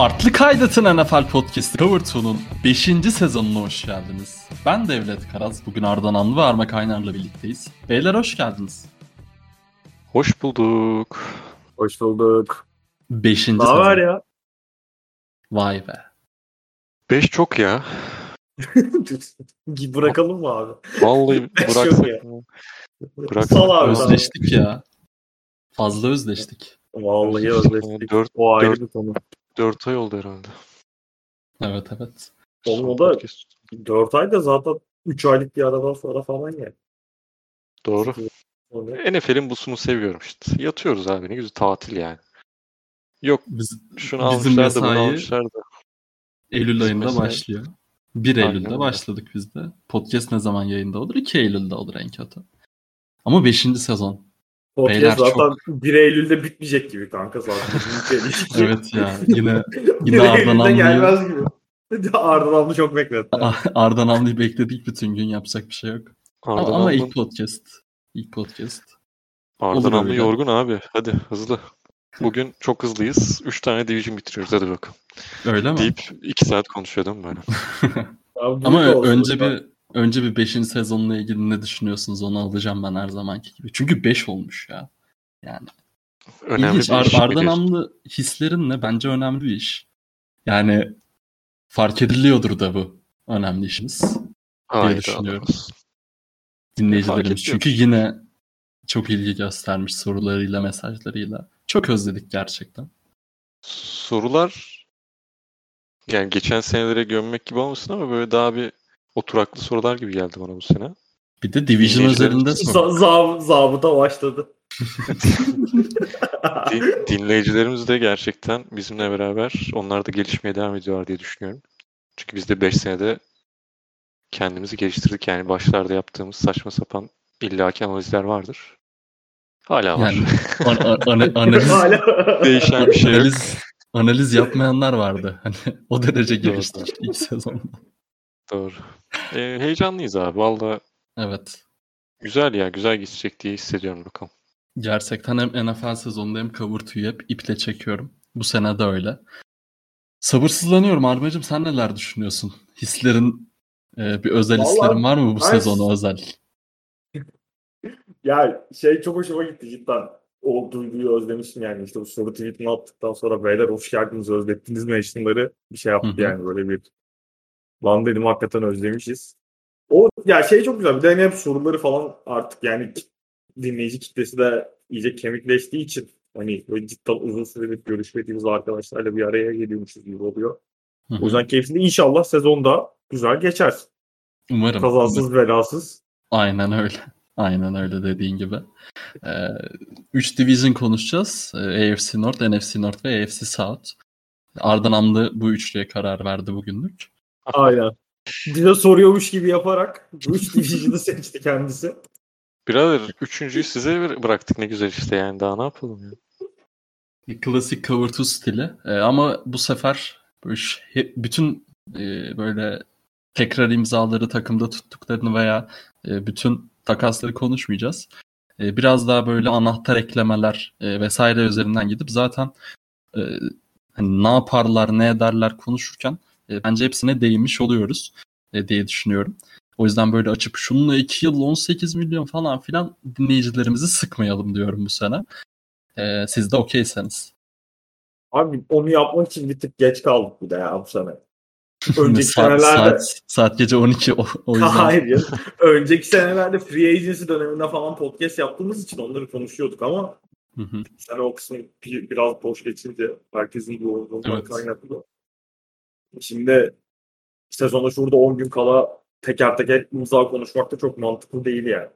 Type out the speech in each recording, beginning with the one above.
Farklı Kaydet'in NFL Podcast'ı Cover 2'nun 5. sezonuna hoş geldiniz. Ben Devlet Karaz, bugün Ardan Anlı ve Arma Kaynar'la birlikteyiz. Beyler hoş geldiniz. Hoş bulduk. Hoş bulduk. 5. Ne sezon. haber ya? Vay be. 5 çok ya. Bırakalım mı abi? Vallahi Beş bıraksak mı? Bırak. Sal abi. Özleştik ya. Fazla özleştik. Vallahi özleştik. 4, O ayrı dört- bir konu. 4 ay oldu herhalde. Evet evet. Oğlum o da podcast. 4 ay da zaten 3 aylık bir aradan sonra falan ya. Doğru. Onu- NFL'in busunu seviyorum işte. Yatıyoruz abi ne güzel tatil yani. Yok Biz, şunu bizim almışlar da bunu almışlar da. Eylül Bizim ayında mesai- başlıyor. 1 Aynen Eylül'de öyle. başladık biz de. Podcast ne zaman yayında olur? 2 Eylül'de olur en kötü. Ama 5. sezon. Podcast Beyler zaten çok- 1 Eylül'de bitmeyecek gibi kanka zaten. Evet ya yine 1 yine Ardan Anlı'yı gelmez gibi. Ardan Anlı çok bekletti. Ardan Anlı'yı bekledik bütün gün yapacak bir şey yok. Ama, Ardan ama Allı- ilk podcast. İlk podcast. Ardan öyle. yorgun abi. Hadi hızlı. Bugün çok hızlıyız. 3 tane division bitiriyoruz hadi bakalım. Öyle mi? Deyip 2 saat konuşuyordum böyle. Ama önce bir önce bir 5. sezonla ilgili ne düşünüyorsunuz onu alacağım ben her zamanki gibi. Çünkü 5 olmuş ya. Yani Önemli İlginç. bir iş mi Ardan diyorsun? Amlı hislerin ne? Bence önemli bir iş. Yani fark ediliyordur da bu önemli işimiz diye Hayda. düşünüyorum. Fark dinleyicilerimiz. Çünkü yine çok ilgi göstermiş sorularıyla, mesajlarıyla. Çok özledik gerçekten. Sorular yani geçen senelere gömmek gibi olmasın ama böyle daha bir oturaklı sorular gibi geldi bana bu sene. Bir de Division Dinleyicilerimiz- özelinde sor. Z- zab- zabıta başladı. Din- dinleyicilerimiz de gerçekten bizimle beraber onlar da gelişmeye devam ediyorlar diye düşünüyorum. Çünkü biz de 5 senede kendimizi geliştirdik. Yani başlarda yaptığımız saçma sapan illaki analizler vardır. Hala var. Yani an- an- ana- analiz, Hala. Değişen bir şey yok. analiz, analiz yapmayanlar vardı. Hani o derece geliştik ilk sezonda. Doğru. Ee, heyecanlıyız abi. Valla Evet. güzel ya. Güzel geçecek diye hissediyorum bakalım. Gerçekten hem NFL sezonunda hem cover tüyü hep iple çekiyorum. Bu sene de öyle. Sabırsızlanıyorum Armacığım sen neler düşünüyorsun? Hislerin e, bir özel Vallahi hislerin var mı bu ben- sezona özel? Ya şey çok hoşuma gitti cidden. O duyguyu özlemişim yani işte bu soru tweetini attıktan sonra beyler hoş geldiniz özlettiniz mi eşinleri bir şey yaptı Hı hı. yani böyle bir lan dedim hakikaten özlemişiz. O ya şey çok güzel bir de hani hep soruları falan artık yani dinleyici kitlesi de iyice kemikleştiği için hani böyle cidden uzun süredir görüşmediğimiz arkadaşlarla bir araya geliyormuşuz gibi oluyor. Hı hı. O yüzden keyifli. İnşallah sezonda güzel geçer. Umarım. Kazasız belasız. Aynen öyle. Aynen öyle dediğin gibi. 3 division konuşacağız. Ee, AFC North, NFC North ve AFC South. Ardan Amlı bu üçlüye karar verdi bugünlük. Aynen. Bize soruyormuş gibi yaparak bu üç division'ı seçti kendisi. Birader üçüncüyü size bıra- bıraktık ne güzel işte yani daha ne yapalım ya. Klasik cover 2 stili. Ee, ama bu sefer böyle ş- he- bütün e, böyle tekrar imzaları takımda tuttuklarını veya e, bütün takasları konuşmayacağız. E, biraz daha böyle anahtar eklemeler e, vesaire üzerinden gidip zaten e, hani ne yaparlar ne ederler konuşurken e, bence hepsine değinmiş oluyoruz e, diye düşünüyorum. O yüzden böyle açıp şununla 2 yıl 18 milyon falan filan dinleyicilerimizi sıkmayalım diyorum bu sene. E, siz de okeyseniz. Abi onu yapmak için bir tık geç kaldık bir de ya bu sene. Önceki saat, senelerde saat, saat gece 12 o, o yüzden. hayır. Önceki senelerde free agency döneminde falan podcast yaptığımız için onları konuşuyorduk ama Hı hı. bu sene o kısmı bir- biraz boş geçince herkesin yoğunluğundan Evet. kaynaklı. Şimdi sezonda şurada 10 gün kala teker teker imza konuşmak da çok mantıklı değil yani.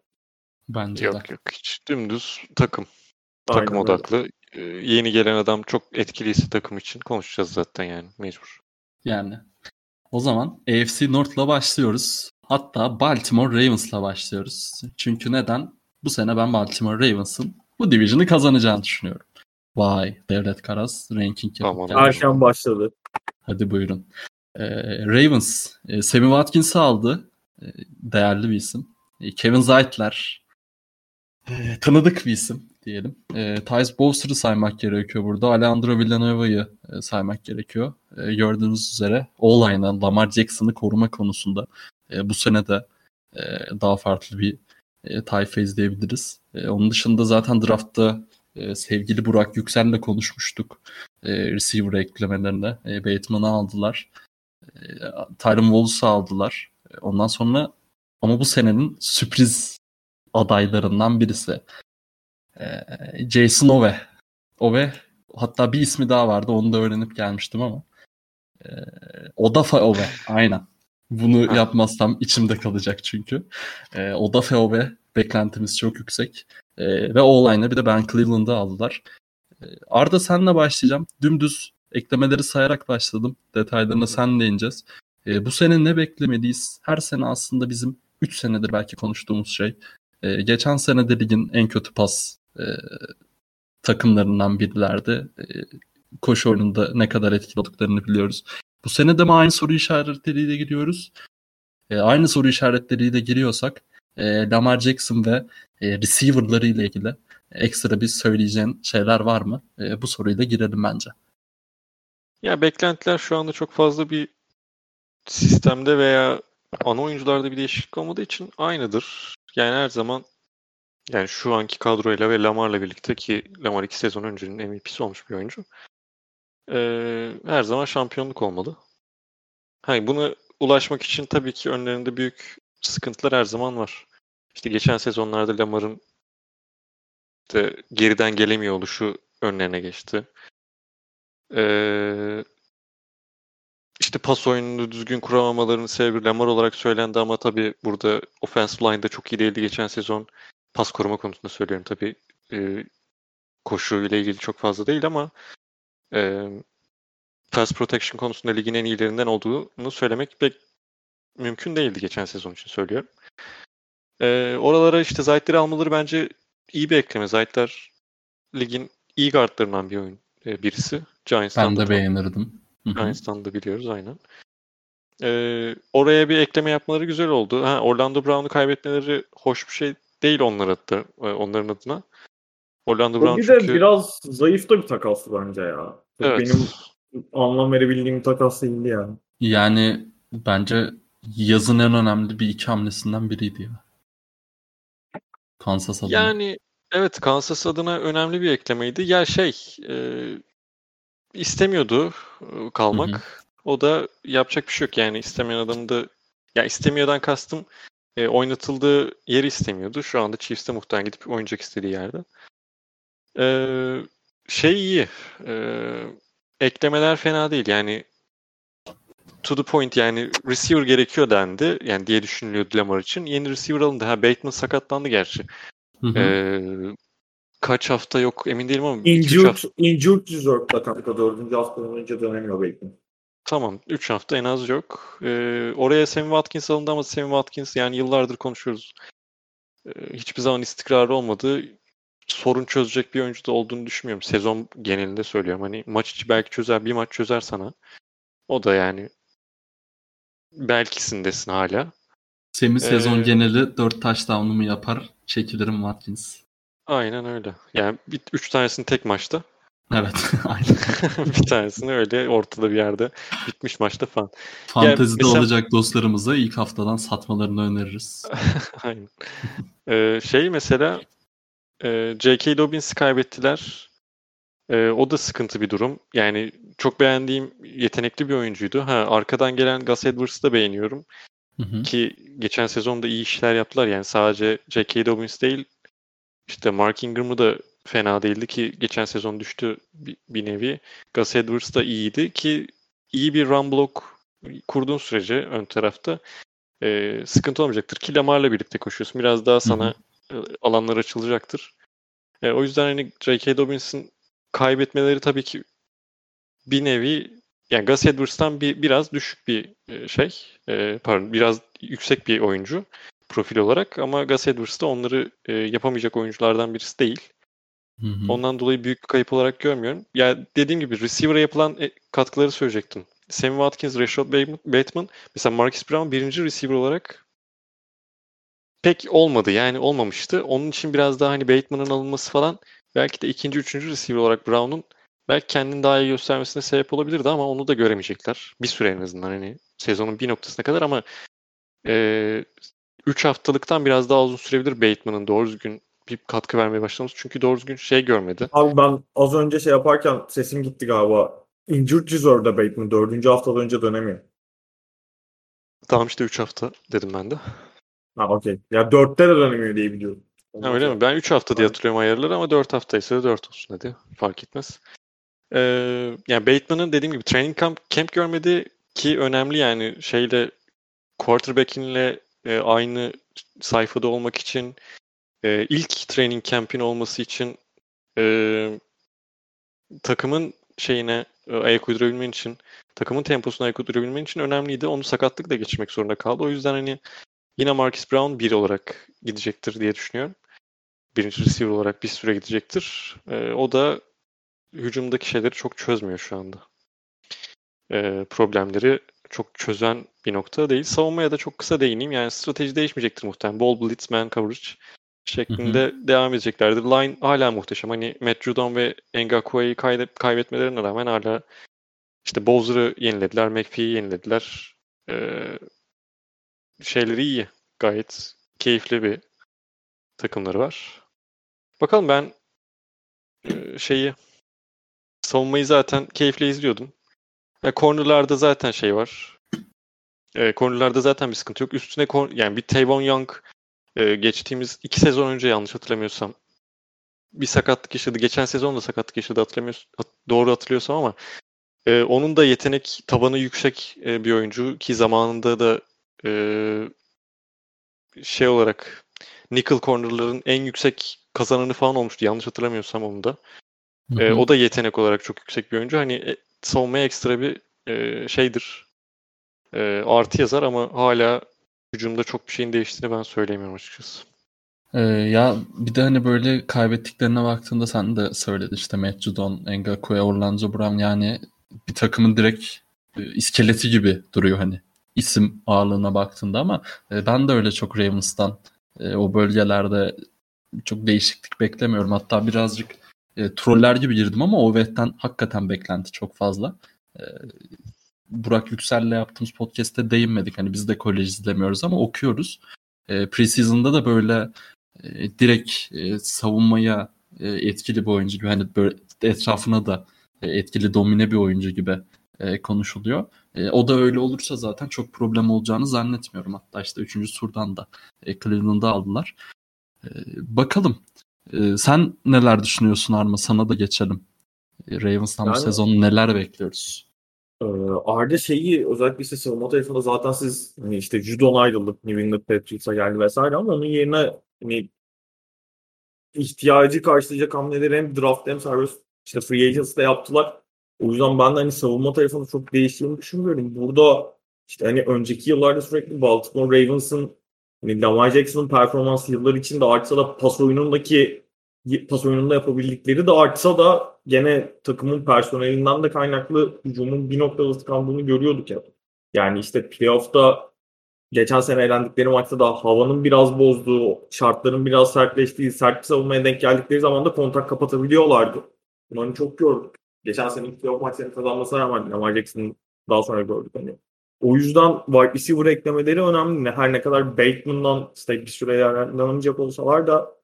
Bence de. Yok yok hiç dümdüz takım. Aynen Takım öyle. odaklı. Ee, yeni gelen adam çok etkiliyse takım için konuşacağız zaten yani mecbur. Yani. O zaman AFC North'la başlıyoruz. Hatta Baltimore Ravens'la başlıyoruz. Çünkü neden? Bu sene ben Baltimore Ravens'ın bu division'ı kazanacağını düşünüyorum. Vay Devlet Karas ranking yapıp Aman. Erken başladı. Hadi buyurun. Ee, Ravens, e, Sammy Watkins'i aldı. E, değerli bir isim. E, Kevin Zeitler. e, tanıdık bir isim. diyelim. E, Tyus Bowser'ı saymak gerekiyor burada. Alejandro Villanueva'yı e, saymak gerekiyor. E, gördüğünüz üzere o-line'dan Lamar Jackson'ı koruma konusunda e, bu sene de e, daha farklı bir e, tayfa izleyebiliriz. E, onun dışında zaten draftta e, sevgili Burak Yüksel'le konuşmuştuk. E, receiver eklemelerinde. E, Bateman'ı aldılar. E, Tyron Wallace'ı aldılar. E, ondan sonra ama bu senenin sürpriz adaylarından birisi. Ee, Jason Ove. Ove hatta bir ismi daha vardı onu da öğrenip gelmiştim ama. Ee, Odafe Ove aynen. Bunu yapmazsam içimde kalacak çünkü. Ee, Odafe Ove beklentimiz çok yüksek. Ee, ve o bir de Ben Cleveland'ı aldılar. Ee, Arda senle başlayacağım. Dümdüz eklemeleri sayarak başladım. Detaylarına sen değineceğiz. Ee, bu sene ne beklemeliyiz? Her sene aslında bizim 3 senedir belki konuştuğumuz şey. Ee, geçen sene de ligin en kötü pas e, takımlarından birilerdi. E, koşu oyununda ne kadar etkili olduklarını biliyoruz. Bu sene de mi aynı soru işaretleriyle giriyoruz? E, aynı soru işaretleriyle giriyorsak e, Lamar Jackson ve e, receiver'ları ile ilgili ekstra bir söyleyeceğin şeyler var mı? E, bu soruyla girelim bence. Ya beklentiler şu anda çok fazla bir sistemde veya ana oyuncularda bir değişiklik olmadığı için aynıdır. Yani her zaman yani şu anki kadroyla ve Lamar'la birlikte ki Lamar iki sezon öncenin MVP'si olmuş bir oyuncu. Ee, her zaman şampiyonluk olmalı. Hani bunu ulaşmak için tabii ki önlerinde büyük sıkıntılar her zaman var. İşte geçen sezonlarda Lamar'ın işte geriden gelemiyor oluşu önlerine geçti. Ee, işte pas oyununu düzgün kuramamalarının sebebi Lamar olarak söylendi ama tabii burada offensive line'da çok iyi değildi geçen sezon. Pas koruma konusunda söylüyorum tabii. E, koşu ile ilgili çok fazla değil ama e, pass protection konusunda ligin en iyilerinden olduğunu söylemek pek mümkün değildi geçen sezon için söylüyorum. E, oralara işte Zayt'leri almaları bence iyi bir ekleme. Zayt'ler ligin iyi guardlarından bir oyun e, birisi. Giants'tan ben de beğenirdim. Giants'tan da biliyoruz aynen. Ee, oraya bir ekleme yapmaları güzel oldu. Ha, Orlando Brown'u kaybetmeleri hoş bir şey değil onlar adına, e, onların adına. Orlando Brown bir çünkü... de biraz zayıf da bir takastı bence ya. Evet. Benim anlam verebildiğim takas değildi yani. Yani bence yazın en önemli bir iki hamlesinden biriydi ya. Kansas adına. Yani evet Kansas adına önemli bir eklemeydi. Ya şey e, istemiyordu e, kalmak. Hı hı. O da yapacak bir şey yok yani istemeyen adamı da ya istemiyordan kastım e, oynatıldığı yeri istemiyordu. Şu anda Chiefs'te muhtemelen gidip oynayacak istediği yerde. E, şey iyi. E, eklemeler fena değil. Yani to the point yani receiver gerekiyor dendi. Yani diye düşünülüyordu Lamar için. Yeni receiver alındı. Ha Bateman sakatlandı gerçi. Hı hı. Ee, kaç hafta yok emin değilim ama injured, hafta... injured reserve'da kanka dördüncü haftadan önce dönemiyor Bateman. Tamam. 3 hafta en az yok. Ee, oraya Sammy Watkins alındı ama Sammy Watkins yani yıllardır konuşuyoruz. Ee, hiçbir zaman istikrarı olmadı. Sorun çözecek bir oyuncu da olduğunu düşünmüyorum. Sezon genelinde söylüyorum. Hani maç içi belki çözer, bir maç çözer sana. O da yani belkisindesin hala. Semih ee, sezon geneli 4 touchdown'u mu yapar? Çekilirim Watkins. Aynen öyle. Yani 3 tanesini tek maçta. Evet. Aynen. bir tanesini öyle ortada bir yerde bitmiş maçta falan. Fantezide mesela... olacak dostlarımıza ilk haftadan satmalarını öneririz. Aynen. ee, şey mesela e, J.K. Dobbins'i kaybettiler. E, o da sıkıntı bir durum. Yani çok beğendiğim yetenekli bir oyuncuydu. Ha arkadan gelen Gus Edwards'ı da beğeniyorum. Hı hı. Ki geçen sezonda iyi işler yaptılar. Yani sadece J.K. Dobbins değil işte Mark Ingram'ı da fena değildi ki geçen sezon düştü bir, bir nevi. Gus Edwards da iyiydi ki iyi bir run block kurduğun sürece ön tarafta e, sıkıntı olmayacaktır. Ki Lamar'la birlikte koşuyorsun. Biraz daha sana Hı-hı. E, alanlar açılacaktır. E, o yüzden hani J.K. Dobbins'in kaybetmeleri tabii ki bir nevi yani Gus Edwards'tan bir biraz düşük bir e, şey. E, pardon biraz yüksek bir oyuncu profil olarak ama Gus Edwards da onları e, yapamayacak oyunculardan birisi değil. Hı hı. Ondan dolayı büyük bir kayıp olarak görmüyorum. Ya yani dediğim gibi receiver'a yapılan e, katkıları söyleyecektim. Sammy Watkins, Rashad Bateman, mesela Marcus Brown birinci receiver olarak pek olmadı. Yani olmamıştı. Onun için biraz daha hani Bateman'ın alınması falan belki de ikinci, üçüncü receiver olarak Brown'un belki kendini daha iyi göstermesine sebep olabilirdi ama onu da göremeyecekler. Bir süre en azından hani sezonun bir noktasına kadar ama e, 3 haftalıktan biraz daha uzun sürebilir Bateman'ın doğru düzgün bir katkı vermeye başlaması. Çünkü doğru düzgün şey görmedi. Abi ben az önce şey yaparken sesim gitti galiba. Injured Reserve'da Bateman. Dördüncü haftada önce dönemiyor. Tamam işte 3 hafta dedim ben de. Ha okey. Ya dörtte de dönemiyor diye biliyorum. Ha, öyle mi? Ben 3 hafta diye hatırlıyorum ayarları ama 4 hafta ise 4 olsun hadi. Fark etmez. Ee, yani Bateman'ın dediğim gibi training camp, camp görmedi ki önemli yani şeyle quarterback'inle e, aynı sayfada olmak için e, ilk training camp'in olması için e, takımın şeyine e, ayak uydurabilmen için takımın temposuna ayak uydurabilmen için önemliydi. Onu sakatlıkla geçirmek zorunda kaldı. O yüzden hani yine Marcus Brown bir olarak gidecektir diye düşünüyorum. Birinci receiver olarak bir süre gidecektir. E, o da hücumdaki şeyleri çok çözmüyor şu anda. E, problemleri çok çözen bir nokta değil. Savunmaya da çok kısa değineyim. Yani strateji değişmeyecektir muhtemelen. Ball blitz man coverage şeklinde hı hı. devam edeceklerdir. Line hala muhteşem. Hani Matt Judon ve Ngakua'yı kaybetmelerine rağmen hala işte Bowser'ı yenilediler, McPhee'yi yenilediler. Ee, şeyleri iyi. Gayet keyifli bir takımları var. Bakalım ben e, şeyi savunmayı zaten keyifle izliyordum. Ya cornerlarda zaten şey var. E, cornerlarda zaten bir sıkıntı yok. Üstüne yani bir Tavon Young e, geçtiğimiz iki sezon önce yanlış hatırlamıyorsam bir sakatlık yaşadı. Geçen sezon da sakatlık yaşadı hatırlamıyorsam doğru hatırlıyorsam ama e, onun da yetenek tabanı yüksek e, bir oyuncu ki zamanında da e, şey olarak nickel corner'ların en yüksek kazananı falan olmuştu. Yanlış hatırlamıyorsam onu da. E, o da yetenek olarak çok yüksek bir oyuncu. Hani e, savunmaya ekstra bir e, şeydir. E, artı yazar ama hala hücumda çok bir şeyin değiştiğini ben söyleyemiyorum açıkçası. Ee, ya bir de hani böyle kaybettiklerine baktığında sen de söyledin işte Matt Judon, Ngakoue, Orlando Brown yani bir takımın direkt e, iskeleti gibi duruyor hani isim ağırlığına baktığında ama e, ben de öyle çok Ravens'tan e, o bölgelerde çok değişiklik beklemiyorum. Hatta birazcık e, troller gibi girdim ama Ovet'ten hakikaten beklenti çok fazla. E, Burak Yüksel'le yaptığımız podcast'te değinmedik. Hani biz de kolej izlemiyoruz ama okuyoruz. E, preseason'da da böyle e, direkt e, savunmaya e, etkili bir oyuncu gibi hani böyle etrafına da e, etkili domine bir oyuncu gibi e, konuşuluyor. E, o da öyle olursa zaten çok problem olacağını zannetmiyorum. Hatta işte 3. turdan da e, Cleveland'da aldılar. E, bakalım. E, sen neler düşünüyorsun Arma? Sana da geçelim. Ravens'tan yani, bu sezon neler bekliyoruz? Ee, Arda şeyi özellikle işte savunma tarafında zaten siz hani işte Judon ayrıldık New England Patriots'a geldi vesaire ama onun yerine hani ihtiyacı karşılayacak hamleleri hem draft hem serbest işte free agency'de yaptılar. O yüzden ben de hani savunma tarafında çok değiştiğini düşünmüyorum. Burada işte hani önceki yıllarda sürekli Baltimore Ravens'ın hani Lamar Jackson'ın performansı yıllar içinde artsa da pas oyunundaki pas oyununda yapabildikleri de artsa da gene takımın personelinden de kaynaklı hücumun bir noktada tıkandığını görüyorduk ya. Yani işte playoff'ta geçen sene eğlendikleri maçta da havanın biraz bozduğu, şartların biraz sertleştiği, sert bir savunmaya denk geldikleri zaman da kontak kapatabiliyorlardı. Bunları çok gördük. Geçen sene playoff maçlarını kazanmasına rağmen Lamar Jackson'ın daha sonra gördük. Hani. O yüzden wide receiver eklemeleri önemli. Her ne kadar Bateman'dan işte bir süre yararlanamayacak olsalar da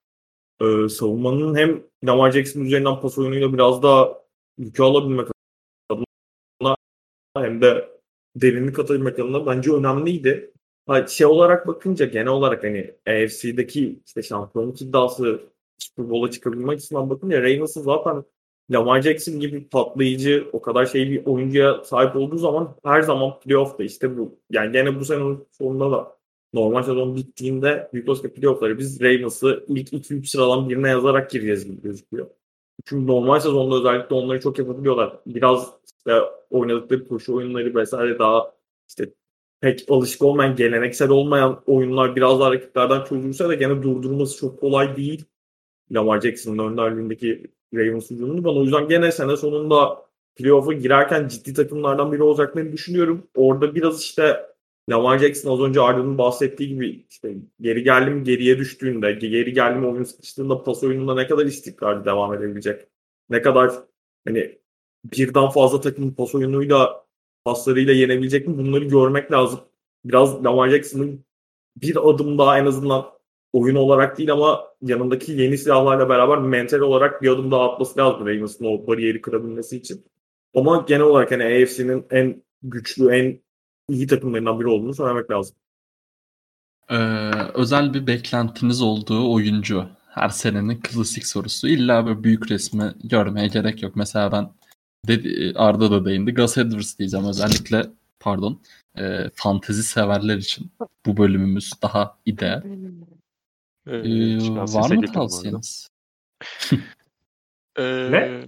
e, savunmanın hem Lamar Jackson üzerinden pas oyunuyla biraz daha yükü alabilmek adına hem de derinlik atabilmek adına bence önemliydi. Şey olarak bakınca genel olarak hani AFC'deki işte şampiyonluk iddiası Super Bowl'a çıkabilmek açısından bakınca Ravens'ın zaten Lamar Jackson gibi patlayıcı o kadar şey bir oyuncuya sahip olduğu zaman her zaman playoff'ta işte bu. Yani gene bu senenin sonunda da normal sezon bittiğinde büyük olasılıkla playoff'ları biz Ravens'ı ilk 2-3 sıradan birine yazarak gireceğiz gibi gözüküyor. Çünkü normal sezonda özellikle onları çok yapabiliyorlar. Biraz işte oynadıkları koşu oyunları vesaire daha işte pek alışık olmayan, geleneksel olmayan oyunlar biraz daha rakiplerden çözülse de gene durdurması çok kolay değil. Lamar Jackson'ın önderliğindeki Ravens hücumunu. Ben o yüzden gene sene sonunda playoff'a girerken ciddi takımlardan biri olacaklarını düşünüyorum. Orada biraz işte Lamar Jackson az önce Arda'nın bahsettiği gibi işte geri geldim geriye düştüğünde, geri geldim oyun sıkıştığında pas oyununda ne kadar istikrarlı devam edebilecek? Ne kadar hani birden fazla takımın pas oyunuyla paslarıyla yenebilecek mi? Bunları görmek lazım. Biraz Lamar Jackson'ın bir adım daha en azından oyun olarak değil ama yanındaki yeni silahlarla beraber mental olarak bir adım daha atması lazım Ravens'ın o bariyeri kırabilmesi için. Ama genel olarak hani AFC'nin en güçlü, en iyi takımlarından biri olduğunu söylemek lazım. Ee, özel bir beklentiniz olduğu oyuncu her senenin klasik sorusu. İlla böyle büyük resmi görmeye gerek yok. Mesela ben dedi, Arda da değindi. Gus Edwards diyeceğim özellikle pardon e, fantezi severler için bu bölümümüz daha ideal. Ee, Evet, var mı tavsiyeniz? Ee, Ne?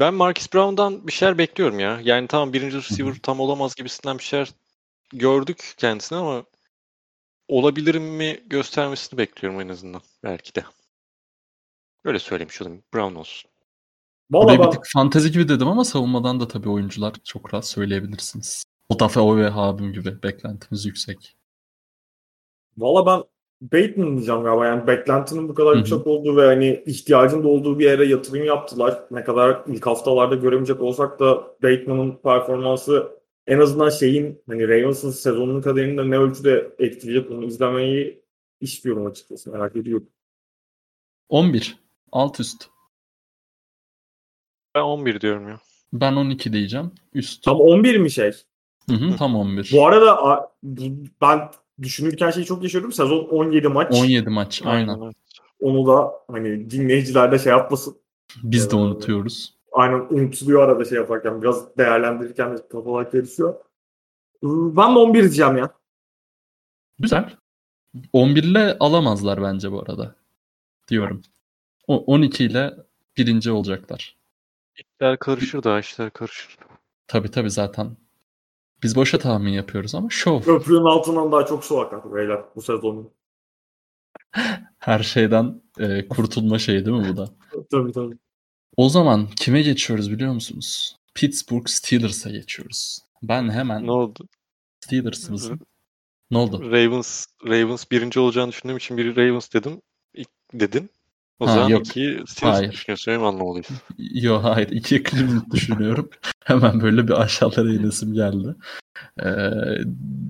Ben Marcus Brown'dan bir şeyler bekliyorum ya. Yani tamam birinci receiver tam olamaz gibisinden bir şeyler gördük kendisine ama olabilir mi göstermesini bekliyorum en azından. Belki de. Öyle söylemiş olayım. Brown olsun. Valla Buraya bir ben, tık fantezi gibi dedim ama savunmadan da tabii oyuncular çok rahat söyleyebilirsiniz. Otafe ve Habim gibi beklentimiz yüksek. valla ben Bateman diyeceğim galiba. Yani beklentinin bu kadar yüksek olduğu ve hani ihtiyacın da olduğu bir yere yatırım yaptılar. Ne kadar ilk haftalarda göremeyecek olsak da Bateman'ın performansı en azından şeyin hani Ravens'ın sezonunun kaderini de ne ölçüde etkileyecek onu izlemeyi istiyorum açıkçası. Merak ediyorum. 11. Alt üst. Ben 11 diyorum ya. Ben 12 diyeceğim. Üst. Tam 11 mi şey? Hı hı, tam 11. Bu arada ben düşünürken şeyi çok yaşıyorum. Sezon 17 maç. 17 maç. Aynen. Onu da hani dinleyiciler de şey yapmasın. Biz de Ee, unutuyoruz. Aynen unutuluyor arada şey yaparken. Biraz değerlendirirken de kafalar karışıyor. Ben de 11 diyeceğim ya. Güzel. 11 ile alamazlar bence bu arada. Diyorum. O 12 ile birinci olacaklar. İşler karışır daha işler karışır. Tabii tabii zaten. Biz boşa tahmin yapıyoruz ama şov. Köprünün altından daha çok su akar beyler bu sezonun. Her şeyden e, kurtulma şeyi değil mi bu da? Tabii tabii. O zaman kime geçiyoruz biliyor musunuz? Pittsburgh Steelers'a geçiyoruz. Ben hemen Ne oldu? Steelers'ımızın ne oldu? Ravens Ravens birinci olacağını düşündüğüm için biri Ravens dedim. İlk dedin. O Ha, zaman yok. iki Steelers Hayır. düşünüyorsun. Benim anlamalıyım. Yo hayır. iki Cleveland düşünüyorum. Hemen böyle bir aşağılara inesim geldi. Ee,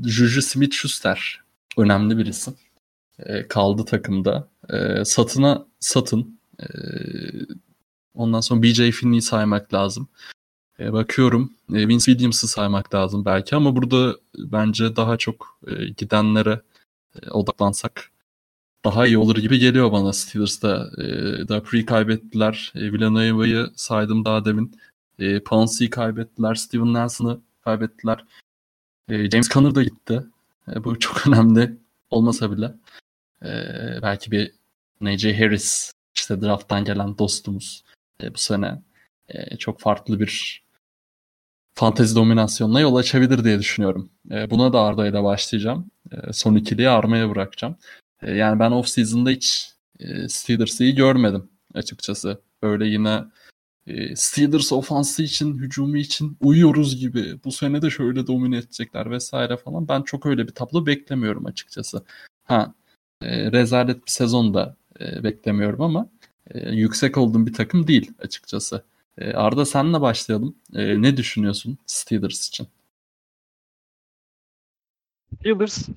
Juju Smith-Schuster önemli bir isim. Ee, kaldı takımda. Ee, satına satın. Ee, ondan sonra BJ Finney'i saymak lazım. Ee, bakıyorum. e, Vince Williams'ı saymak lazım belki ama burada bence daha çok e, gidenlere e, odaklansak daha iyi olur gibi geliyor bana Steelers'ta. E, Dupree kaybettiler. E, Villanueva'yı saydım daha demin. E, Pouncey'i kaybettiler. Steven Nelson'ı kaybettiler. E, James Conner da gitti. E, bu çok önemli olmasa bile. E, belki bir Najee Harris işte drafttan gelen dostumuz e, bu sene e, çok farklı bir fantezi dominasyonuna yol açabilir diye düşünüyorum. E, buna da Arda ile başlayacağım. E, son ikiliyi Arma'ya bırakacağım. E, yani ben off-season'da hiç e, Steelers'ı iyi görmedim açıkçası. Böyle yine e, Steelers ofansı için, hücumu için uyuyoruz gibi. Bu sene de şöyle domine edecekler vesaire falan. Ben çok öyle bir tablo beklemiyorum açıkçası. Ha, e, rezalet bir sezon da e, beklemiyorum ama yüksek olduğum bir takım değil açıkçası. Arda senle başlayalım. Ne düşünüyorsun Steelers için? Steelers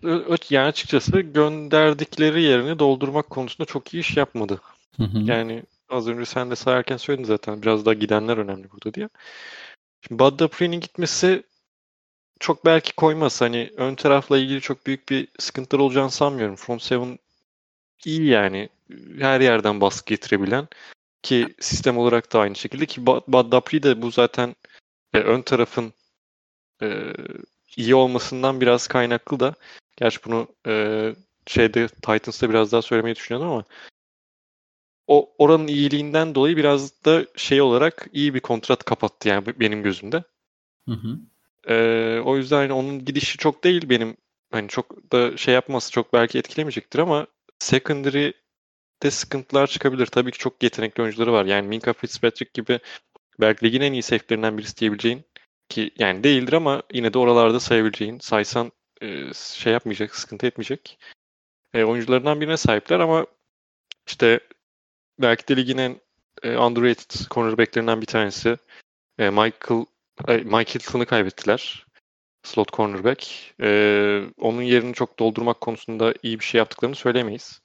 yani açıkçası gönderdikleri yerini doldurmak konusunda çok iyi iş yapmadı. Hı hı. Yani az önce sen de sayarken söyledin zaten biraz daha gidenler önemli burada diye. Şimdi Bud Dupree'nin gitmesi çok belki koymaz. Hani ön tarafla ilgili çok büyük bir sıkıntılar olacağını sanmıyorum. Front seven iyi yani. Her yerden baskı getirebilen ki sistem olarak da aynı şekilde ki Bud Dupree de bu zaten e, ön tarafın e, iyi olmasından biraz kaynaklı da. Gerçi bunu e, şeyde Titans'ta biraz daha söylemeyi düşünüyordum ama o oranın iyiliğinden dolayı biraz da şey olarak iyi bir kontrat kapattı yani benim gözümde. Hı hı. Ee, o yüzden hani onun gidişi çok değil benim hani çok da şey yapması çok belki etkilemeyecektir ama secondary'de sıkıntılar çıkabilir. Tabii ki çok yetenekli oyuncuları var. Yani Minka Fitzpatrick gibi belki ligin en iyi safe'lerinden birisi diyebileceğin ki yani değildir ama yine de oralarda sayabileceğin saysan e, şey yapmayacak, sıkıntı etmeyecek e, oyuncularından birine sahipler ama işte belki de ligin en e, underrated cornerbacklerinden bir tanesi e, Michael e, Mike Hilton'ı kaybettiler. Slot cornerback. E, onun yerini çok doldurmak konusunda iyi bir şey yaptıklarını söylemeyiz.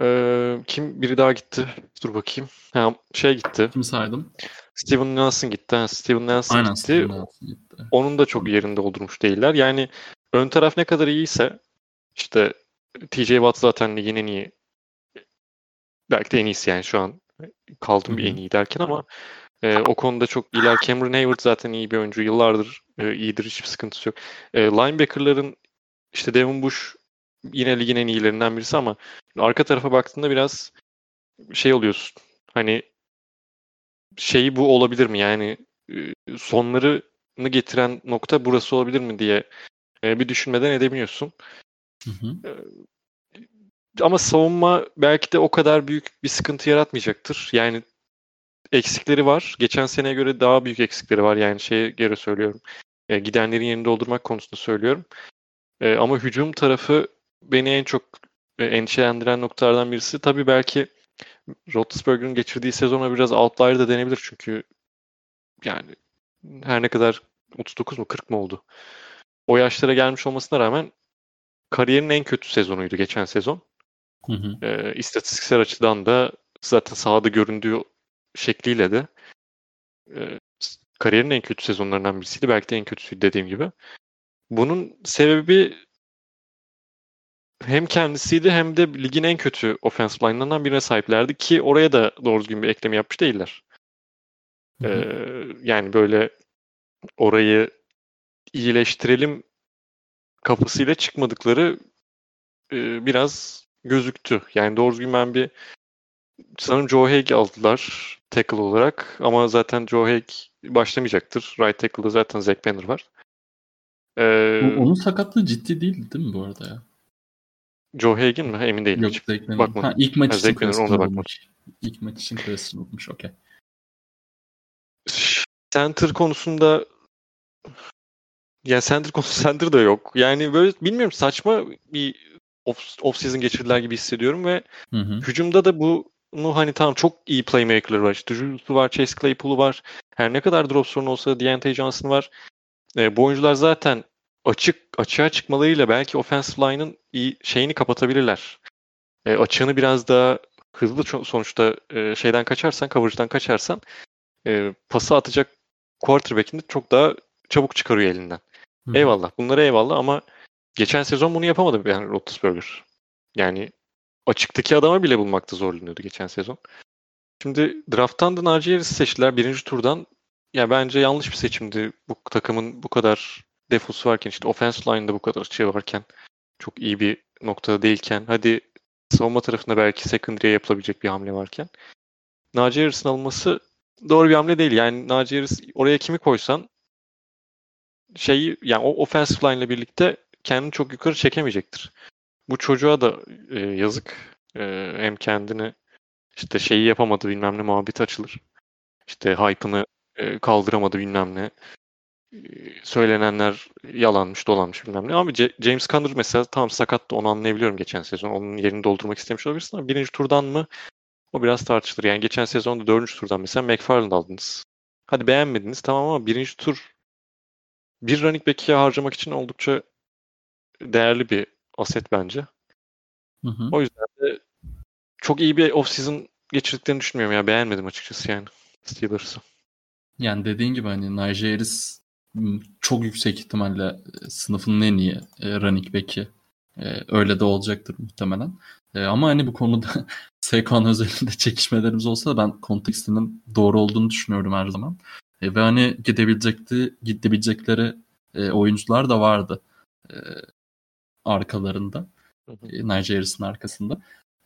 E, kim biri daha gitti? Dur bakayım. Ha, şey gitti. Kim saydım? Steven Nelson gitti. Ha, Steven Nelson Aynen gitti. Steven Nelson gitti. Onun da çok yerini doldurmuş değiller. Yani ön taraf ne kadar iyiyse işte TJ Watt zaten ligin en iyi belki de en iyisi yani şu an kaldım bir en iyi derken ama e, o konuda çok iyiler. Cameron Hayward zaten iyi bir oyuncu. Yıllardır e, iyidir. Hiçbir sıkıntısı yok. E, linebacker'ların işte Devin Bush yine ligin en iyilerinden birisi ama arka tarafa baktığında biraz şey oluyorsun. Hani şeyi bu olabilir mi? Yani sonlarını getiren nokta burası olabilir mi diye bir düşünmeden edebiliyorsun. Hı hı. Ama savunma belki de o kadar büyük bir sıkıntı yaratmayacaktır. Yani eksikleri var. Geçen seneye göre daha büyük eksikleri var. Yani şeye göre söylüyorum. E, gidenlerin yerini doldurmak konusunda söylüyorum. E, ama hücum tarafı beni en çok endişelendiren noktalardan birisi. Tabii belki Roethlisberger'ın geçirdiği sezona biraz outlier da denebilir. Çünkü yani her ne kadar 39 mu 40 mı oldu? O yaşlara gelmiş olmasına rağmen kariyerin en kötü sezonuydu geçen sezon. Hı hı. E, istatistiksel açıdan da zaten sahada göründüğü şekliyle de e, kariyerin en kötü sezonlarından birisiydi. Belki de en kötüsüydü dediğim gibi. Bunun sebebi hem kendisiydi hem de ligin en kötü offensive line'larından birine sahiplerdi ki oraya da doğru düzgün bir ekleme yapmış değiller. Hı hı. Ee, yani böyle orayı iyileştirelim kafasıyla çıkmadıkları e, biraz gözüktü. Yani doğru düzgün ben bir sanırım Joe Haig aldılar tackle olarak ama zaten Joe Haig başlamayacaktır. Right tackle'da zaten Zach Banner var. Ee, Onun sakatlığı ciddi değil değil mi bu arada ya? Joe Haig'in mi? Emin değilim. Yok hiç. Bakmadım. Ha, ilk maç Ha, için bakmadım. olmuş. İlk maç için olmuş. Okey. Center konusunda ya center konusu center da yok. Yani böyle bilmiyorum saçma bir off, off season geçirdiler gibi hissediyorum ve Hı hı. hücumda da bunu hani tamam çok iyi playmaker'lar var. İşte Jules'u var, Chase Claypool'u var. Her ne kadar drop sorunu olsa Deontay Johnson var. E, bu oyuncular zaten açık açığa çıkmalarıyla belki offensive line'ın iyi şeyini kapatabilirler. E, açığını biraz daha hızlı sonuçta e, şeyden kaçarsan, coverage'dan kaçarsan e, pası atacak quarterback'ini çok daha çabuk çıkarıyor elinden. Hı. Eyvallah. Bunlara eyvallah ama geçen sezon bunu yapamadı yani Roethlisberger. Yani açıktaki adama bile bulmakta zorlanıyordu geçen sezon. Şimdi drafttan da Najee Harris'i seçtiler birinci turdan. Ya bence yanlış bir seçimdi. Bu takımın bu kadar defosu varken işte offense line'da bu kadar açığı varken çok iyi bir noktada değilken hadi savunma tarafında belki secondary'e yapılabilecek bir hamle varken Najee Harris'in alınması doğru bir hamle değil. Yani Najee Harris oraya kimi koysan şeyi yani o offensive line ile birlikte kendini çok yukarı çekemeyecektir. Bu çocuğa da e, yazık. E, hem kendini işte şeyi yapamadı bilmem ne muhabbeti açılır. İşte hype'ını e, kaldıramadı bilmem ne. Söylenenler yalanmış dolanmış bilmem ne. Ama James Conner mesela tam sakattı onu anlayabiliyorum geçen sezon. Onun yerini doldurmak istemiş olabilirsin ama birinci turdan mı o biraz tartışılır. Yani geçen sezonda dördüncü turdan mesela McFarland aldınız. Hadi beğenmediniz tamam ama birinci tur bir running back'e harcamak için oldukça değerli bir aset bence. Hı hı. O yüzden de çok iyi bir off-season geçirdiklerini düşünmüyorum ya. Beğenmedim açıkçası yani Steelers'ı. Yani dediğin gibi hani Najee Harris çok yüksek ihtimalle e, sınıfının en iyi e, running back'i. E, öyle de olacaktır muhtemelen. Ama hani bu konuda Saquon özelinde çekişmelerimiz olsa da ben kontekstinin doğru olduğunu düşünüyorum her zaman. Ve hani gidebilecekti, gidebilecekleri oyuncular da vardı arkalarında. Harris'in arkasında.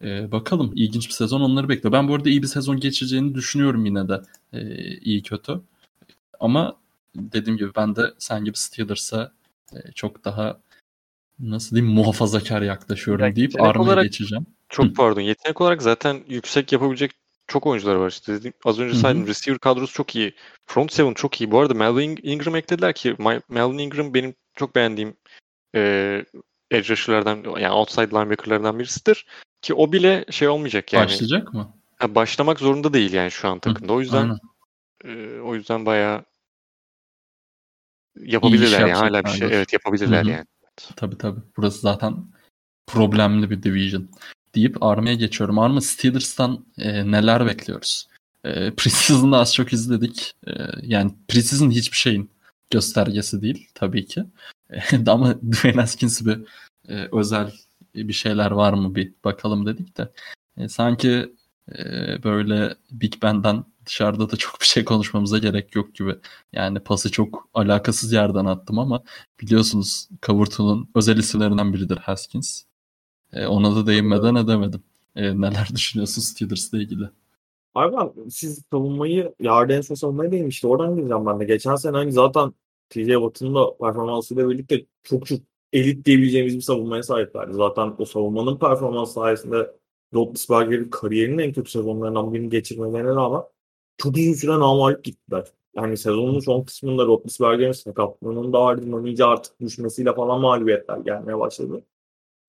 E, bakalım ilginç bir sezon onları bekliyor. Ben bu arada iyi bir sezon geçireceğini düşünüyorum yine de. E, iyi kötü. Ama dediğim gibi ben de sen gibi Steelers'a e, çok daha nasıl diyeyim muhafazakar yaklaşıyorum Ya deyip Arma'ya geçeceğim. Çok pardon. Yetenek olarak zaten yüksek yapabilecek çok oyuncular var işte. Dediğim, az önce saydım receiver kadrosu çok iyi. Front seven çok iyi. Bu arada Melvin Ingram eklediler ki Melvin Ingram benim çok beğendiğim e, edge rusher'lardan yani outside linebacker'lardan birisidir. Ki o bile şey olmayacak yani. Başlayacak mı? Ha, başlamak zorunda değil yani şu an takımda. O yüzden e, o yüzden bayağı yapabilirler yani hala bir şey. Evet yapabilirler Hı-hı. yani. Tabii tabii. Burası zaten problemli bir division deyip Arma'ya geçiyorum. Arma Steelers'tan e, neler bekliyoruz? E, Preseason'da az çok izledik. E, yani Preseason hiçbir şeyin göstergesi değil tabii ki. E, ama Dwayne Haskins bir e, özel bir şeyler var mı bir bakalım dedik de. E, sanki e, böyle Big Ben'den dışarıda da çok bir şey konuşmamıza gerek yok gibi. Yani pası çok alakasız yerden attım ama biliyorsunuz Kavurtu'nun özel isimlerinden biridir Haskins. E, ona da değinmeden edemedim. E, neler düşünüyorsun Steelers'la ilgili? Abi siz savunmayı, yardı son savunmaya değinmişti. Oradan gireceğim ben de. Geçen sene hani zaten TJ Watt'ın da performansıyla birlikte çok çok elit diyebileceğimiz bir savunmaya sahiplerdi. Zaten o savunmanın performansı sayesinde Roethlisberger'in kariyerinin en kötü sezonlarından birini geçirmelerine rağmen çok uzun süre namalip gittiler. Yani sezonun son kısmında Roethlisberger'in sakatlığının da ardından iyice artık düşmesiyle falan mağlubiyetler gelmeye başladı.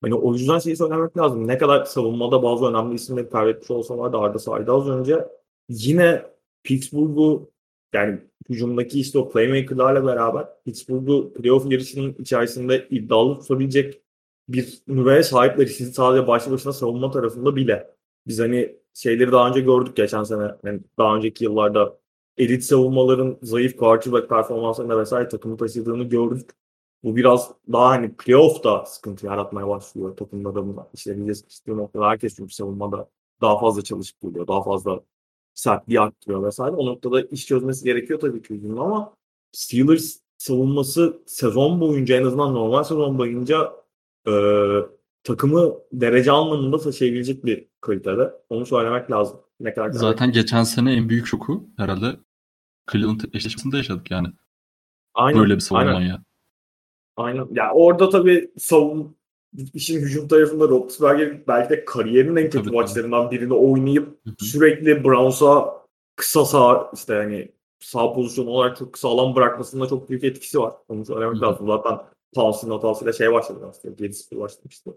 Hani o yüzden şeyi söylemek lazım. Ne kadar savunmada bazı önemli isimleri kaybetmiş olsalar da Arda saydı az önce yine Pittsburgh'u yani hücumdaki işte o playmaker'larla beraber Pittsburgh'u playoff yarışının içerisinde iddialı tutabilecek bir nüveye sahipler. Siz sadece başlı başına savunma tarafında bile. Biz hani şeyleri daha önce gördük geçen sene. Yani daha önceki yıllarda elit savunmaların zayıf quarterback performanslarında vesaire takımı taşıdığını gördük. Bu biraz daha hani playoff'ta sıkıntı yaratmaya başlıyor takımda da buna. İşte bize sıkıştığı noktada herkes çünkü savunmada daha fazla çalışıp geliyor. Daha fazla sertliği arttırıyor vesaire. O noktada iş çözmesi gerekiyor tabii ki hücumda ama Steelers savunması sezon boyunca en azından normal sezon boyunca e, takımı derece anlamında taşıyabilecek bir kalitede. Onu söylemek lazım. Ne kadar Zaten geçen sene en büyük şoku herhalde Cleveland eşleşmesinde yaşadık yani. Aynen, Böyle bir savunmaya. Aynen. aynen. Ya orada tabii savun işin hücum tarafında Roethlisberger belki de kariyerinin en kötü tabii, maçlarından tabii. birini oynayıp Hı-hı. sürekli Browns'a kısa sağ işte hani sağ pozisyon olarak çok kısa alan bırakmasında çok büyük etkisi var. Onu söylemek Hı-hı. lazım. Zaten Townsend'ın hatasıyla şey başladı aslında. 7-0 başlamıştı.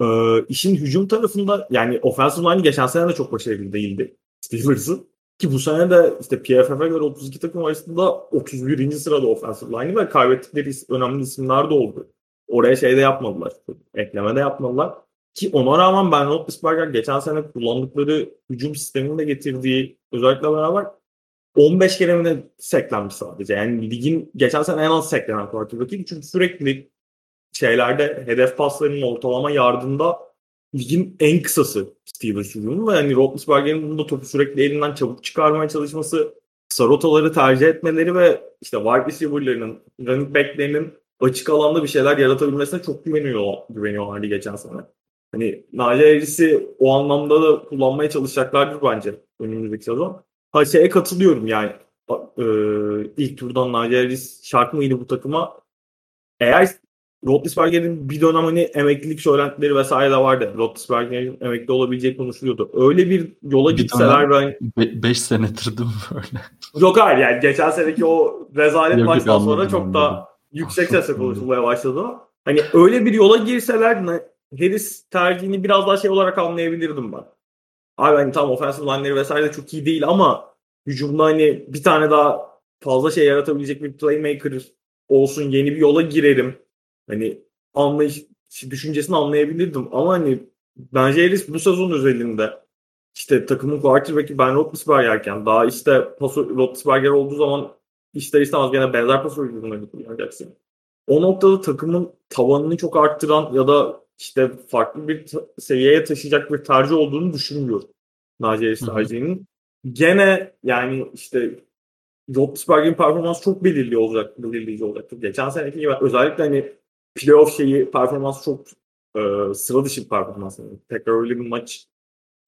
Ee, işin hücum tarafında yani offensive line geçen sene de çok başarılı değildi Steelers'ın. Ki bu sene de işte PFF'e göre 32 takım arasında 31. sırada offensive line'i ve kaybettikleri önemli isimler de oldu. Oraya şey de yapmadılar. Ekleme de yapmadılar. Ki ona rağmen Ben Roethlisberger geçen sene kullandıkları hücum sisteminde getirdiği özellikle beraber 15 kere mi seklenmiş sadece. Yani ligin geçen sene en az seklenen quarterback'i. Çünkü sürekli şeylerde hedef paslarının ortalama yardımda ligin en kısası Steelers hücumu ve hani Roethlisberger'in bunda topu sürekli elinden çabuk çıkarmaya çalışması, kısa rotaları tercih etmeleri ve işte wide receiver'larının, running back'lerinin açık alanda bir şeyler yaratabilmesine çok güveniyor, güveniyorlardı geçen sene. Hani Naci Harris'i o anlamda da kullanmaya çalışacaklardır bence önümüzdeki sezon. Ha şeye katılıyorum yani. E, ilk turdan Naci Harris şart mıydı bu takıma? Eğer Roethlisberger'in bir dönem hani emeklilik söylentileri vesaire de vardı. Roethlisberger'in emekli olabileceği konuşuluyordu. Öyle bir yola bir gitseler ben... 5 be- senedir değil mi böyle? Yok hayır yani geçen seneki o rezalet maçtan sonra çok da yüksek sesle konuşulmaya başladı. Hani öyle bir yola girseler Harris tercihini biraz daha şey olarak anlayabilirdim ben. Abi hani tam offensive line'leri vesaire de çok iyi değil ama hücumda hani bir tane daha fazla şey yaratabilecek bir playmaker olsun yeni bir yola girerim Hani anlayış düşüncesini anlayabilirdim ama hani bence Harris bu sezon özelinde işte takımın quarterback'i Ben Roethlisberger'ken daha işte paso, Roethlisberger olduğu zaman ister istemez gene benzer pas oyuncularını kullanacaksın. O noktada takımın tavanını çok arttıran ya da işte farklı bir seviyeye taşıyacak bir tercih olduğunu düşünmüyorum. Naci Harris tercihinin. Gene yani işte Roethlisberger'in performansı çok belirli olacak, belirleyici olacaktır. Geçen seneki gibi özellikle hani playoff şeyi performans çok e, sıra dışı bir performans. Yani tekrar öyle bir maç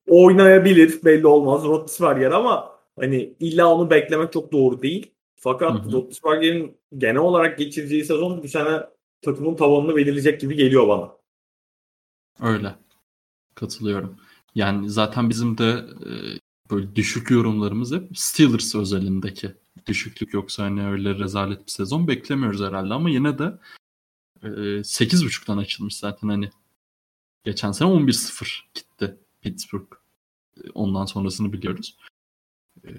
oynayabilir belli olmaz Roethlisberger ama hani illa onu beklemek çok doğru değil. Fakat Roethlisberger'in genel olarak geçireceği sezon bu sene takımın tavanını belirleyecek gibi geliyor bana. Öyle. Katılıyorum. Yani zaten bizim de e, böyle düşük yorumlarımız hep Steelers özelindeki düşüklük yoksa hani öyle rezalet bir sezon beklemiyoruz herhalde ama yine de 8.5'tan açılmış zaten hani geçen sene 11-0 gitti Pittsburgh. E, ondan sonrasını biliyoruz. E,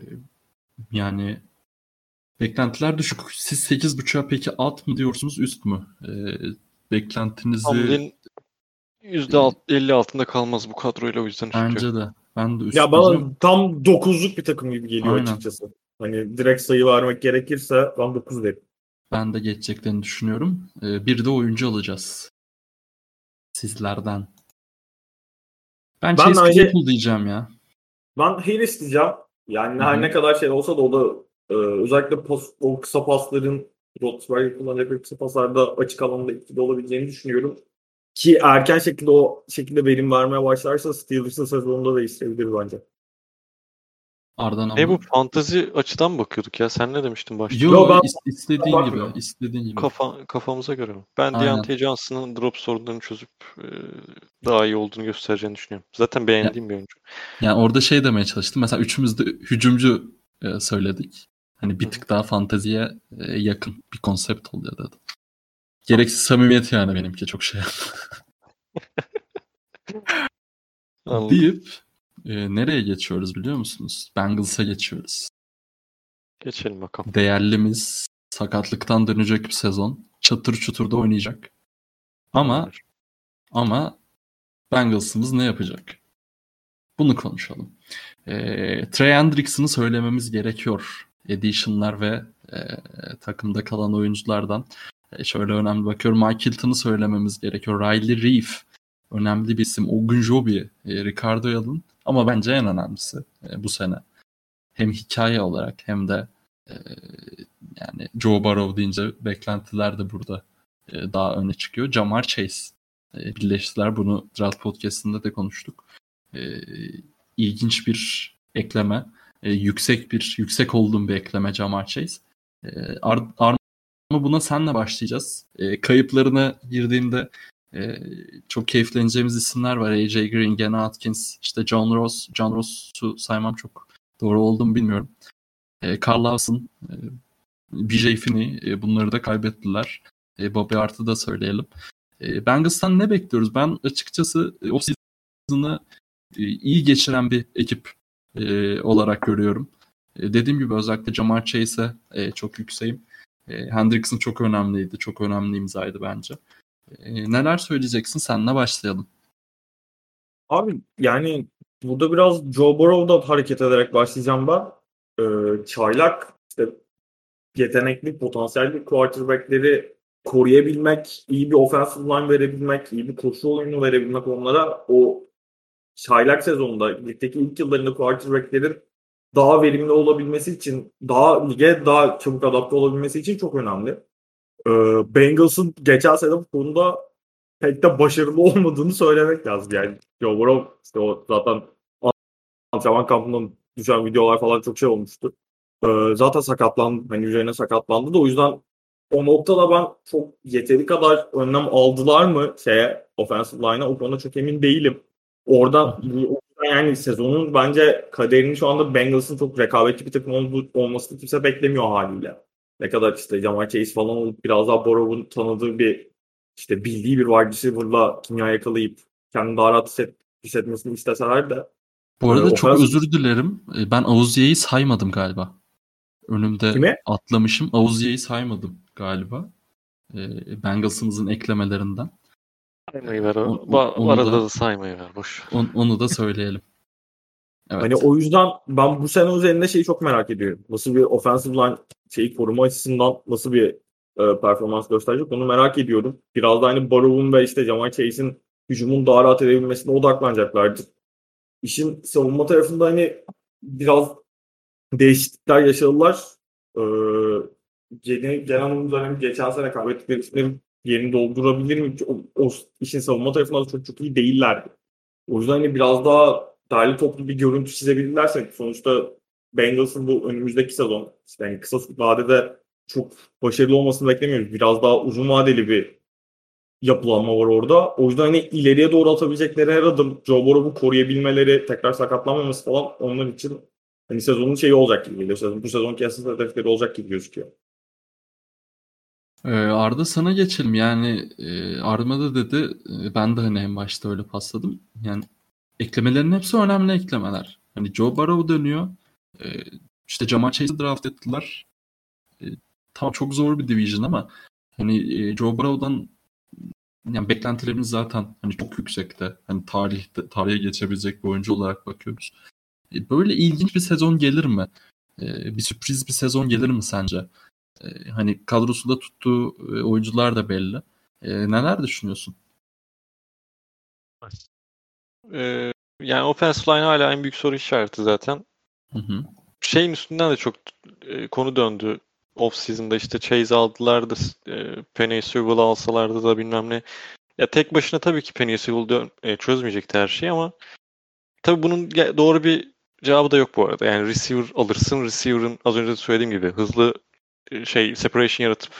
yani beklentiler düşük. Siz 8.5'a peki alt mı diyorsunuz üst mü? E, beklentinizi Hamlin %50 altında kalmaz bu kadroyla o yüzden bence de. Ben de üst Ya diyeceğim. bana tam 9'luk bir takım gibi geliyor Aynen. açıkçası. Hani direkt sayı vermek gerekirse ben 9 derim. Ben de geçeceklerini düşünüyorum. Ee, bir de oyuncu alacağız. Sizlerden. Ben, Ben Chase aynı- Claypool diyeceğim ya. Ben Harris diyeceğim. Yani Hı hı. her ne kadar şey olsa da o da e, özellikle pas, o kısa pasların Roethlisberger kullanacak kısa paslarda açık alanda etkili olabileceğini düşünüyorum. Ki erken şekilde o şekilde verim vermeye başlarsa Steelers'ın sezonunda değiştirebilir bence. Ardan ama. E bu fantazi açıdan mı bakıyorduk ya? Sen ne demiştin başta? Yo, Yo, ben- is- istediğin gibi. Bakmıyorum. istediğin gibi. Kafa, kafamıza göre mi? Ben. Deontay Johnson'ın drop sorunlarını çözüp e, daha iyi olduğunu göstereceğini düşünüyorum. Zaten beğendiğim bir oyuncu. Yani orada şey demeye çalıştım. Mesela üçümüz de hücumcu e, söyledik. Hani bir tık daha fanteziye e, yakın bir konsept oluyor dedim. Gereksiz samimiyet yani benimki çok şey. Anladım. Deyip e, nereye geçiyoruz biliyor musunuz? Bengals'a geçiyoruz. Geçelim bakalım. Değerlimiz sakatlıktan dönecek bir sezon. Çatır çutur da oynayacak. Ama ama Bengals'ımız ne yapacak? Bunu konuşalım. E, Trey Hendrickson'ı söylememiz gerekiyor. Edition'lar ve e, takımda kalan oyunculardan. E, şöyle önemli bakıyorum. Mike Hilton'ı söylememiz gerekiyor. Riley Reef önemli bir isim. Ogunjobi, e, Ricardo Yalın. Ama bence en önemlisi e, bu sene. Hem hikaye olarak hem de e, yani Joe Burrow deyince beklentiler de burada e, daha öne çıkıyor. Jamar Chase e, birleştiler. Bunu Draft Podcast'ında da konuştuk. E, ilginç bir ekleme. E, yüksek bir yüksek olduğum bir ekleme Jamar Chase. E, Ar Ar- ama buna senle başlayacağız. E, kayıplarına girdiğimde e, çok keyifleneceğimiz isimler var. AJ Green, Gene Atkins, işte John Ross. John Ross'u saymam çok doğru oldu mu bilmiyorum. E, Carl Lawson, e, BJ Finney e, bunları da kaybettiler. E, Bobby Art'ı da söyleyelim. E, Bengals'tan ne bekliyoruz? Ben açıkçası e, o season'ı e, iyi geçiren bir ekip e, olarak görüyorum. E, dediğim gibi özellikle Jamar Chase'e e, çok yükseğim. E, Hendrickson çok önemliydi. Çok önemli imzaydı bence. Neler söyleyeceksin? Senle başlayalım. Abi yani burada biraz Joe Burrow'da hareket ederek başlayacağım ben. Ee, çaylak işte yetenekli, potansiyelli quarterback'leri koruyabilmek, iyi bir offensive line verebilmek, iyi bir koşu oyunu verebilmek onlara o çaylak sezonunda ligdeki ilk yıllarında quarterback'lerin daha verimli olabilmesi için, daha lige daha çabuk adapte olabilmesi için çok önemli. Ee, Bengals'ın geçen sene bu konuda pek de başarılı olmadığını söylemek lazım. Yani Joe Burrow işte o zaten antrenman kampından düşen videolar falan çok şey olmuştu. Ee, zaten sakatlandı. Hani üzerine sakatlandı da o yüzden o noktada ben çok yeteri kadar önlem aldılar mı şeye offensive line'a o konuda çok emin değilim. Oradan yani sezonun bence kaderini şu anda Bengals'ın çok rekabetçi bir takım ol- olmasını kimse beklemiyor haliyle. Ne kadar işte Jamar Chase falan olup biraz daha Borrow'un tanıdığı bir işte bildiği bir wide receiver'la kimya yakalayıp kendini daha rahat hisset, hissetmesini isteseler de Bu arada Ee, çok offensive- özür dilerim. E, Ben Auzia'yı saymadım galiba. Önümde Kimi? atlamışım. Auzia'yı saymadım galiba. E, Bengals'ımızın eklemelerinden. Saymayı ver. O- O, o- onu arada da- da saymayı ver. Boş. On- onu da söyleyelim. Evet. Hani o yüzden ben bu sene üzerinde şeyi çok merak ediyorum. Nasıl bir offensive line şeyi koruma açısından nasıl bir e, performans gösterecek onu merak ediyorum. Biraz da hani Burrow'un ve işte Jamar Chase'in hücumun daha rahat edebilmesine odaklanacaklardır. İşin savunma tarafında hani biraz değişiklikler yaşadılar. Ee, genel, genel anlamda hani geçen sene kaybettikleri yerini doldurabilir mi? O, o işin savunma tarafında da çok çok iyi değillerdi. O yüzden hani biraz daha derli toplu bir görüntü çizebilirlerse sonuçta Bengals'ın bu önümüzdeki sezon işte yani kısa vadede çok başarılı olmasını beklemiyoruz. Biraz daha uzun vadeli bir yapılanma var orada. O yüzden hani ileriye doğru atabilecekleri her adım Joe Burrow'u koruyabilmeleri, tekrar sakatlanmaması falan onlar için hani sezonun şeyi olacak gibi geliyor. Sezon, bu sezon kesin hedefleri olacak gibi gözüküyor. Ee, Arda sana geçelim. Yani e, Arda da dedi. e, Ben de hani en başta öyle pasladım. Yani eklemelerin hepsi önemli eklemeler. Hani Joe Burrow dönüyor. E, işte Jamar Chase'i draft ettiler. E, tamam çok zor bir division ama hani e, Joe Burrow'dan yani beklentilerimiz zaten hani çok yüksekte. Hani tarihte tarihe geçebilecek bir oyuncu olarak bakıyoruz. E, böyle ilginç bir sezon gelir mi? E, bir sürpriz bir sezon gelir mi sence? E, hani kadrosunda tuttuğu e, oyuncular da belli. E, neler düşünüyorsun? Ee, yani offensive line hala en büyük soru işareti zaten. Hı hı. Şeyin üstünden de çok e, konu döndü. Off season'da işte Chase aldılar da e, Penny Sewell alsalardı da bilmem ne. Ya tek başına tabii ki Penny Sewell dön- e, çözmeyecekti her şeyi ama tabii bunun doğru bir cevabı da yok bu arada. Yani receiver alırsın. Receiver'ın az önce de söylediğim gibi hızlı e, şey separation yaratıp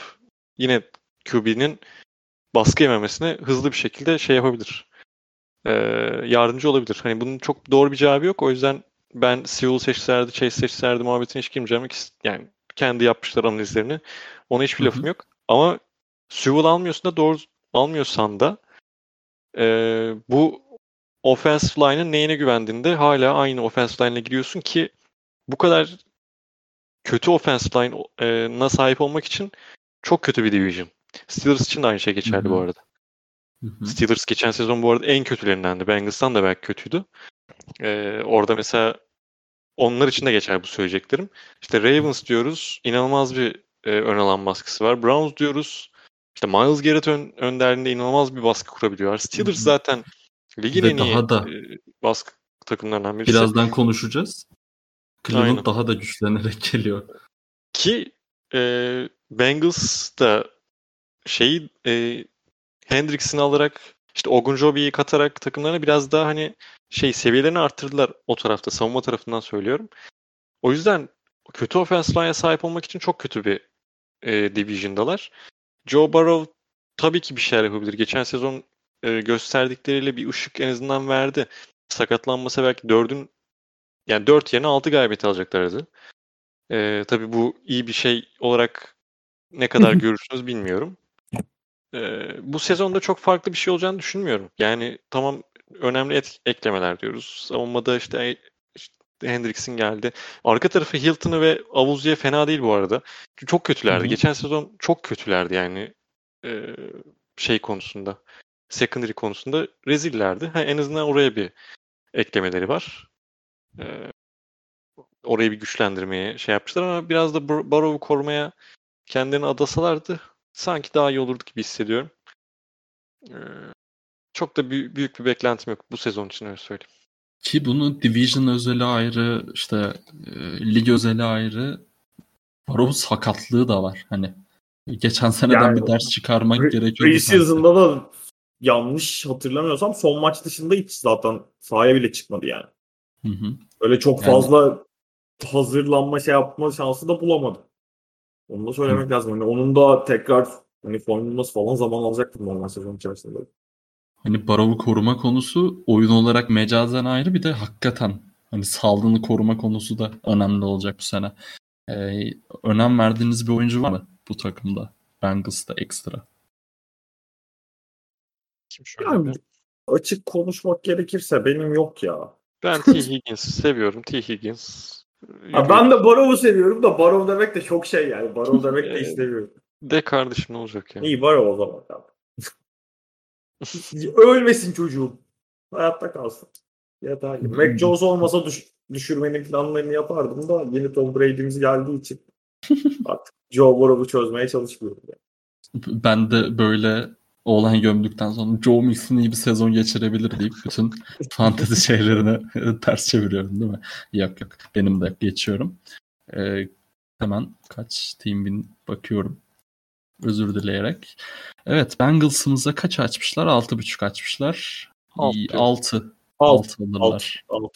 yine QB'nin baskı yememesine hızlı bir şekilde şey yapabilir. Ee, yardımcı olabilir. Hani bunun çok doğru bir cevabı yok. O yüzden ben Sewell seçserdi, Chase seçserdi muhabbetine hiç girmeyeceğim. Yani kendi yapmışlar analizlerini. Ona hiçbir lafım yok. Ama Sewell almıyorsun da doğru almıyorsan da ee, bu offensive line'ın neyine güvendiğinde hala aynı offensive line'le giriyorsun ki bu kadar kötü offensive line'a sahip olmak için çok kötü bir division. Steelers için de aynı şey geçerli Hı bu arada. Hı hı. Steelers geçen sezon bu arada en kötülerindendi. Bengals'tan da belki kötüydü. Ee, orada mesela onlar için de geçer bu söyleyeceklerim. İşte Ravens diyoruz. inanılmaz bir e, ön alan baskısı var. Browns diyoruz. İşte Miles Garrett ön, önderliğinde inanılmaz bir baskı kurabiliyorlar. Steelers Hı hı. zaten ligin Ve en iyi daha da- e, baskı takımlarından birisi. Birazdan konuşacağız. Cleveland Aynen. daha da güçlenerek geliyor. Ki e, Bengals da şeyi e, Hendricks'ini alarak işte Ogunjobi'yi katarak takımlarına biraz daha hani şey seviyelerini arttırdılar o tarafta. Savunma tarafından söylüyorum. O yüzden kötü offensive line'e sahip olmak için çok kötü bir e, division'dalar. Joe Burrow tabii ki bir şeyler yapabilir. Geçen sezon e, gösterdikleriyle bir ışık en azından verdi. Sakatlanmasa belki dördün yani dört yerine altı galibiyet alacaklardı. E, tabii bu iyi bir şey olarak ne kadar görürsünüz bilmiyorum. Ee, bu sezonda çok farklı bir şey olacağını düşünmüyorum. Yani tamam önemli et- eklemeler diyoruz. Savunmada işte, işte Hendricks'in geldi. Arka tarafı Hilton'ı ve Avuzi'ye fena değil bu arada. Çok kötülerdi. Hı hı. Geçen sezon çok kötülerdi yani e, şey konusunda. Secondary konusunda rezillerdi. Ha, en azından oraya bir eklemeleri var. Ee, orayı bir güçlendirmeye şey yapmışlar ama biraz da Burrow'u korumaya kendilerini adasalardı sanki daha iyi olurdu gibi hissediyorum. Ee, çok da büyük, büyük bir beklentim yok bu sezon için öyle söyleyeyim. Ki bunu Division özeli ayrı, işte e, lig özeli ayrı. Burrow sakatlığı da var. Hani geçen seneden Yani bir ders çıkarmak gerekiyordu. sanki. Preseason'da da yanlış hatırlamıyorsam son maç dışında hiç zaten sahaya bile çıkmadı yani. Hı hı. Öyle çok Yani- fazla hazırlanma şey yapma şansı da bulamadı. Onu da söylemek lazım. Yani onun da tekrar hani form bulması falan zaman alacaktır normal sezon içerisinde. Hani Burrow'u koruma konusu oyun olarak mecazen ayrı bir de hakikaten hani sağlığını koruma konusu da önemli olacak bu sene. Ee, önem verdiğiniz bir oyuncu var mı bu takımda? Bengals'ta ekstra. Yani açık konuşmak gerekirse benim yok ya. Ben T. Higgins'i seviyorum. T. Higgins. Ha, ben de Barrow'u seviyorum da Barrow demek de çok şey yani. Barrow demek de istemiyorum. De kardeşim ne olacak ya? İyi Barrow o zaman. Ölmesin çocuğum. Hayatta kalsın. Yatağa gir. Mac Jones olmasa düş- düşürmenin planlarını yapardım da yeni Tom Brady'miz geldiği için artık Joe Burrow'u çözmeye çalışmıyorum. Yani. Ben de böyle oğlan gömdükten sonra Joe Mixon iyi bir sezon geçirebilir deyip bütün fantezi şeylerini ters çeviriyorum değil mi? Yok yok. Benim de geçiyorum. Ee, hemen kaç team win bakıyorum. Özür dileyerek. Evet Bengals'ımıza kaç açmışlar? 6.5 açmışlar. Altı. 6. Alt, 6 alırlar. alt, alt.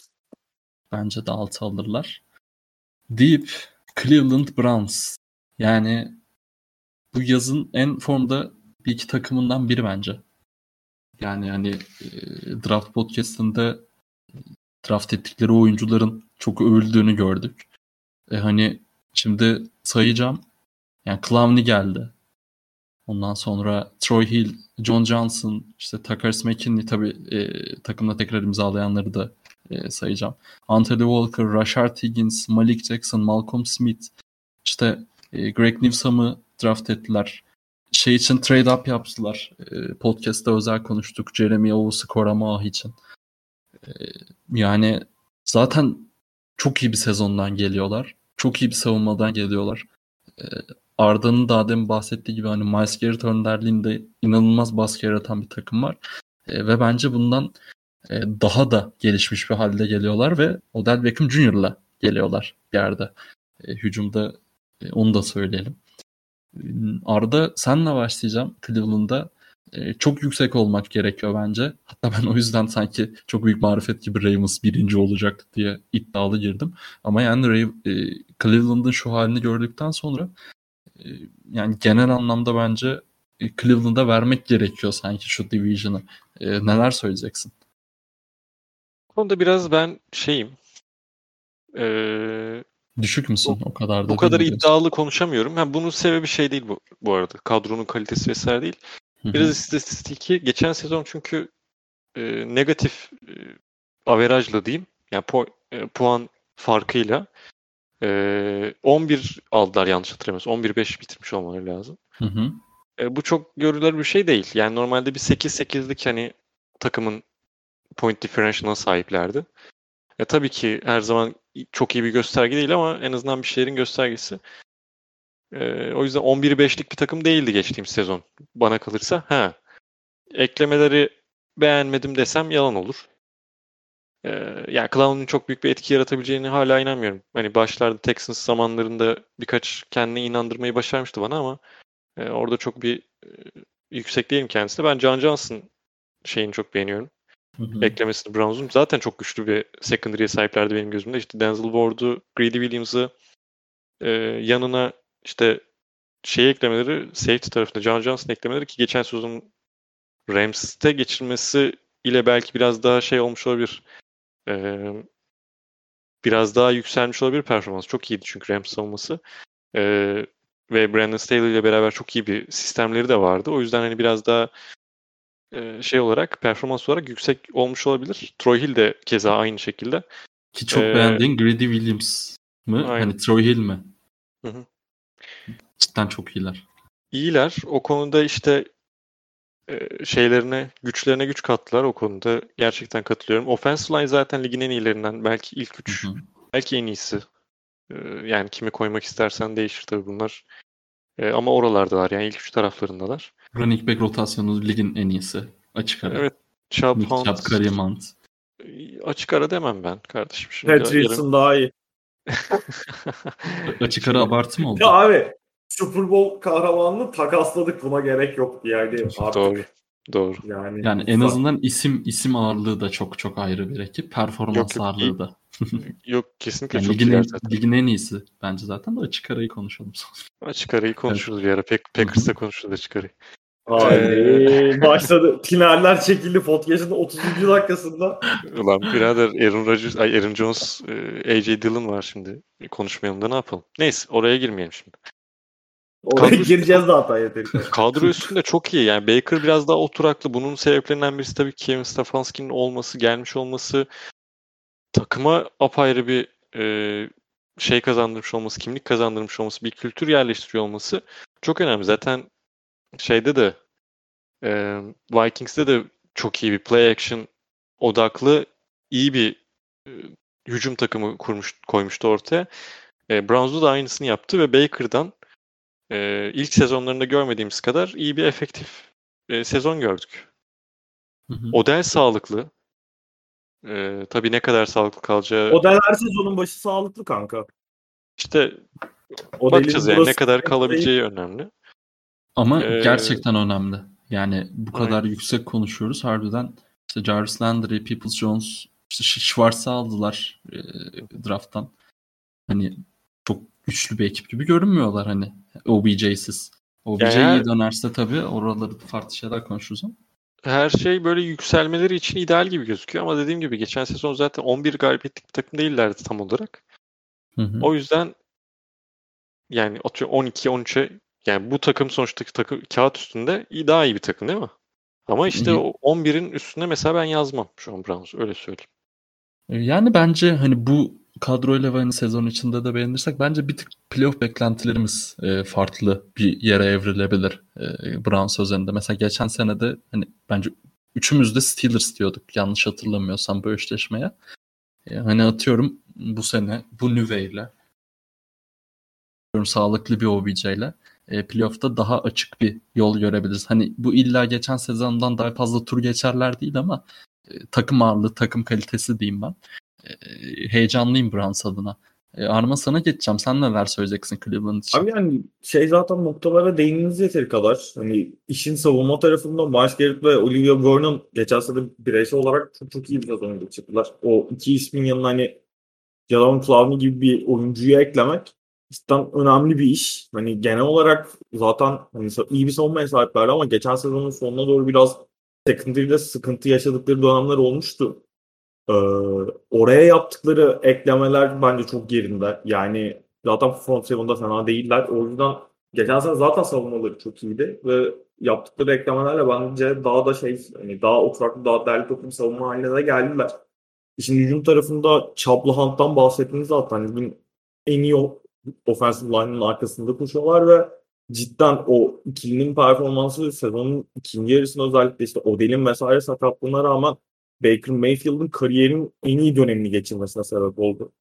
Bence de 6 alırlar. Deep Cleveland Browns. Yani bu yazın en formda ilk iki takımından biri bence. Yani hani e, draft podcast'ında draft ettikleri oyuncuların çok övüldüğünü gördük. E hani şimdi sayacağım. Yani Clowney geldi. Ondan sonra Troy Hill, John Johnson, işte Tucker McKinley tabii e, takımda tekrar imzalayanları da e, sayacağım. Anthony Walker, Rashard Higgins, Malik Jackson, Malcolm Smith, işte e, Greg Newsom'ı draft ettiler. Şey için trade up yaptılar. E, podcast'ta özel konuştuk. Jeremy Owusu Korama için. E, yani zaten çok iyi bir sezondan geliyorlar. Çok iyi bir savunmadan geliyorlar. E, Arda'nın daha demin bahsettiği gibi hani Miles Garrett önderliğinde inanılmaz baskı yaratan bir takım var. Ve bence bundan e, daha da gelişmiş bir halde geliyorlar ve Odell Beckham Jr.'la geliyorlar bir yerde. Hücumda e, onu da söyleyelim. Arda senle başlayacağım Cleveland'da. E, çok yüksek olmak gerekiyor bence. Hatta ben o yüzden sanki çok büyük marifet gibi Ravens birinci olacak diye iddialı girdim. Ama yani Ray, e, Cleveland'ın şu halini gördükten sonra e, yani genel anlamda bence e, Cleveland'a vermek gerekiyor sanki şu division'ı. E, neler söyleyeceksin? Konuda biraz ben şeyim. Ee, Düşük müsün o kadar da? Bu kadar iddialı konuşamıyorum. Ha, bunun sebebi şey değil bu, bu arada. Kadronun kalitesi vesaire değil. Biraz istatistiki. Geçen sezon çünkü e, negatif e, averajla diyeyim. Yani po, e, puan farkıyla e, 11 aldılar yanlış hatırlamıyorsam. 11-5 bitirmiş olmaları lazım. Hı hı. E, bu çok görülür bir şey değil. Yani normalde bir 8-8'lik hani takımın point differential'ına sahiplerdi. E, tabii ki her zaman çok iyi bir gösterge değil ama en azından bir şeylerin göstergesi. E, o yüzden 11-5'lik bir takım değildi geçtiğimiz sezon. Bana kalırsa. Ha. Eklemeleri beğenmedim desem yalan olur. E, yani Clown'un çok büyük bir etki yaratabileceğini hala inanmıyorum. Hani başlarda Texans zamanlarında birkaç kendine inandırmayı başarmıştı bana ama e, orada çok bir e, yüksek değilim kendisi. Ben John Johnson şeyini çok beğeniyorum. Hı hı. Eklemesini Browns'un. Zaten çok güçlü bir secondary'e sahiplerdi benim gözümde. İşte Denzel Ward'u, Greedy Williams'ı e, yanına işte şey eklemeleri safety tarafında John Johnson eklemeleri ki geçen sezon Rams'te geçirmesi ile belki biraz daha şey olmuş olabilir. Ee, biraz daha yükselmiş olabilir performans. Çok iyiydi çünkü Rams savunması. Ee, ve Brandon Staley ile beraber çok iyi bir sistemleri de vardı. O yüzden hani biraz daha e, şey olarak performans olarak yüksek olmuş olabilir. Troy Hill de keza aynı şekilde. Ki çok ee, beğendiğin Grady Williams mı? Aynen. Hani Troy Hill mi? Hı hı. Cidden çok iyiler. İyiler. O konuda işte e, şeylerine, güçlerine güç kattılar. O konuda gerçekten katılıyorum. Offensive line zaten ligin en iyilerinden. Belki ilk üç, hı hı. belki en iyisi. E, yani kimi koymak istersen değişir tabii bunlar. E, ama oralardalar yani ilk üç taraflarındalar. Running back rotasyonu ligin en iyisi. Açık ara. Evet. Chubb, Nick Chubb, Kareem Hunt. Açık ara demem ben kardeşim. Şimdi Patriots'ın yarım... daha iyi. Açık ara abartı mı oldu? Ya abi Super Bowl kahramanını takasladık buna gerek yok yani artık. Doğru. Doğru. Yani, yani en azından isim isim ağırlığı da çok çok ayrı bir ekip. Performans yok, yok, ağırlığı da. yok kesinlikle yani çok ligin, en, ligin en iyisi bence zaten de açık arayı konuşalım. açık arayı konuşuruz evet. bir ara. Pack, Packers'ta konuşuruz açık arayı. Ay, başladı. Finaller çekildi podcast'ın 30. dakikasında. Ulan birader Aaron Rodgers, ay Aaron Jones, e, AJ Dillon var şimdi. Konuşmayalım da ne yapalım. Neyse oraya girmeyelim şimdi. Oraya kadro gireceğiz zaten yeteri Kadro üstünde çok iyi. Yani Baker biraz daha oturaklı. Bunun sebeplerinden birisi tabii Kevin Stefanski'nin olması, gelmiş olması. Takıma apayrı bir e, şey kazandırmış olması, kimlik kazandırmış olması, bir kültür yerleştiriyor olması çok önemli. Zaten şeyde de e, Vikings'te de çok iyi bir play action odaklı iyi bir e, hücum takımı kurmuş koymuştu ortaya. E, Browns'da da aynısını yaptı ve Baker'dan e, ilk sezonlarında görmediğimiz kadar iyi bir efektif e, sezon gördük. Hı hı. Odell sağlıklı. E, tabii ne kadar sağlıklı kalacağı... Odell her sezonun başı sağlıklı kanka. İşte Odell'in bakacağız yani ne kadar kalabileceği önemli. Ama ee, gerçekten önemli. Yani bu kadar aynen. yüksek konuşuyoruz. Harbiden işte Jarvis Landry, Peoples Jones, işte Schwartz'ı aldılar e, draft'tan. Hani çok güçlü bir ekip gibi görünmüyorlar hani OBJ'siz. OBJ Yani- dönerse tabii oraları farklı şeyler konuşuruz ama. Her şey böyle yükselmeleri için ideal gibi gözüküyor ama dediğim gibi geçen sezon zaten 11 galibiyetlik bir takım değillerdi tam olarak. Hı hı. O yüzden yani atıyorum 12-13'e yani bu takım sonuçtaki takım kağıt üstünde iyi- daha iyi bir takım değil mi? Ama işte o 11'in üstüne mesela ben yazmam şu an Browns öyle söyleyeyim. Yani bence hani bu kadroyla ve hani sezon içinde de beğenirsek bence bir tık playoff beklentilerimiz e, farklı bir yere evrilebilir e, Browns özelinde. Mesela geçen sene de hani bence üçümüz de Steelers diyorduk yanlış hatırlamıyorsam bu eşleşmeye. E, hani atıyorum bu sene bu nüveyle sağlıklı bir OBJ ile e, playoff'ta daha açık bir yol görebiliriz. Hani bu illa geçen sezondan daha fazla tur geçerler değil ama e, takım ağırlığı, takım kalitesi diyeyim ben. E, heyecanlıyım Browns adına. E, Arma sana geçeceğim. Sen neler söyleyeceksin Cleveland için? Abi yani şey zaten noktalara değindiniz yeteri kadar. Hani işin savunma tarafında Miles Garrett ve Olivia Vernon geçen sene bireysel olarak çok çok iyi bir sezon geçirdiler. O iki ismin yanına hani Jadon Clowney gibi bir oyuncuyu eklemek cidden önemli bir iş. Hani genel olarak zaten hani iyi bir savunmaya sahiplerdi ama geçen sezonun sonuna doğru biraz secondary'de sıkıntı yaşadıkları dönemler olmuştu. Ee, oraya yaptıkları eklemeler bence çok yerinde. Yani zaten front seven'da fena değiller. O yüzden geçen sene zaten savunmaları çok iyiydi ve yaptıkları eklemelerle bence daha da şey hani daha oturaklı daha değerli toplu savunma haline de geldiler. Şimdi hücum tarafında Hunt'tan bahsettiniz zaten. Ligin en iyi offensive line'ın arkasında koşuyorlar ve cidden o ikilinin performansı sezonun ikinci yarısında özellikle işte Odell'in vesaire sakatlığına rağmen Baker Mayfield'ın kariyerin en iyi dönemini geçirmesine sebep oldu.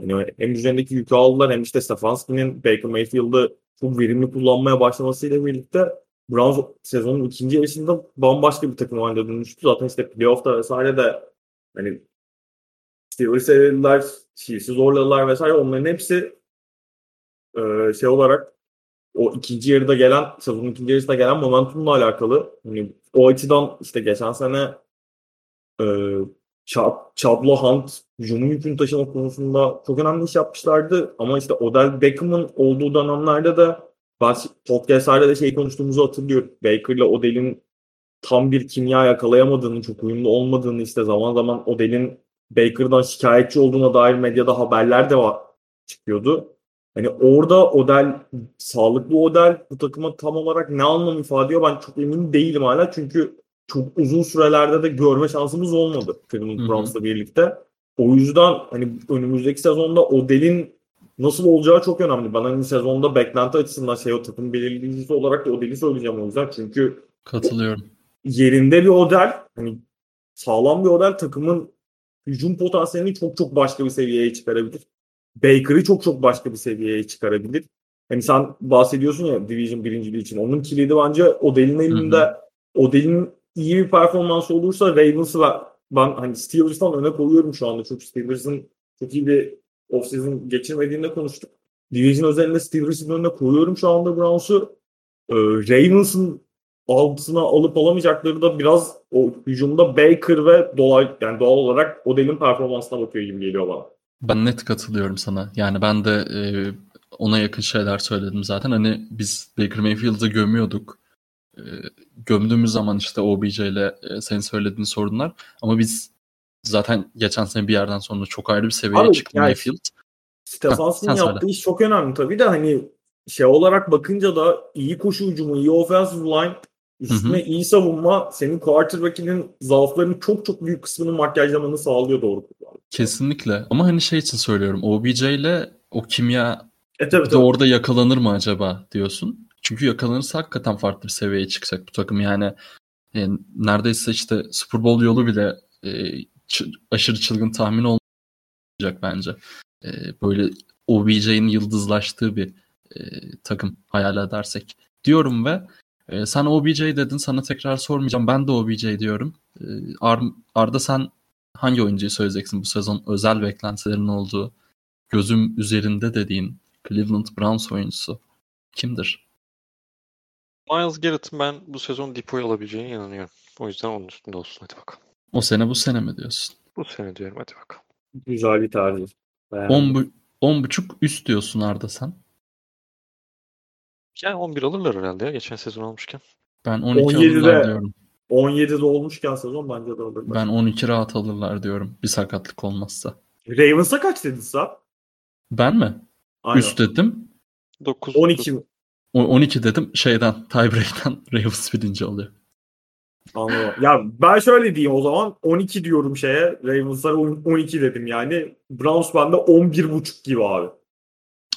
Yani hem üzerindeki yükü aldılar hem işte Stefanski'nin Baker Mayfield'ı çok verimli kullanmaya başlamasıyla birlikte Browns sezonun ikinci yarısında bambaşka bir takım haline dönüştü. Zaten işte playoff'ta vesaire de hani Steelers'ı elediler, Chiefs'i zorladılar vesaire. Onların hepsi e, şey olarak o ikinci yarıda gelen, sezonun ikinci yarısında gelen momentumla alakalı. Hani o açıdan işte geçen sene e, Chab- Chablo Hunt hücumun yükünü taşıma konusunda çok önemli iş yapmışlardı. Ama işte Odell Beckham'ın olduğu dönemlerde de ben podcastlerde de şey konuştuğumuzu hatırlıyorum. Baker'la Odell'in tam bir kimya yakalayamadığını, çok uyumlu olmadığını işte zaman zaman Odell'in Baker'dan şikayetçi olduğuna dair medyada haberler de var, çıkıyordu. Hani orada Odell, sağlıklı Odell bu takıma tam olarak ne anlam ifade ediyor ben çok emin değilim hala. Çünkü çok uzun sürelerde de görme şansımız olmadı Cleveland. Browns'la birlikte. O yüzden hani önümüzdeki sezonda Odell'in nasıl olacağı çok önemli. Ben hani sezonda beklenti açısından şey o takım belirleyicisi olarak da Odell'i söyleyeceğim o yüzden. Çünkü Katılıyorum. yerinde bir Odell, hani sağlam bir Odell takımın hücum potansiyelini çok çok başka bir seviyeye çıkarabilir. Baker'ı çok çok başka bir seviyeye çıkarabilir. Hani sen bahsediyorsun ya Division birinciliği için. Onun kilidi bence Odell'in elinde. Odell'in iyi bir performansı olursa Ravens'ı ve ben hani Steelers'tan öne koyuyorum şu anda. Çok Steelers'ın çok iyi bir offseason geçirmediğinde konuştuk. Division özelinde Steelers'ın önüne koyuyorum şu anda Browns'u. Ee, Ravens'ın altına alıp alamayacakları da biraz o hücumda Baker ve doğal, yani doğal olarak Odell'in performansına bakıyor gibi geliyor bana. Ben net katılıyorum sana. Yani ben de e, ona yakın şeyler söyledim zaten. Hani biz Baker Mayfield'ı gömüyorduk. E, gömdüğümüz zaman işte OBJ ile e, senin söylediğin sorunlar. Ama biz zaten geçen sene bir yerden sonra çok ayrı bir seviyeye Abi, çıktı yani- Mayfield. Söyle. yaptığı iş çok önemli tabii de hani şey olarak bakınca da iyi koşu hücumu, iyi offensive line, üstüne iyi savunma senin quarterback'inin zaaflarının çok çok büyük kısmını makyajlamanı sağlıyor doğru. Kesinlikle. Ama hani şey için söylüyorum. OBJ ile o kimya E tabii tabii. orada yakalanır mı acaba diyorsun. Çünkü yakalanırsa hakikaten farklı bir seviyeye çıkacak bu takım. Yani, yani neredeyse işte Super Bowl yolu bile e, aşırı çılgın tahmin olmayacak bence. E, böyle OBJ'in yıldızlaştığı bir e, takım hayal edersek diyorum ve e, sen OBJ dedin sana tekrar sormayacağım. Ben de OBJ diyorum. E, Ar- Arda sen hangi oyuncuyu söyleyeceksin bu sezon özel beklentilerin olduğu gözüm üzerinde dediğin Cleveland Browns oyuncusu kimdir? Miles Garrett'ın ben bu sezon Depo'yu alabileceğine inanıyorum. O yüzden onun üstünde olsun hadi bakalım. O sene bu sene mi diyorsun? Bu sene diyorum hadi bakalım. Güzel bir tercih. 10 bu 10 buçuk üst diyorsun Arda sen. Yani 11 alırlar herhalde ya geçen sezon almışken. Ben 12 17'de alırlar diyorum. 17'de olmuşken sezon bence de alırlar. Ben 12 rahat alırlar diyorum. Bir sakatlık olmazsa. Ravens'a kaç dedin sen? Ben mi? Aynen. Üst dedim. 9 12 mi? O- 12 dedim. Şeyden tiebreak'ten Ravens birinci oluyor. Anladım. Ya ben şöyle diyeyim o zaman 12 diyorum şeye. Ravens'a 12 dedim yani. Browns bende 11.5 gibi abi.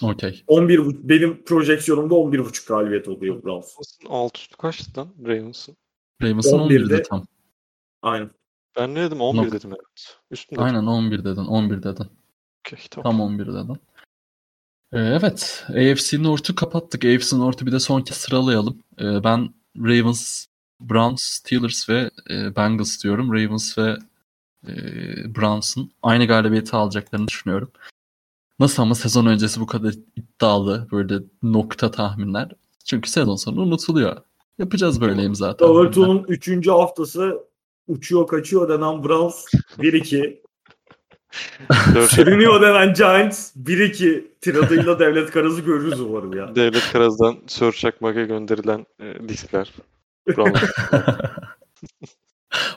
Okey. 11 benim projeksiyonumda 11.5 galibiyet oluyor Browns. alt üstü kaçtı lan Ravens'ın? Ravens'ın 11'de 11'de tam. Aynen. Ben ne dedim? 11 Nok- dedim evet. Üstünde. Aynen 11 dedin. 11 dedin. Okey, tamam. Tam 11 dedin. Ee, evet. AFC North'u kapattık. AFC North'u bir de son kez sıralayalım. Ee, ben Ravens, Browns, Steelers ve e, Bengals diyorum. Ravens ve e, Browns'ın aynı galibiyeti alacaklarını düşünüyorum. Nasıl ama sezon öncesi bu kadar iddialı böyle nokta tahminler. Çünkü sezon sonu unutuluyor. Yapacağız böyle imza tahminler. Everton'un 3. haftası uçuyor kaçıyor denen Browns 1-2. Dört- Sürünüyor denen Giants 1-2 tiradıyla devlet karası görürüz umarım ya. Devlet Karaz'dan Sör Çakmak'a gönderilen e, listeler. Bravo.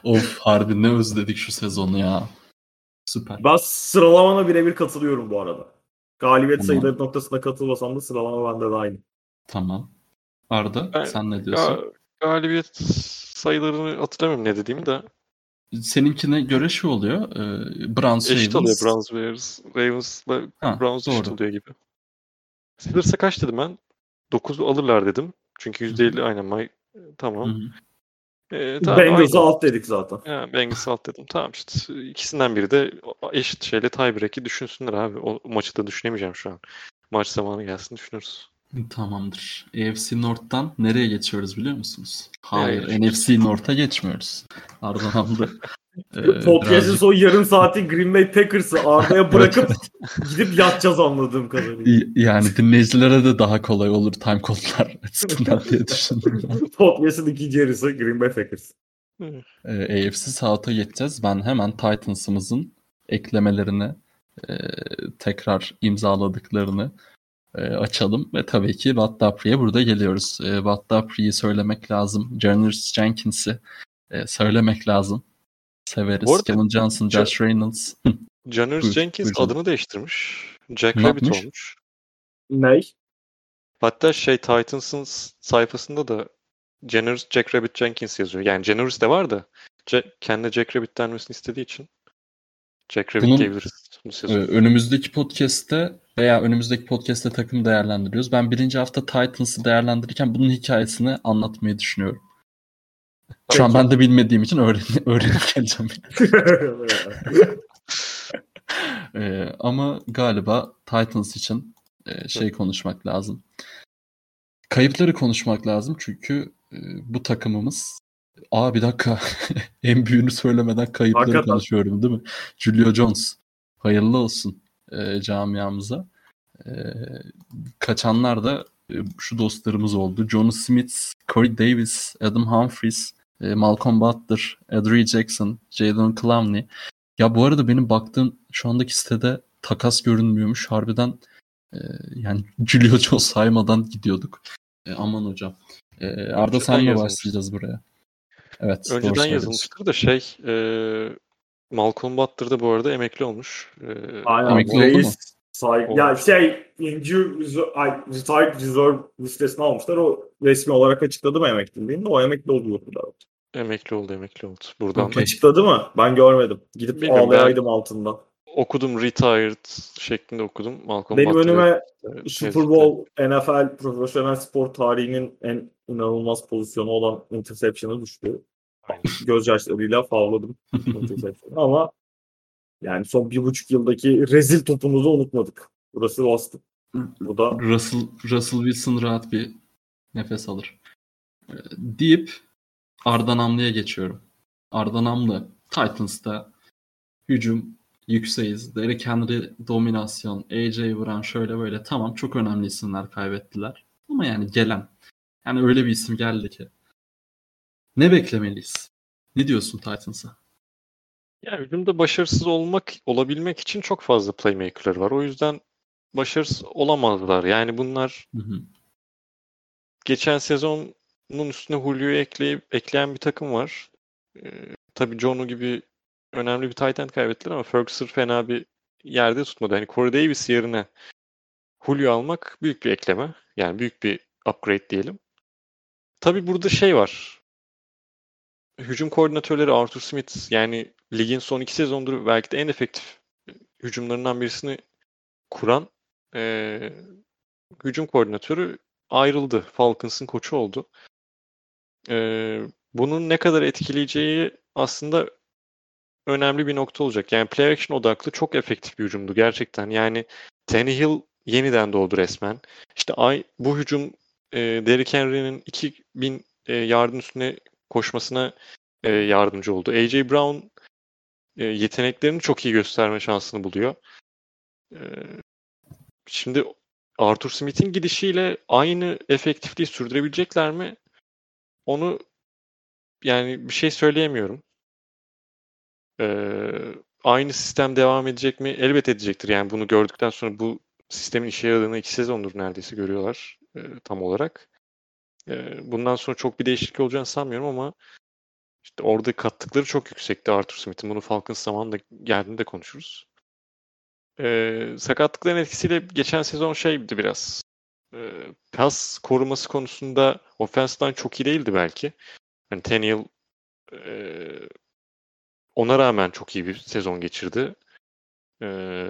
of harbi ne özledik şu sezonu ya. Süper. Ben sıralamana birebir katılıyorum bu arada. Galibiyet Tamam. sayıları noktasına katılmasam da sıralama bende de aynı. Tamam. Arda Ben- sen ne diyorsun? ya, galibiyet sayılarını hatırlamıyorum ne dediğimi de. Seninkine göre şu oluyor. E, Browns Eşit Ravens. oluyor Browns Bears. Ravens'la Browns eşit doğru. oluyor gibi. Steelers'a kaç dedim ben? 9 alırlar dedim. Çünkü %50 aynen. May, tamam. Hı hı. Ee, tamam Bengals'ı alt dedik zaten. Ya, Bengals'ı alt dedim. Tamam işte ikisinden biri de eşit şeyle tiebreak'i düşünsünler abi. O maçı da düşünemeyeceğim şu an. Maç zamanı gelsin düşünürüz. Tamamdır. AFC North'tan nereye geçiyoruz biliyor musunuz? Hayır, Nereye NFC North'a geçmiyoruz. Arda Hamdi. e, Podcast'ın son yarım saati Green Bay Packers'ı Arda'ya bırakıp gidip yatacağız anladığım kadarıyla. Yani dinleyicilere de daha kolay olur time kodlar açısından diye düşündüm. Podcast'ın ikinci yarısı Green Bay Packers. E, AFC South'a geçeceğiz. Ben hemen Titans'ımızın eklemelerini e, tekrar imzaladıklarını e, açalım ve tabii ki Watt Dupree'ye burada geliyoruz. E, Watt Dupree'yi söylemek lazım. Janice Jenkins'i e, söylemek lazım. Severiz. Bu arada- Kevin Johnson, Josh Reynolds. Buyur, Jenkins buyur adını değiştirmiş. Jack Ne Rabbit yapmış? olmuş. Ney? Hatta şey Titans'ın sayfasında da Generous Jack Rabbit Jenkins yazıyor. Yani Generous de var da Ce- kendi Jack Rabbit denmesini istediği için Jack Rabbit Bunun- diyebiliriz. bu sezon. önümüzdeki podcast'te veya önümüzdeki podcast'te takım değerlendiriyoruz. Ben birinci hafta Titans'ı değerlendirirken bunun hikayesini anlatmayı düşünüyorum. Şu an ben de bilmediğim için öğren öğrenip geleceğim. Ee, ama galiba Titans için e, şey konuşmak lazım. Kayıpları konuşmak lazım çünkü e, bu takımımız Aa bir dakika en büyüğünü söylemeden kayıpları Hakikaten. konuşuyorum değil mi? Julio Jones hayırlı olsun e, camiamıza. E, kaçanlar da e, şu dostlarımız oldu. John Smith, Corey Davis, Adam Humphries, e, Malcolm Butler, Adree Jackson, Jalen Clowney. Ya bu arada benim baktığım şu andaki sitede takas görünmüyormuş. Harbiden e, yani Julio Jones saymadan gidiyorduk. E, aman hocam. E, Arda Önceden senle başlayacağız buraya. Evet. Önceden yazılmıştır da şey e, Malcolm Butler da bu arada emekli olmuş. E, Aynen. Emekli oldu Reis mu? Say- ya şey injury reserve, reserve listesine almışlar. O resmi olarak açıkladı mı emekliliğini? O emekli oldu burada. emekli oldu emekli oldu. Buradan Okey. Açıkladı mı? Ben görmedim. Gidip Bilmiyorum, ağlayaydım altında. okudum retired şeklinde okudum. Malcolm Benim Butler'ı, önüme e, Super yazdı. Bowl, NFL, profesyonel spor tarihinin en inanılmaz pozisyonu olan interception'ı düştü. Aynen. Gözyaşlarıyla favladım ama yani son bir buçuk yıldaki rezil topumuzu unutmadık. Burası Boston. Bu da Russell, Russell Wilson rahat bir nefes alır. Ee, deyip Arda Namlı'ya geçiyorum. Arda Namlı Titans'ta hücum yükseğiz. Derrick Henry dominasyon. AJ Brown şöyle böyle. Tamam çok önemli isimler kaybettiler. Ama yani gelen. Yani öyle bir isim geldi ki. Ne beklemeliyiz? Ne diyorsun Titans'a? Yani hücumda başarısız olmak olabilmek için çok fazla playmaker'ları var. O yüzden başarısız olamazlar. Yani bunlar Hı hı. geçen sezonun üstüne Julio'yu ekleyip ekleyen bir takım var. Ee, tabii Jonu gibi önemli bir tight end kaybettiler ama Ferguson fena bir yerde tutmadı. Hani Corey Davis yerine Julio almak büyük bir ekleme. Yani büyük bir upgrade diyelim. Tabii burada şey var. Hücum koordinatörleri Arthur Smith yani ligin son iki sezondur belki de en efektif hücumlarından birisini kuran e, hücum koordinatörü ayrıldı. Falcons'ın koçu oldu. E, bunun ne kadar etkileyeceği aslında önemli bir nokta olacak. Yani play action odaklı çok efektif bir hücumdu gerçekten. Yani Tannehill yeniden doğdu resmen. İşte ay bu hücum e, Derrick Henry'nin 2000 e, yardın üstüne koşmasına e, yardımcı oldu. AJ Brown e, yeteneklerini çok iyi gösterme şansını buluyor. E, şimdi Arthur Smith'in gidişiyle aynı efektifliği sürdürebilecekler mi? Onu yani bir şey söyleyemiyorum. Ee, aynı sistem devam edecek mi? Elbet edecektir. Yani bunu gördükten sonra bu sistemin işe yaradığını iki sezondur neredeyse görüyorlar e, tam olarak. Bundan sonra çok bir değişiklik olacağını sanmıyorum ama işte orada kattıkları çok yüksekti Arthur Smith'in. Bunu Falcons zamanında geldiğinde konuşuruz. E, sakatlıkların etkisiyle geçen sezon şeydi biraz. E, pas koruması konusunda offense çok iyi değildi belki. Hani Tannehill e, ona rağmen çok iyi bir sezon geçirdi. E,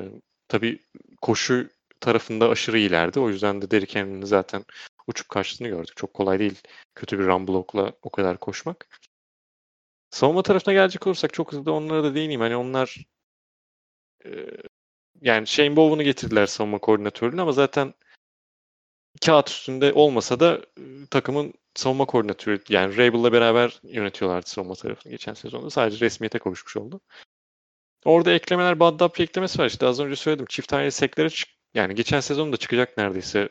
tabii koşu tarafında aşırı iyilerdi. O yüzden de Derrick Henry'nin zaten uçup kaçtığını gördük. Çok kolay değil kötü bir run block'la o kadar koşmak. Savunma tarafına gelecek olursak çok hızlı onlara da değineyim. Hani onlar e, yani Shane Bowen'u getirdiler savunma koordinatörlüğüne ama zaten kağıt üstünde olmasa da e, takımın savunma koordinatörü yani Rabel'la beraber yönetiyorlardı savunma tarafını geçen sezonda. Sadece resmiyete kavuşmuş oldu. Orada eklemeler Bad Dapri eklemesi var. İşte az önce söyledim. Çift tane seklere çık yani geçen sezon da çıkacak neredeyse.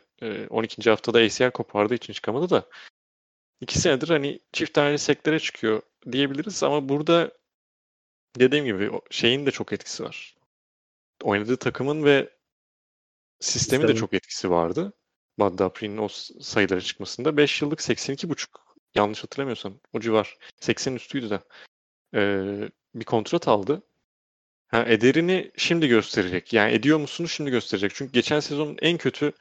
12. E, haftada ACL kopardığı için çıkamadı da. İki senedir hani çift tane seklere çıkıyor diyebiliriz ama burada dediğim gibi şeyin de çok etkisi var. Oynadığı takımın ve sistemi de çok etkisi vardı. Bad Dapri'nin o sayılara çıkmasında. 5 yıllık 82,5 yanlış hatırlamıyorsam o civar. 80 üstüydü de. Ee, bir kontrat aldı. Ha, ederini şimdi gösterecek. Yani ediyor musunuz şimdi gösterecek. Çünkü geçen sezonun en kötü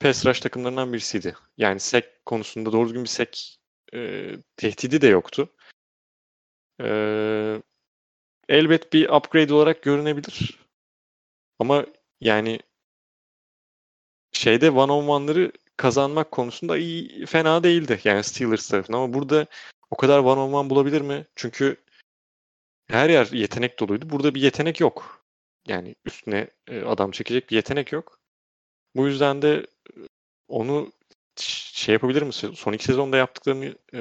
pass rush takımlarından birisiydi. Yani sek konusunda doğru düzgün bir sek e, tehdidi de yoktu. E, elbet bir upgrade olarak görünebilir. Ama yani şeyde one on one'ları kazanmak konusunda iyi fena değildi. Yani Steelers tarafından ama burada o kadar one on one bulabilir mi? Çünkü her yer yetenek doluydu. Burada bir yetenek yok. Yani üstüne e, adam çekecek bir yetenek yok. Bu yüzden de e, onu şey yapabilir mi? Son iki sezonda yaptıklarını e,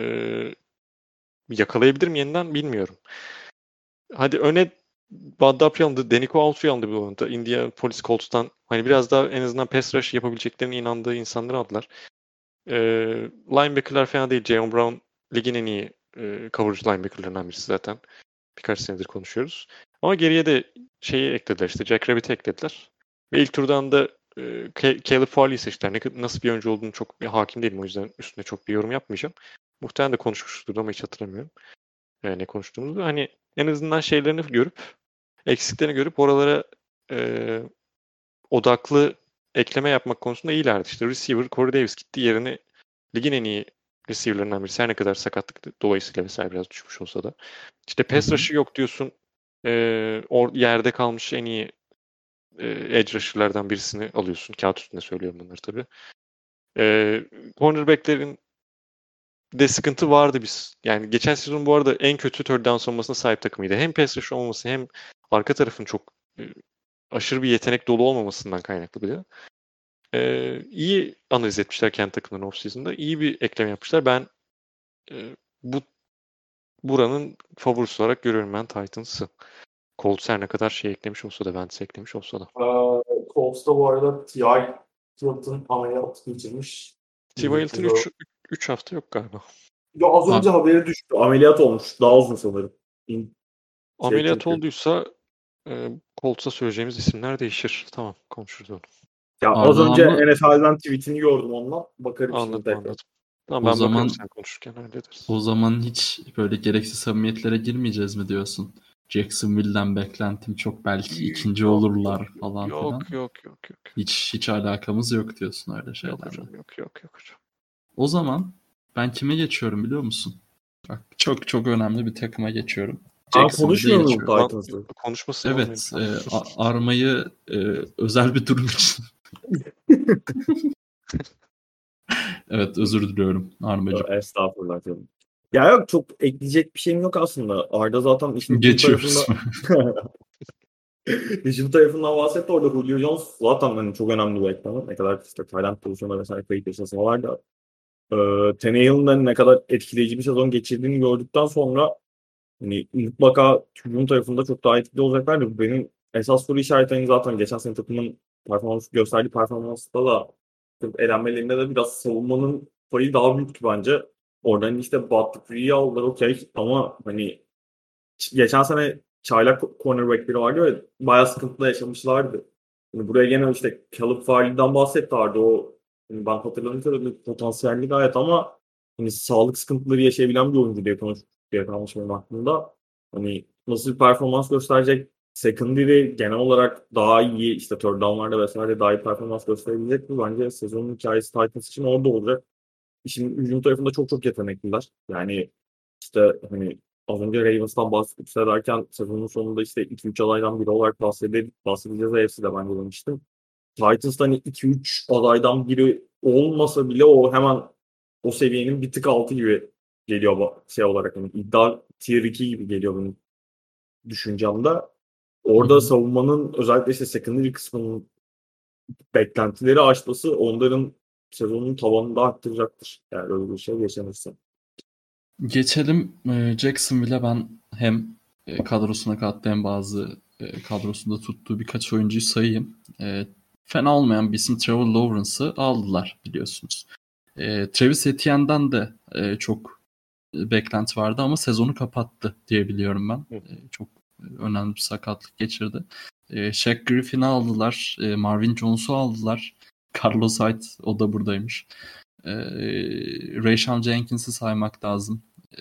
yakalayabilir mi yeniden bilmiyorum. Hadi öne Dupree alındı. Denico Autry alındı bir oyunda. India Police Colts'tan hani biraz daha en azından pass rush yapabileceklerine inandığı insanları aldılar. E, linebacker'lar fena değil. Jayon Brown ligin en iyi e, coverage linebacker'larından birisi zaten. Birkaç senedir konuşuyoruz. Ama geriye de şeyi eklediler işte Jack Rabbit'i eklediler. Ve ilk turdan da e, Caleb Farley'i seçtiler. Ne, nasıl bir oyuncu olduğunu çok hakim değilim o yüzden üstüne çok bir yorum yapmayacağım. Muhtemelen de konuşmuştur ama hiç hatırlamıyorum. E, ne konuştuğumuzu. Hani en azından şeylerini görüp eksiklerini görüp oralara e, odaklı ekleme yapmak konusunda iyilerdi. İşte receiver Corey Davis gitti yerini ligin en iyi receiver'larından birisi. Her ne kadar sakatlık dolayısıyla vesaire biraz düşmüş olsa da. İşte pass rush'ı yok diyorsun. E, or, yerde kalmış en iyi e, edge rusher'lardan birisini alıyorsun. Kağıt üstünde söylüyorum bunları tabii. E, cornerback'lerin de sıkıntı vardı biz. Yani geçen sezon bu arada en kötü third down savunmasına sahip takımıydı. Hem pass rush olmaması hem arka tarafın çok e, aşırı bir yetenek dolu olmamasından kaynaklı bile. Ee, iyi analiz etmişler kendi takımlarının off-season'da. İyi bir ekleme yapmışlar. Ben e, bu buranın favorisi olarak görüyorum ben Titans'ı. Colts her ne kadar şey eklemiş olsa da Wentz eklemiş olsa da. Ee, Colts'ta bu arada T.I. Hilton ameliyat geçirmiş. T.Y. Hilton 3, 3 hafta yok galiba. Ya az önce ha. haberi düştü. Ameliyat olmuş. Daha uzun sanırım. Şey ameliyat çünkü. olduysa e, Colts'a söyleyeceğimiz isimler değişir. Tamam konuşuruz onu. Ya az önce ama... NFL'den tweetini gördüm onunla. Bakarım anladım, şimdi Anladım. Tamam O ben zaman- bakarım sen konuşurken hallederiz. O zaman hiç böyle gereksiz samimiyetlere girmeyeceğiz mi diyorsun? Jacksonville'den beklentim çok belki ikinci Yok, olurlar falan yok, filan. Yok yok yok yok. Hiç hiç alakamız yok diyorsun öyle Yok şeylerle. hocam yok yok yok hocam. O zaman ben kime geçiyorum biliyor musun? Bak çok çok önemli bir takıma geçiyorum. Aa, konuşmuyor geçiyorum. Titans'ı? Konuşması Evet, e, armayı e, özel bir durum için. evet, özür diliyorum Armacığım. Estağfurullah canım. Ya yok çok ekleyecek bir şeyim yok aslında. Arda zaten işin Geçiyoruz. tarafında- hücum tarafından bahsetti. Orada Julio Jones zaten hani çok önemli bir ekranı. Ne kadar işte Tayland pozisyonda vesaire kayıp yaşasalar da e, Tannehill'in de ne kadar etkileyici bir sezon geçirdiğini gördükten sonra hani mutlaka hücum tarafında çok daha etkili olacaklar. Benim esas soru işaretlerim zaten geçen sene takımın performansı gösterdiği performansta da elenmelerinde de biraz savunmanın payı daha büyüktü bence. Oradan işte Butler'ı aldılar okey ama hani geçen sene çaylak cornerbackleri vardı ve bayağı sıkıntıda yaşamışlardı. Şimdi buraya gene işte Caleb Farley'den bahsetti Arda o hani ben hatırladığım kadarıyla potansiyelli gayet ama hani sağlık sıkıntıları yaşayabilen bir oyuncu diye konuş diye kalmış benim aklımda. Hani nasıl bir performans gösterecek secondary genel olarak daha iyi işte third down'larda vesaire daha iyi performans gösterebilecek mi? Bence sezonun hikayesi Titans için orada olacak. İşin hücum tarafında çok çok yetenekliler. Yani işte hani az önce Ravens'tan bahsederken sezonun sonunda işte 2-3 adaydan biri olarak bahsede, bahsedeceğiz AFC'de ben de demiştim. Titans'ta hani 2-3 adaydan biri olmasa bile o hemen o seviyenin bir tık altı gibi geliyor şey olarak. Hani iddia tier 2 gibi geliyor benim düşüncemde. Orada savunmanın özellikle işte secondary kısmının beklentileri aşması onların sezonun tavanını da arttıracaktır. Yani öyle bir şey yaşanırsa. Geçelim e, Jacksonville'e ben hem e, kadrosuna kattığı hem bazı e, kadrosunda tuttuğu birkaç oyuncuyu sayayım. Fena olmayan bir isim Trevor Lawrence'ı aldılar biliyorsunuz. Travis Etienne'den de çok beklenti vardı ama sezonu kapattı diye biliyorum ben. Çok önemli bir sakatlık geçirdi. E, Shaq Griffin'i aldılar. E, Marvin Jones'u aldılar. Carlos Hyde o da buradaymış. E, Rayshon Jenkins'i saymak lazım. E,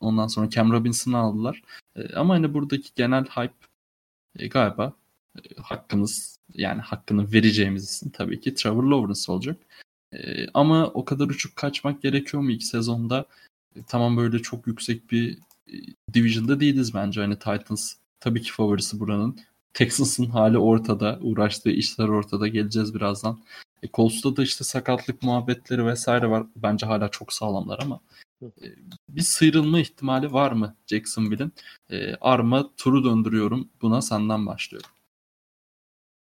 ondan sonra Cam Robinson'ı aldılar. E, ama hani buradaki genel hype e, galiba e, hakkınız yani hakkını vereceğimiz isim tabii ki Trevor Lawrence olacak. E, ama o kadar uçup kaçmak gerekiyor mu ilk sezonda? E, tamam böyle çok yüksek bir division'da değiliz bence. Hani Titans tabii ki favorisi buranın. Texans'ın hali ortada. Uğraştığı işler ortada. Geleceğiz birazdan. E, Colts'ta da işte sakatlık muhabbetleri vesaire var. Bence hala çok sağlamlar ama e, bir sıyrılma ihtimali var mı Jacksonville'in? E, Arma turu döndürüyorum. Buna senden başlıyorum.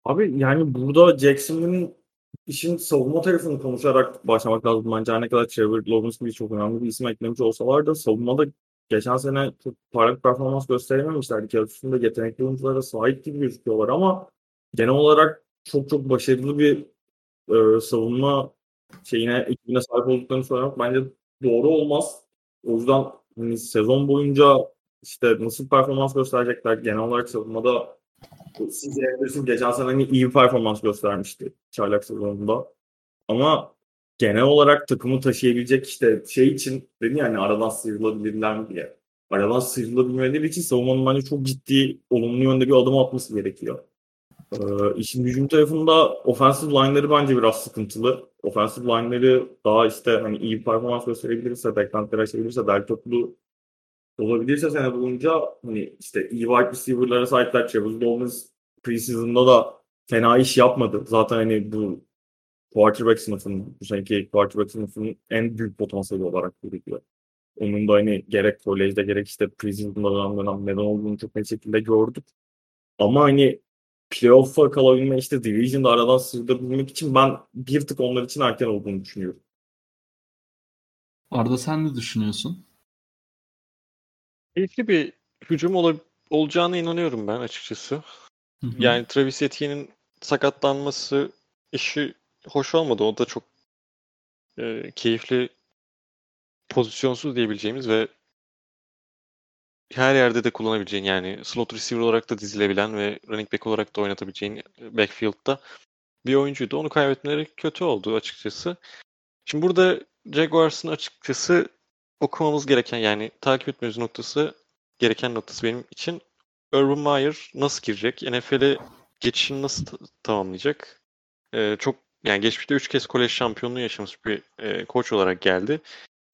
Abi yani burada Jackson'ın işin savunma tarafını konuşarak başlamak lazım. Bence her ne kadar Trevor Lawrence gibi çok önemli bir isim eklemiş olsalar da savunmada geçen sene çok parlak performans gösterememişlerdi. Kağıt yetenekli oyunculara sahip gibi gözüküyorlar ama genel olarak çok çok başarılı bir e, savunma şeyine, ekibine sahip olduklarını söylemek bence doğru olmaz. O yüzden hani sezon boyunca işte nasıl performans gösterecekler genel olarak savunmada siz Anderson geçen sene hani iyi performans göstermişti çaylak sezonunda. Ama genel olarak takımı taşıyabilecek işte şey için dedin yani aradan sıyrılabilirler diye. Aradan sıyrılabilmeleri için savunmanın bence çok ciddi olumlu yönde bir adım atması gerekiyor. Ee, işin hücum tarafında offensive line'ları bence biraz sıkıntılı. Offensive line'ları daha işte hani iyi performans gösterebilirse, beklentileri aşabilirse, bel toplu olabilirse sene boyunca hani işte iyi wide receiver'lara sahipler. Travis Lawrence preseason'da da fena iş yapmadı. Zaten hani bu quarterback sınıfının, bu seneki quarterback sınıfının en büyük potansiyeli olarak görülüyor. Onun da hani gerek kolejde gerek işte preseason'da dönem dönem neden olduğunu çok net şekilde gördük. Ama hani playoff'a kalabilme işte division'da aradan sıyrılabilmek için ben bir tık onlar için erken olduğunu düşünüyorum. Arda sen ne düşünüyorsun? Keyifli bir hücum ol- olacağına inanıyorum ben açıkçası. Hı hı. Yani Travis Etienne'in sakatlanması işi hoş olmadı. O da çok e, keyifli pozisyonsuz diyebileceğimiz ve her yerde de kullanabileceğin yani slot receiver olarak da dizilebilen ve running back olarak da oynatabileceğin backfield'da bir oyuncuydu. Onu kaybetmeleri kötü oldu açıkçası. Şimdi burada Jaguars'ın açıkçası okumamız gereken yani takip etmemiz noktası gereken noktası benim için Urban Meyer nasıl girecek? NFL'e geçişini nasıl ta- tamamlayacak? Ee, çok yani geçmişte 3 kez kolej şampiyonluğu yaşamış bir e, koç olarak geldi.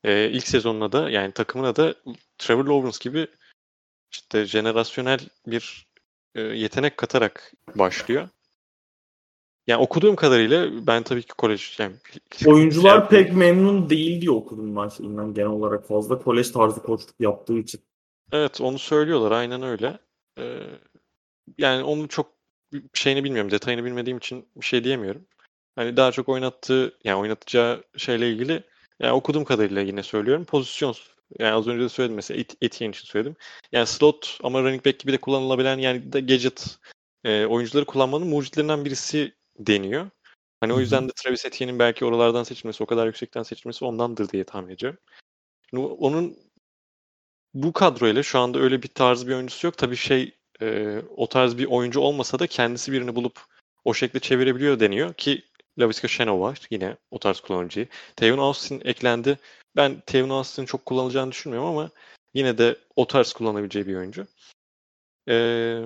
E, ilk sezonuna da yani takımına da Trevor Lawrence gibi işte jenerasyonel bir e, yetenek katarak başlıyor. Yani okuduğum kadarıyla ben tabii ki kolej yani Oyuncular şey pek memnun değil diye okudum ben şeyinden genel olarak fazla kolej tarzı koçluk yaptığı için. Evet onu söylüyorlar aynen öyle. Ee, yani onu çok şeyini bilmiyorum detayını bilmediğim için bir şey diyemiyorum. Hani daha çok oynattığı yani oynatacağı şeyle ilgili yani okuduğum kadarıyla yine söylüyorum pozisyon yani az önce de söyledim mesela Et- Etienne için söyledim. Yani slot ama running back gibi de kullanılabilen yani de gadget e, oyuncuları kullanmanın mucitlerinden birisi deniyor. Hani o yüzden de Travis Etienne'in belki oralardan seçilmesi, o kadar yüksekten seçilmesi ondandır diye tahmin ediyorum. Şimdi onun bu kadroyla şu anda öyle bir tarz bir oyuncusu yok. Tabii şey e, o tarz bir oyuncu olmasa da kendisi birini bulup o şekilde çevirebiliyor deniyor ki Laviska Shenault var yine o tarz kullanıcıyı. Tevin Austin eklendi. Ben Tevin Austin'in çok kullanılacağını düşünmüyorum ama yine de o tarz kullanabileceği bir oyuncu. Ee,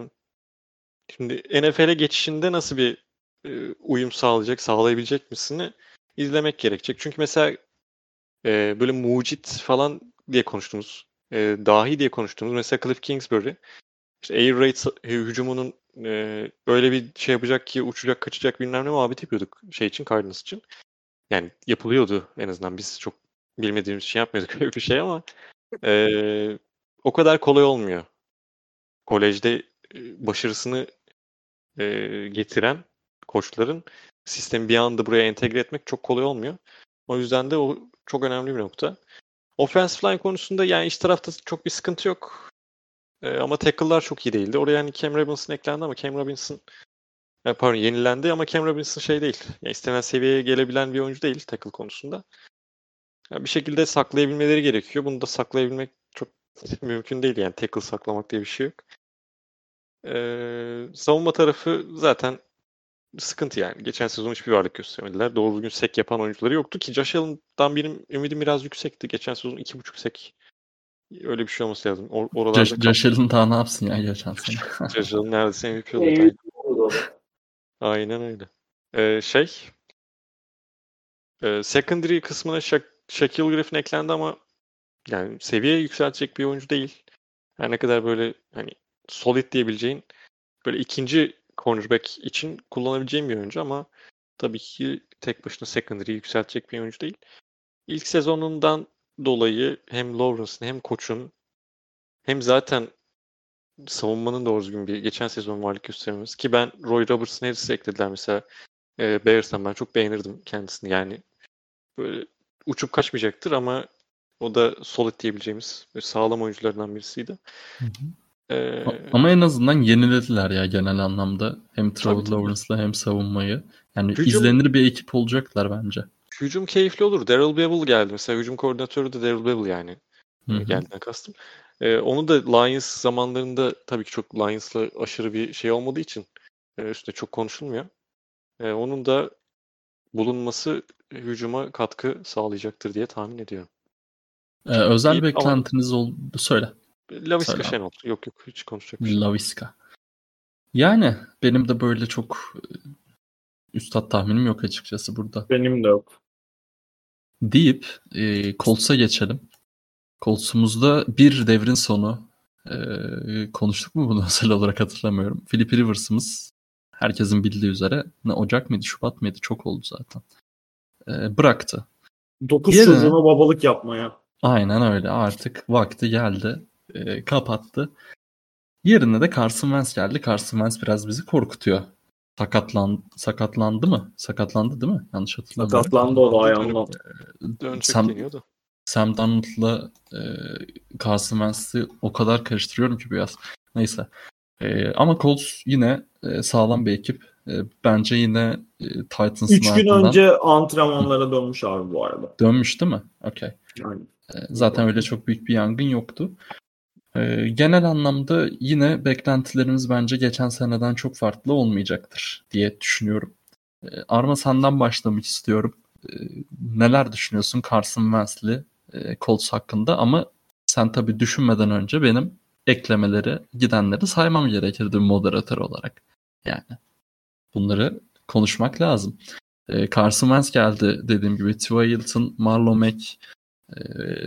şimdi NFL'e geçişinde nasıl bir e, uyum sağlayacak, sağlayabilecek misini izlemek gerekecek. Çünkü mesela e, böyle mucit falan diye konuştuğumuz, e, dahi diye konuştuğumuz mesela Cliff Kingsbury işte air raid sa- hücumunun e, öyle bir şey yapacak ki uçacak, kaçacak bilmem ne muhabbet yapıyorduk şey için, Cardinals için. Yani yapılıyordu en azından. Biz çok bilmediğimiz için yapmıyorduk öyle bir şey ama e, o kadar kolay olmuyor. Kolejde e, başarısını e, getiren koçların sistemi bir anda buraya entegre etmek çok kolay olmuyor. O yüzden de o çok önemli bir nokta. Offensive line konusunda yani iç tarafta çok bir sıkıntı yok. E, ama tackle'lar çok iyi değildi. Oraya hani Cam Robinson eklendi ama Cam Robinson e, pardon yenilendi ama Cam Robinson şey değil. Yani istenen seviyeye gelebilen bir oyuncu değil tackle konusunda. Yani bir şekilde saklayabilmeleri gerekiyor. Bunu da saklayabilmek çok mümkün değil yani tackle saklamak diye bir şey yok. Ee, savunma tarafı zaten sıkıntı yani. Geçen sezon hiçbir varlık göstermediler. Doğru düzgün sek yapan oyuncuları yoktu ki Josh Allen'dan benim ümidim biraz yüksekti. Geçen sezon 2.5 sek öyle bir şey olması lazım. Or- oralarda Josh, Josh Allen daha ne yapsın ya geçen sene. Josh Allen neredeyse MVP oldu. Aynen öyle. Ee, şey e, secondary kısmına Sha- Shaquille Griffin eklendi ama yani seviye yükseltecek bir oyuncu değil. Her ne kadar böyle hani solid diyebileceğin böyle ikinci cornerback için kullanabileceğin bir oyuncu ama tabii ki tek başına secondary yükseltecek bir oyuncu değil. İlk sezonundan dolayı hem Lawrence'ın hem koçun hem zaten savunmanın doğru düzgün bir geçen sezon varlık göstermemiz ki ben Roy Robertson Harris'i eklediler mesela e, Bears'tan ben çok beğenirdim kendisini yani böyle uçup kaçmayacaktır ama o da solid diyebileceğimiz sağlam oyunculardan birisiydi. Hı hı. Ee, Ama en azından yenilediler ya genel anlamda. Hem Trevor. Lawrence'la hem savunmayı. Yani Hücum- izlenir bir ekip olacaklar bence. Hücum keyifli olur. Daryl Bevel geldi. Mesela hücum koordinatörü de Daryl Bevel yani. Hı hı. Geldiğinden kastım. Ee, onu da Lions zamanlarında tabii ki çok Lions'la aşırı bir şey olmadığı için e, üstüne çok konuşulmuyor. E, onun da bulunması hücuma katkı sağlayacaktır diye tahmin ediyorum. Ee, özel İyi, ama- beklentiniz oldu. Söyle. Laviska. Shenault. Yok yok hiç konuşacak bir şey. Laviska. Yani benim de böyle çok üstad tahminim yok açıkçası burada. Benim de yok. Deyip e, Colts'a geçelim. Colts'umuzda bir devrin sonu e, konuştuk mu bunu özel olarak hatırlamıyorum. Philip Rivers'ımız herkesin bildiği üzere ne Ocak mıydı Şubat mıydı çok oldu zaten. E, bıraktı. 9 Yerine- çocuğuna babalık yapmaya. Aynen öyle artık vakti geldi. E, kapattı. Yerine de Carson Wentz geldi. Carson Wentz biraz bizi korkutuyor. Sakatlan, sakatlandı mı? Sakatlandı değil mi? Yanlış hatırlamıyorum. Sakatlandı o da ayağından. Dönecek Sam, deniyor da. Sam Darnold'la e, Carson Wentz'i o kadar karıştırıyorum ki biraz. Neyse. E, ama Colts yine e, sağlam bir ekip. E, bence yine e, Titans'ın 3 gün ardından önce antrenmanlara dönmüş abi bu arada. dönmüş değil mi? Okey. Yani E, Zaten öyle çok büyük bir yangın yoktu. E, Genel anlamda yine beklentilerimiz bence geçen seneden çok farklı olmayacaktır diye düşünüyorum. E, Arma senden başlamak istiyorum. neler düşünüyorsun Carson Wentz'li e, Colts hakkında ama sen tabii düşünmeden önce benim eklemeleri, gidenleri saymam gerekirdi moderatör olarak. Yani bunları konuşmak lazım. E, Carson Wentz geldi dediğim gibi. Tua Hilton, Marlon Mack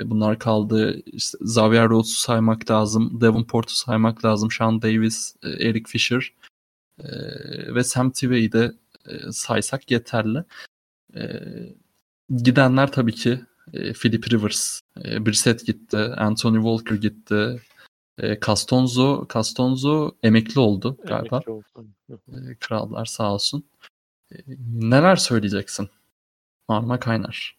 bunlar kaldı. İşte Xavier Rhodes'u saymak lazım. Devonport'u saymak lazım. Sean Davis, e, Eric Fisher e, ve Sam Tivey'i de e, saysak yeterli. E, gidenler tabii ki e, Philip Rivers, Brissett gitti, Anthony Walker gitti, Castonzo, Castonzo emekli oldu galiba. Emekli oldu. Krallar sağ olsun. Neler söyleyeceksin? Marma Kaynar.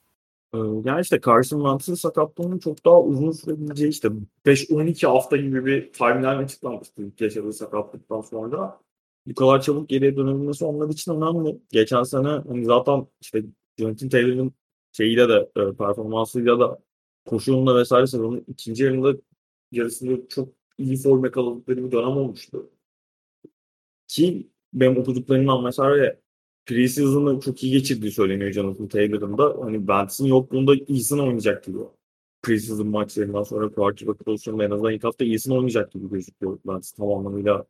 Ee, yani işte Carson Wentz'in sakatlığının çok daha uzun sürebileceği işte 5-12 hafta gibi bir timeline açıklanmıştı ilk yaşadığı sakatlıktan sonra. Bu kadar çabuk geriye dönebilmesi onlar için önemli. Geçen sene hani zaten işte Jonathan Taylor'ın şeyiyle de e, performansıyla da koşulunda vesaire sezonun ikinci yarında yarısında çok iyi form yakaladıkları bir dönem olmuştu. Ki benim okuduklarımdan mesela preseason'ı çok iyi geçirdiği söyleniyor Jonathan Taylor'ın da. Hani Bentz'in yokluğunda iyisini oynayacak gibi. Preseason maçlarından sonra quarterback pozisyonunda en azından ilk hafta iyisini oynayacak gibi gözüküyor Bentz tam anlamıyla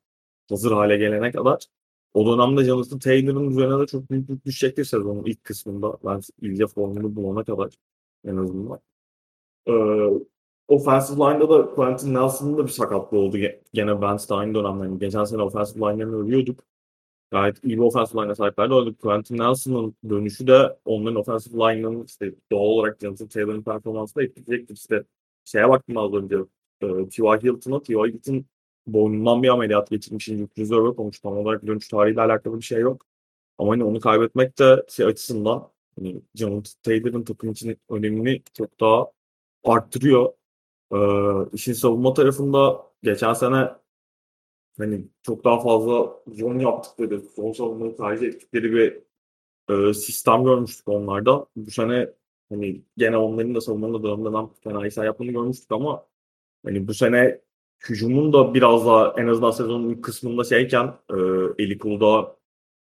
hazır hale gelene kadar. O dönemde Jonathan Taylor'ın üzerine de çok büyük yük düşecektir sezonun ilk kısmında. Ben iyice formunu bulana kadar en azından. Ee, offensive line'da da Quentin Nelson'ın da bir sakatlığı oldu gene Vance'da aynı dönemde. Yani geçen sene offensive line'lerini ölüyorduk. Gayet iyi bir offensive line'a sahiplerdi. Öyle Quentin Nelson'ın dönüşü de onların offensive line'ının işte doğal olarak Jonathan Taylor'ın performansını etkileyecektir. İşte şeye baktım az önce. E, T.Y. Hilton'a. T.Y. Hilton boynundan bir ameliyat geçirmiş. İlk rezerve konmuş. Tam olarak dönüş tarihiyle alakalı bir şey yok. Ama hani onu kaybetmek de şey açısından hani Jonathan Taylor'ın takım için önemini çok daha arttırıyor. Ee, işin savunma tarafında geçen sene hani çok daha fazla zon yaptıkları, zon savunmayı tercih ettikleri bir e, sistem görmüştük onlarda. Bu sene hani gene onların da savunmanın da dönemden fena işler yaptığını görmüştük ama hani bu sene hücumun da biraz daha en azından sezonun ilk kısmında şeyken e, eli kulda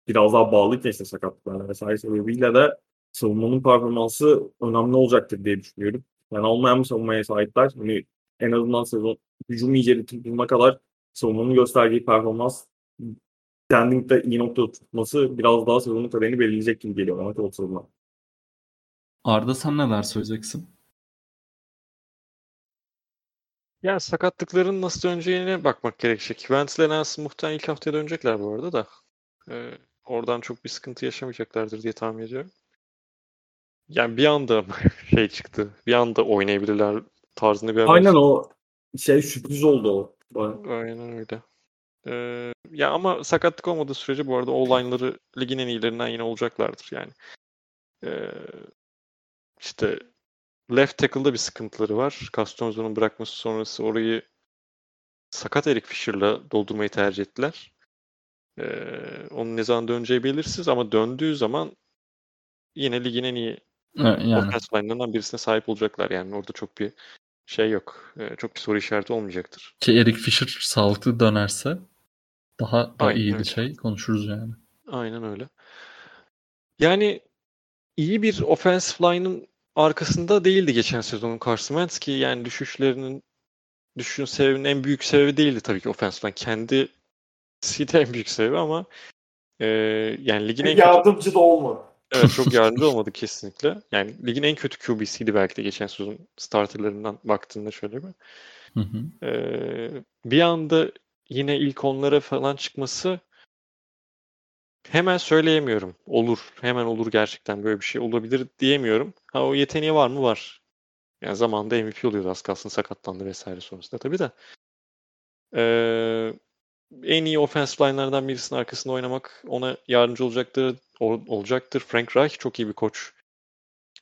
biraz daha bağlıyken işte sakatlıklarla vesaire sebebiyle de savunmanın performansı önemli olacaktır diye düşünüyorum. Yani olmayan bir savunmaya sahipler. Hani en azından sezon hücum iyice ritim kadar savunmanın gösterdiği performans standing'de iyi noktada tutması biraz daha sezonun kaderini belirleyecek gibi geliyor bana Colts adına. Arda sen neler söyleyeceksin? Yani sakatlıkların nasıl döneceğine bakmak gerekecek. Wentz ile Nelson muhtemelen ilk haftaya dönecekler bu arada da. Ee, oradan çok bir sıkıntı yaşamayacaklardır diye tahmin ediyorum. Yani bir anda şey çıktı. Bir anda oynayabilirler tarzında bir Aynen o şey sürpriz oldu o. Aynen öyle. Ee, ya ama sakatlık olmadığı sürece bu arada o-line'ları ligin en iyilerinden yine olacaklardır yani. Ee, işte left tackle'da bir sıkıntıları var. Castonzo'nun bırakması sonrası orayı sakat Eric Fisher'la doldurmayı tercih ettiler. Ee, onun ne zaman döneceği belirsiz ama döndüğü zaman yine ligin en iyi yani. offensive line'larından birisine sahip olacaklar. Yani orada çok bir şey yok. Ee, çok bir soru işareti olmayacaktır. Ki Eric Fisher sağlıklı dönerse daha da iyi bir şey konuşuruz yani. Aynen öyle. Yani iyi bir offensive line'ın arkasında değildi geçen sezonun Carson Wentz ki yani düşüşlerinin düşüşün sebebinin en büyük sebebi değildi tabii ki offensive line. Kendi en büyük sebebi ama e, yani ligin en yardımcı kötü... da olmadı. Evet çok yardımcı olmadı kesinlikle. Yani ligin en kötü QB'siydi belki de geçen sezon starterlarından baktığında şöyle bir. Hı hı. Ee, bir anda yine ilk onlara falan çıkması hemen söyleyemiyorum. Olur. Hemen olur gerçekten böyle bir şey olabilir diyemiyorum. Ha o yeteneği var mı? Var. Yani zamanında MVP oluyordu az kalsın sakatlandı vesaire sonrasında tabii de. Ee, en iyi offensive line'lardan birisinin arkasında oynamak ona yardımcı olacaktır. olacaktır. Frank Reich çok iyi bir koç.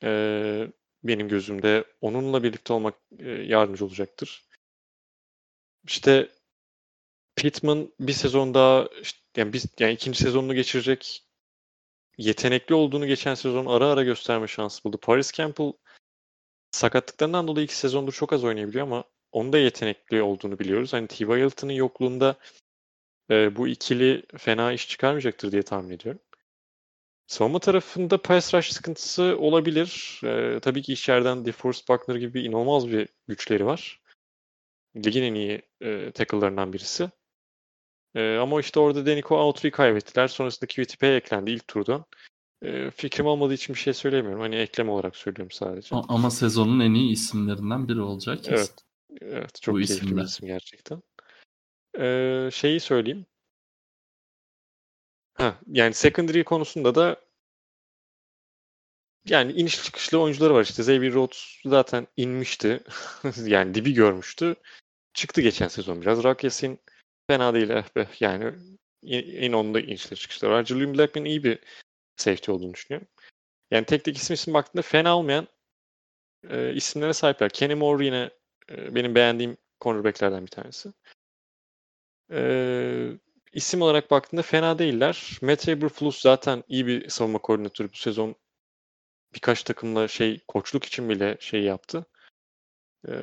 Ee, benim gözümde onunla birlikte olmak e, yardımcı olacaktır. İşte Pittman bir sezon daha işte, yani biz yani ikinci sezonunu geçirecek yetenekli olduğunu geçen sezon ara ara gösterme şansı buldu. Paris Campbell sakatlıklarından dolayı iki sezondur çok az oynayabiliyor ama onun da yetenekli olduğunu biliyoruz. Hani T.Y. Hilton'ın yokluğunda e, bu ikili fena iş çıkarmayacaktır diye tahmin ediyorum. Savunma tarafında pass rush sıkıntısı olabilir. Ee, tabii ki içeriden DeForest Buckner gibi inanılmaz bir güçleri var. Ligin en iyi e, tackle'larından birisi. E, ama işte orada Denico Autry'i kaybettiler. Sonrasında QTP eklendi ilk turdan. E, fikrim olmadığı için bir şey söylemiyorum. Hani ekleme olarak söylüyorum sadece. Ama sezonun en iyi isimlerinden biri olacak kesin. Evet. Evet. Çok Bu keyifli isimde. bir isim gerçekten. E, şeyi söyleyeyim. Ha, yani secondary konusunda da yani iniş çıkışlı oyuncuları var işte. Xavier Rhodes zaten inmişti. yani dibi görmüştü. Çıktı geçen sezon biraz. Rakes'in fena değil eh be. Yani en onda inişleri çıkışları var. Julian Blackman iyi bir safety olduğunu düşünüyorum. Yani tek tek isim isim baktığında fena olmayan e, isimlere sahipler. Kenny Moore yine e, benim beğendiğim cornerbacklerden bir tanesi. E, isim olarak baktığında fena değiller. Matt Eberflus zaten iyi bir savunma koordinatörü. Bu sezon birkaç takımla şey koçluk için bile şey yaptı. E,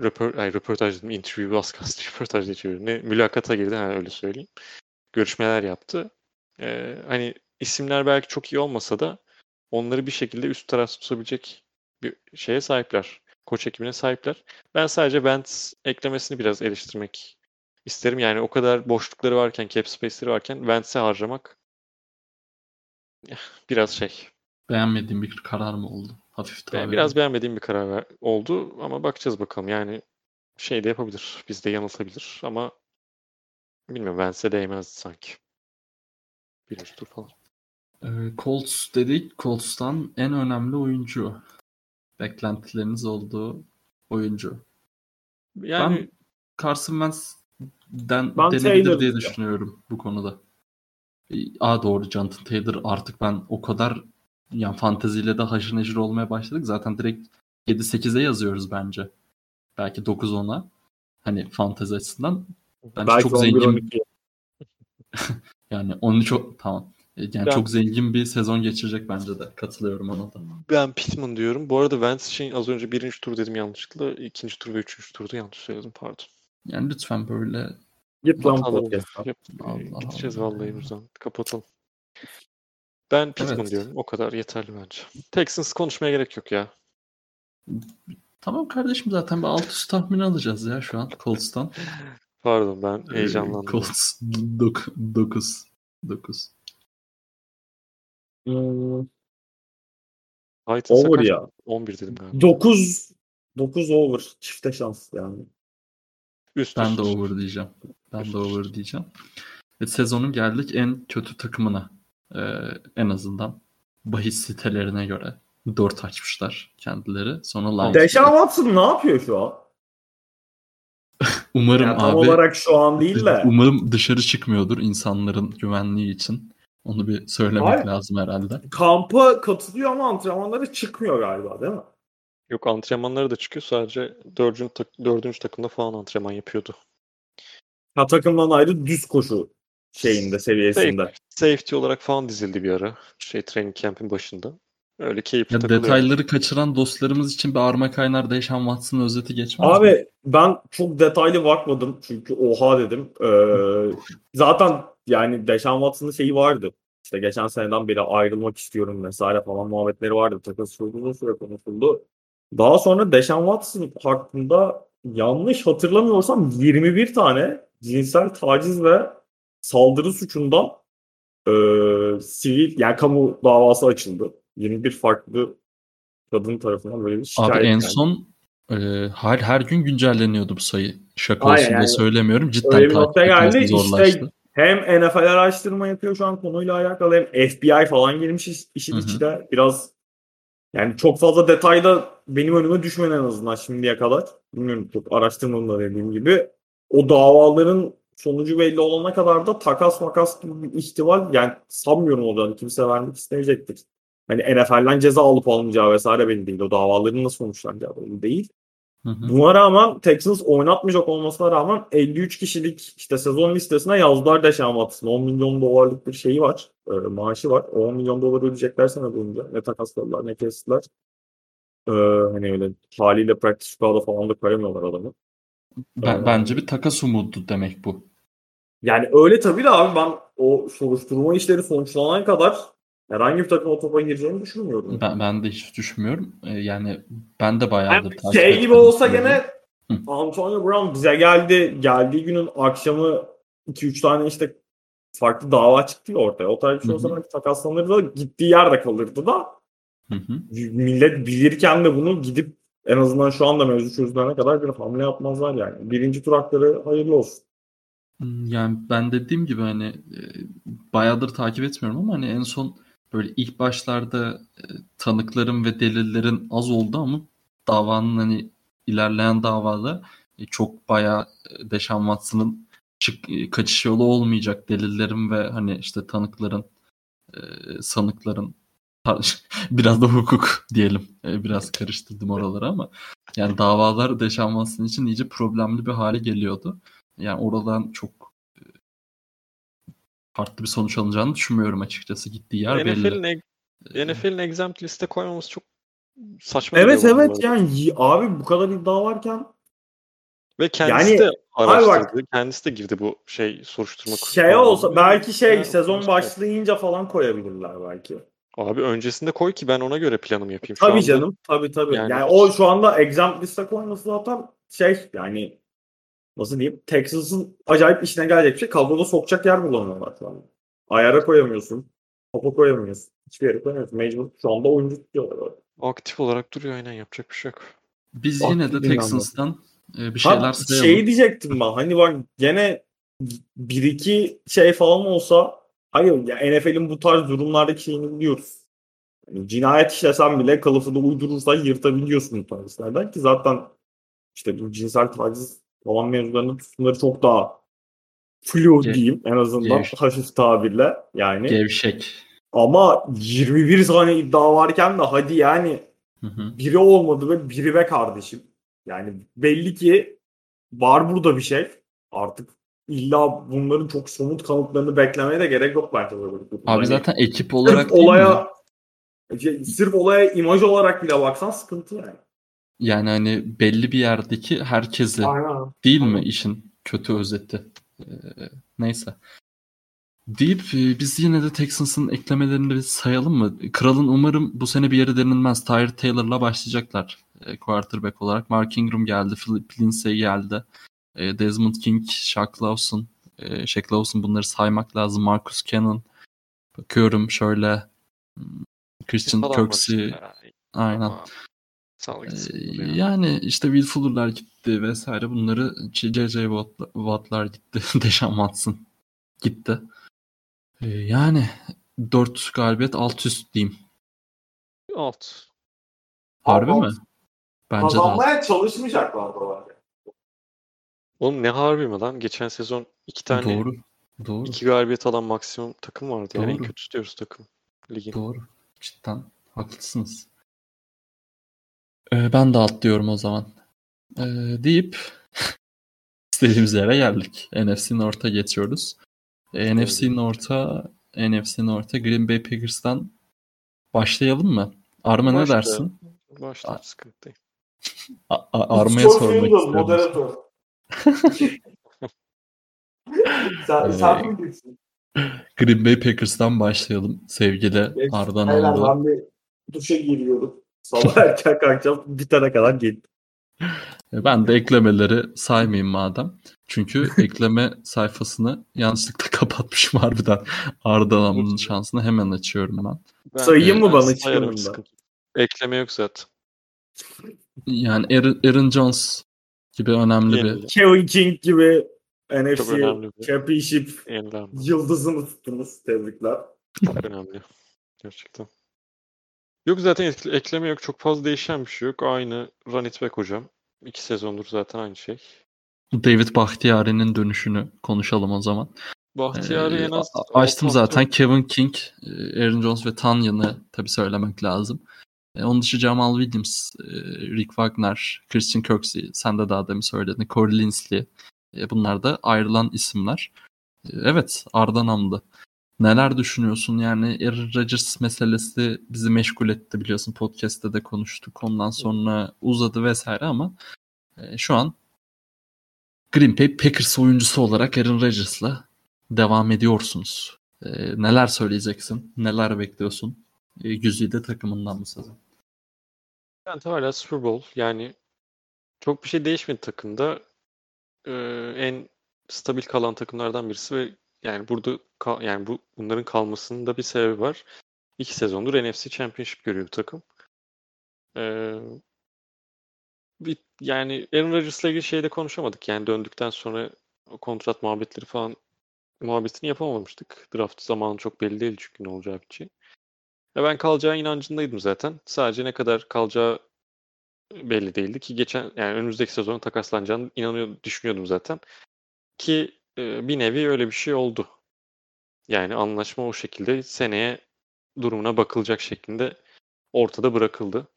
röpor, ay, röportaj dedim, interview az kastı röportaj diye. Ne, mülakata girdi ha, öyle söyleyeyim. Görüşmeler yaptı. E, hani isimler belki çok iyi olmasa da onları bir şekilde üst taraf tutabilecek bir şeye sahipler. Koç ekibine sahipler. Ben sadece Vance eklemesini biraz eleştirmek isterim. Yani o kadar boşlukları varken, cap space'leri varken Vance'e harcamak eh, biraz şey. Beğenmediğim bir karar mı oldu? Hafif Ben biraz beğenmediğim bir karar oldu ama bakacağız bakalım. Yani şey de yapabilir. Bizde yanıltabilir ama bilmiyorum Vance'e değmezdi sanki. Birinci tur falan. Ee, Colts dedik. Colts'tan en önemli oyuncu. Beklentileriniz olduğu oyuncu. Yani Ben Carson Wentz'den Ben denebilir Taylor diye düşünüyorum bu konuda. Ee, Aa doğru Jonathan Taylor artık ben o kadar yani fanteziyle de haşır neşir olmaya başladık. Zaten direkt 7-8'e yazıyoruz bence. Belki 9-10'a. Hani fantezi açısından. Bence Belki çok 11 zengin 12. yani onu çok tamam. Ee, Yani Ben- çok zengin bir sezon geçirecek bence de. Katılıyorum ona da. ben Pittman diyorum. Bu arada Vance için az önce birinci tur dedim yanlışlıkla. ikinci tur ve üçüncü turda yanlış söyledim pardon. Yani lütfen böyle Git lan. Yap- Allah Gideceğiz Allah. vallahi buradan. Kapatalım. Ben Pittman Evet. diyorum. O kadar yeterli bence. Texans konuşmaya gerek yok ya. tamam kardeşim zaten bir alt üst tahmini alacağız ya şu an Colts'tan. Pardon ben heyecanlandım. Colts 9 9. Hmm, Titans'a over ya. 11 dedim galiba. 9 9 over. Çifte şans yani. Üst Ben üst de over diyeceğim. Ben de over diyeceğim. Ve sezonun geldik en kötü takımına. Ee, en azından bahis sitelerine göre 4 açmışlar kendileri. Sonra Lions. Deşan Watson ne yapıyor şu an? Umarım Yani tam abi olarak şu an değil de. umarım dışarı çıkmıyordur insanların güvenliği için. Onu bir söylemek Hayır. lazım herhalde. Kampa katılıyor ama antrenmanlara çıkmıyor galiba değil mi? Yok antrenmanları da çıkıyor. Sadece dördüncü, tak- dördüncü takımda falan antrenman yapıyordu. Ha takımdan ayrı düz koşu şeyinde seviyesinde. Safety olarak falan dizildi bir ara. Şey training camp'in başında. Öyle keyifli Ya takılıyor. detayları kaçıran dostlarımız için bir Arma Kaynar Deşan Watson özeti geçmez mi? Abi ben çok detaylı bakmadım çünkü oha dedim. Ee, zaten yani Deşan Watson'ın şeyi vardı. İşte geçen seneden beri ayrılmak istiyorum vesaire falan muhabbetleri vardı. Çok uzun süre konuşuldu. Daha sonra Deşan Watson hakkında yanlış hatırlamıyorsam 21 tane cinsel taciz ve saldırı suçundan e, sivil yani kamu davası açıldı. 21 farklı kadın tarafından böyle bir şikayet. Abi en yani. son e, her her gün güncelleniyordu bu sayı. Şaka Aynen olsun yani. söylemiyorum. Cidden Öyle bir noktaya geldi. zorlaştı. İşte hem NFL araştırma yapıyor şu an konuyla alakalı hem FBI falan girmiş iş- işin Hı hı. içine. Biraz yani çok fazla detayda benim önüme düşmedi en azından şimdiye kadar. Bilmiyorum çok araştırmadım da dediğim gibi. O davaların sonucu belli olana kadar da takas makas gibi bir ihtimal yani sanmıyorum olacağını kimse vermek istemeyecektir. Hani NFL'den ceza alıp almayacağı vesaire belli değil. O davaların nasıl sonuçlanacağı belli değil. Hı hı. Buna rağmen Texans oynatmayacak olmasına rağmen 53 kişilik işte sezon listesine yazdılar Deshaun Watson. 10 milyon dolarlık bir şeyi var. e, maaşı var. O 10 milyon dolar ödeyecekler sene boyunca. Ne takasladılar ne kestiler. E, hani öyle haliyle practice squad'a falan da koyamıyorlar adamı. Ben, Ee, bence bir takas umudu demek bu. Yani öyle tabii de abi ben o soruşturma işleri sonuçlanana kadar herhangi bir takım o topa gireceğini düşünmüyorum. Ben, ben de hiç düşünmüyorum. Ee, yani ben de bayağıdır Yani şey gibi olsa gene Hı. Antonio Brown bize geldi. Geldiği günün akşamı 2-3 tane işte farklı dava çıktı ya ortaya. O tarz bir şey olsa belki takaslanırdı da gittiği yerde kalırdı da Hı hı. millet bilirken de bunu gidip en azından şu anda mevzu çözülene kadar bir hamle yapmazlar yani. Birinci tur hakları hayırlı olsun. Hmm, Yani ben dediğim gibi hani e, bayağıdır takip etmiyorum ama hani en son böyle ilk başlarda e, tanıkların ve delillerin az oldu ama davanın hani ilerleyen davada e, çok bayağı e, Deshaun Watson'ın çık, kaçış yolu olmayacak delillerin ve hani işte tanıkların sanıkların biraz da hukuk diyelim. E, biraz karıştırdım oraları ama yani davalar Deshaun Watson için iyice problemli bir hale geliyordu. Yani oradan çok e, farklı bir sonuç alınacağını düşünmüyorum açıkçası. Gittiği yer belli. NFL'in, E, NFL'in exempt liste koymaması çok saçma Evet evet yani abi bu kadar iddia varken Ve kendisi Yani- de Abi bak- araştırdı. kendisi de girdi bu şey soruşturma şey olsa belki şey Yani sezon başlayınca falan koyabilirler belki. Abi öncesinde koy ki ben ona göre planımı yapayım. Şu Tabii anda canım. Tabii tabii. Yani- Yani, o şu anda exempt liste koyması zaten şey yani nasıl diyeyim Texas'ın acayip işine gelecek bir şey. Kadroda sokacak yer bulamıyorlar şu anda. Ayara koyamıyorsun. Topa koyamıyorsun. Hiçbir yere koyamıyorsun. Mecbur şu anda oyuncu tutuyorlar. Aktif olarak duruyor aynen yapacak bir şey yok. Biz Bak, yine de Texans'tan e, bir şeyler Ha, sayalım. şeyi diyecektim ben. Hani bak gene bir iki şey falan olsa hayır ya NFL'in bu tarz durumlardaki şeyini biliyoruz. Yani cinayet işlesen bile kılıfını uydurursan yırtabiliyorsun bu tarz işlerden ki zaten işte bu cinsel taciz falan mevzularının tutumları çok daha flu Ge- diyeyim en azından gev- hafif tabirle yani. Gevşek. Ama 21 tane iddia varken de hadi yani Hı hı. biri olmadı ve biri be kardeşim. Yani belli ki var burada bir şey. Artık illa bunların çok somut kanıtlarını beklemeye de gerek yok bence böyle bir durumda. Abi Hani zaten ekip sırf olarak mi? olaya şey, sırf olaya imaj olarak bile baksan sıkıntı yani. Yani hani belli bir yerdeki herkesi Aynen. değil mi işin kötü özeti? Ee, neyse. Deyip e, biz yine de Texans'ın eklemelerini bir sayalım mı? Kral'ın umarım bu sene bir yeri denilmez. Tyre Taylor'la başlayacaklar e, quarterback olarak. Mark Ingram geldi, Philip Lindsay geldi. E, Desmond King, Shaq Lawson, e, Shaq Lawson bunları saymak lazım. Marcus Cannon. Bakıyorum şöyle hmm, Christian var Kirksey. Aynen. Ama Ee. Yani işte Will Fuller'lar gitti vesaire bunları J.J. Watt'la- Watt'lar gitti. Deshaun Watson gitti. Ee, Yani 4 galibiyet alt üst diyeyim. Alt. Harbi Alt- mi? Bence de alt. Kazanmaya çalışmayacaklar da var. Oğlum ne harbi mi lan? Geçen sezon iki tane Doğru. Doğru. iki galibiyet alan maksimum takım vardı. Yani en Doğru. kötüsü diyoruz takım. Ligin. Doğru. Cidden haklısınız. Ee, ben de alt diyorum o zaman. Ee, deyip istediğimiz yere geldik. NFC North'a geçiyoruz. Ee, NFC North'a NFC North'a Green Bay Packers'tan başlayalım mı? Arma ne Başla. dersin? Başta Aa. sıkıntı Arma'ya sormak istiyorum. Moderatör. sen, Ee, sen mi diyorsun? Green Bay Packers'tan başlayalım sevgili Geç. Arda Naldo. ben bir duşa giriyorum. Sabah erken kalkacağım. Bitene kadar gel. E, Ben de eklemeleri saymayayım madem. Çünkü ekleme sayfasını yanlışlıkla kapatmışım harbiden. Arda Naldo'nun şansını hemen açıyorum ben. Ben- Sayayım mı ben bana yok. Ekleme yok zaten. Yani Aaron, Aaron Jones gibi önemli bir. Kevin King gibi NFC bir- Championship yıldızını tuttunuz. Tebrikler. Çok önemli. Gerçekten. Yok zaten ekle- ekleme yok. Çok fazla değişen bir şey yok. Aynı run it back hocam. İki sezondur zaten aynı şey. David Bahtiyari'nin dönüşünü konuşalım o zaman. Bahtiyar'ı Ee, en az açtım zaten Kevin King, e, Aaron Jones ve Tanya'nı tabii söylemek lazım. E, Onun dışı Jamal Williams, e, Rick Wagner, Christian Kirksey, sen de daha demin söyledin, Corey Linsley. E, Bunlar da ayrılan isimler. Evet, Arda Namlı. Neler düşünüyorsun? Yani Aaron Rodgers meselesi bizi meşgul etti biliyorsun. Podcast'te de konuştuk. Ondan sonra uzadı vesaire ama şu an Green Bay Packers oyuncusu olarak Aaron Rodgers'la devam ediyorsunuz. Neler söyleyeceksin? Neler bekliyorsun? E, Güzide takımından bu sezon. Yani hala Super Bowl. Yani çok bir şey değişmedi takımda. Ee, en stabil kalan takımlardan birisi ve yani burada yani bu bunların kalmasının da bir sebebi var. İki sezondur NFC Championship görüyor bu takım. Ee, bir, yani Aaron Rodgers'la ilgili şeyde konuşamadık. Yani döndükten sonra kontrat muhabbetleri falan muhabbetini yapamamıştık. Draft zamanı çok belli değil çünkü ne olacağı bir şey. Ya ben kalacağı inancındaydım zaten. Sadece ne kadar kalacağı belli değildi ki geçen yani önümüzdeki sezon takaslanacağını inanıyor düşünüyordum zaten. Ki bir nevi öyle bir şey oldu. Yani anlaşma o şekilde seneye durumuna bakılacak şeklinde ortada bırakıldı.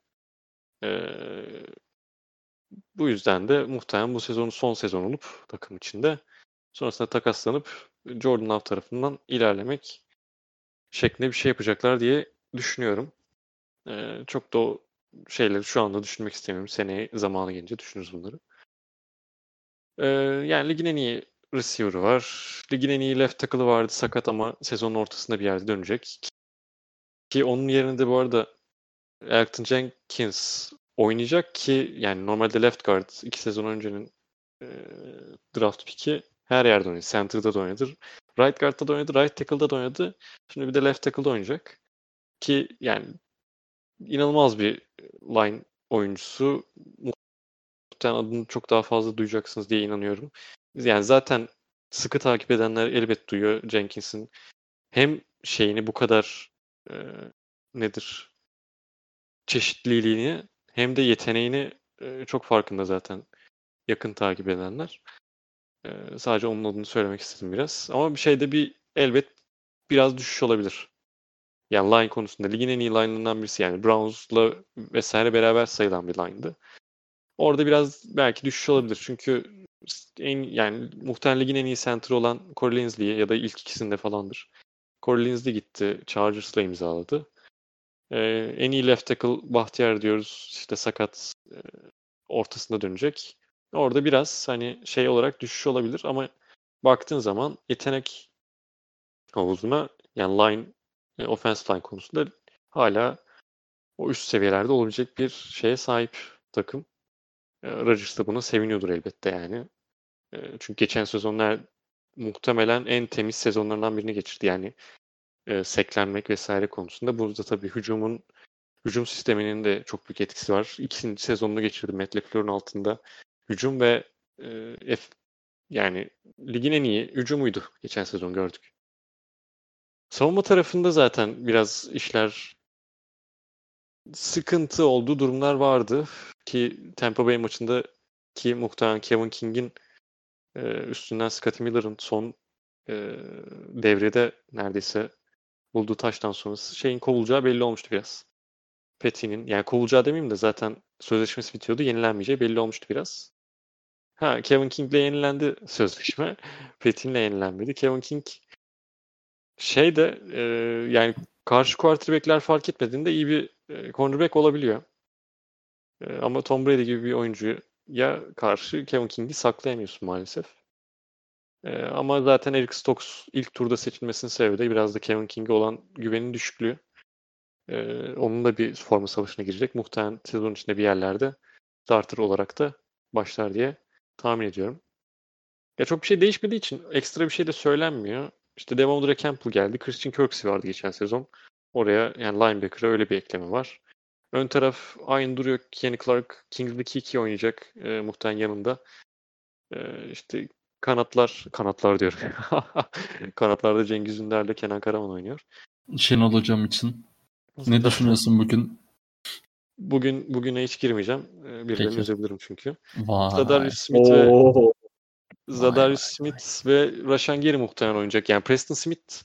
Bu yüzden de muhtemelen bu sezonun son sezon olup takım içinde sonrasında takaslanıp Jordan Love tarafından ilerlemek şeklinde bir şey yapacaklar diye düşünüyorum. Ee, çok da o şeyleri şu anda düşünmek istemiyorum. Seneye zamanı gelince düşünürüz bunları. Ee, yani ligin en iyi receiver'ı var. Ligin en iyi left tackle'ı vardı sakat ama sezonun ortasında bir yerde dönecek. Ki onun yerinde bu arada Elton Jenkins oynayacak ki yani normalde left guard iki sezon öncenin e, draft pick'i her yerde oynadı. Center'da da oynadı. Right guard'da da oynadı. Right tackle'da da oynadı. Şimdi bir de left tackle'da oynayacak. Ki yani inanılmaz bir line oyuncusu. Muhtemelen adını çok daha fazla duyacaksınız diye inanıyorum. Yani zaten sıkı takip edenler elbet duyuyor Jenkins'in hem şeyini bu kadar e, nedir çeşitliliğini hem de yeteneğini e, çok farkında zaten yakın takip edenler. E, sadece onun adını söylemek istedim biraz. Ama bir şeyde bir elbet biraz düşüş olabilir. Yani line konusunda ligin en iyi line'ından birisi yani Browns'la vesaire beraber sayılan bir line'dı. Orada biraz belki düşüş olabilir. Çünkü en yani muhtemelen ligin en iyi center olan Corey Linsley ya da ilk ikisinde falandır. Corey Linsley gitti. Chargers'la imzaladı. Ee, en iyi left tackle Bahtiyar diyoruz. İşte sakat e, ortasında dönecek. Orada biraz hani şey olarak düşüş olabilir ama baktığın zaman yetenek havuzuna yani line e, offensive line konusunda hala o üst seviyelerde olabilecek bir şeye sahip takım. E, Rodgers da buna seviniyordur elbette yani. E, çünkü geçen sezonlar muhtemelen en temiz sezonlarından birini geçirdi. Yani e, seklenmek vesaire konusunda. Burada tabii hücumun hücum sisteminin de çok büyük etkisi var. İkinci sezonunu geçirdi Matt LeFleur'un altında. Hücum ve e, F, yani ligin en iyi hücumuydu geçen sezon gördük. Savunma tarafında zaten biraz işler sıkıntı olduğu durumlar vardı ki Tampa Bay maçında ki muhtemelen Kevin King'in e, üstünden Scotty Miller'ın son e, devrede neredeyse bulduğu taştan sonrası şeyin kovulacağı belli olmuştu biraz. Petty'nin yani kovulacağı demeyeyim de zaten sözleşmesi bitiyordu. Yenilenmeyeceği belli olmuştu biraz. Ha Kevin King'le yenilendi sözleşme. Petty'ninle yenilenmedi. Kevin King şey de e, yani karşı quarterback'ler fark etmediğinde iyi bir e, cornerback olabiliyor. E, ama Tom Brady gibi bir oyuncuyu ya karşı Kevin King'i saklayamıyorsun maalesef. E, ama zaten Eric Stokes ilk turda seçilmesinin sebebi de biraz da Kevin King'e olan güvenin düşüklüğü. E, onun da bir forma savaşına girecek. Muhtemelen sezon içinde bir yerlerde starter olarak da başlar diye tahmin ediyorum. Ya çok bir şey değişmediği için ekstra bir şey de söylenmiyor. İşte Devondre Campbell geldi. Christian Kirksey vardı geçen sezon. Oraya yani linebacker'a öyle bir ekleme var. Ön taraf aynı duruyor. Kenny Clark Kingsley Kiki oynayacak e, muhtemelen yanında. E, işte kanatlar, kanatlar diyor. Kanatlarda Cengiz Ünder'le Kenan Karaman oynuyor. Şenol Hocam için. Ne düşünüyorsun bugün? Bugün bugüne hiç girmeyeceğim. E, birilerini üzebilirim çünkü. Vay. Zadarius Smith ve Zadarius Smith ve Rashan Gary muhtemelen oynayacak. Yani Preston Smith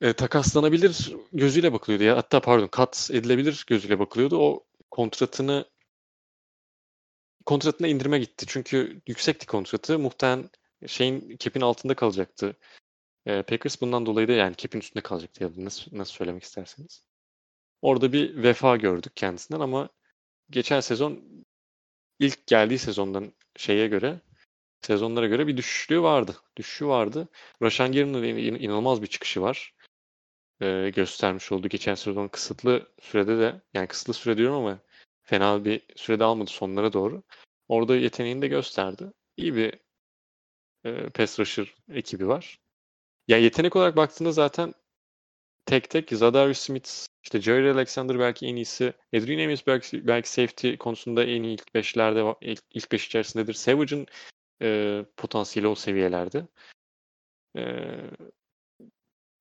e, takaslanabilir gözüyle bakılıyordu ya. Hatta pardon kat edilebilir gözüyle bakılıyordu. O kontratını kontratına indirme gitti. Çünkü yüksekti kontratı. Muhtemelen şeyin cap'in altında kalacaktı. E, Packers bundan dolayı da yani cap'in üstünde kalacaktı ya da nasıl, nasıl söylemek isterseniz. Orada bir vefa gördük kendisinden ama geçen sezon ilk geldiği sezondan şeye göre sezonlara göre bir düşüşlüğü vardı. Düşüşü vardı. Rashan Gary'nin in- inanılmaz bir çıkışı var. Ee, göstermiş oldu geçen sezon kısıtlı sürede de yani kısıtlı süre diyorum ama fena bir sürede almadı sonlara doğru. Orada yeteneğini de gösterdi. İyi bir e, pass rusher ekibi var. Ya yetenek olarak baktığında zaten tek tek Zadarius Smith, işte Jerry Alexander belki en iyisi. Adrian Amos belki, belki safety konusunda en iyi ilk beşlerde, ilk, ilk beş içerisindedir. Savage'ın e, potansiyeli o seviyelerde. E,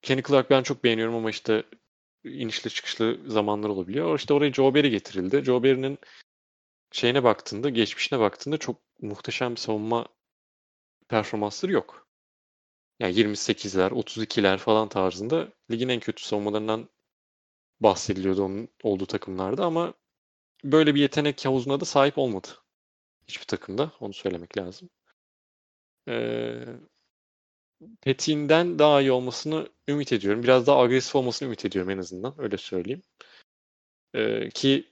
Kenny Clark ben çok beğeniyorum ama işte inişli çıkışlı zamanlar olabiliyor. İşte oraya Joe Barry getirildi. Joe Barry'nin şeyine baktığında, geçmişine baktığında çok muhteşem bir savunma performansları yok. Yani 28'ler, 32'ler falan tarzında ligin en kötü savunmalarından bahsediliyordu onun olduğu takımlarda ama böyle bir yetenek havuzuna da sahip olmadı. Hiçbir takımda. Onu söylemek lazım. Ee, Peti'nden daha iyi olmasını ümit ediyorum. Biraz daha agresif olmasını ümit ediyorum en azından. Öyle söyleyeyim. Ee, ki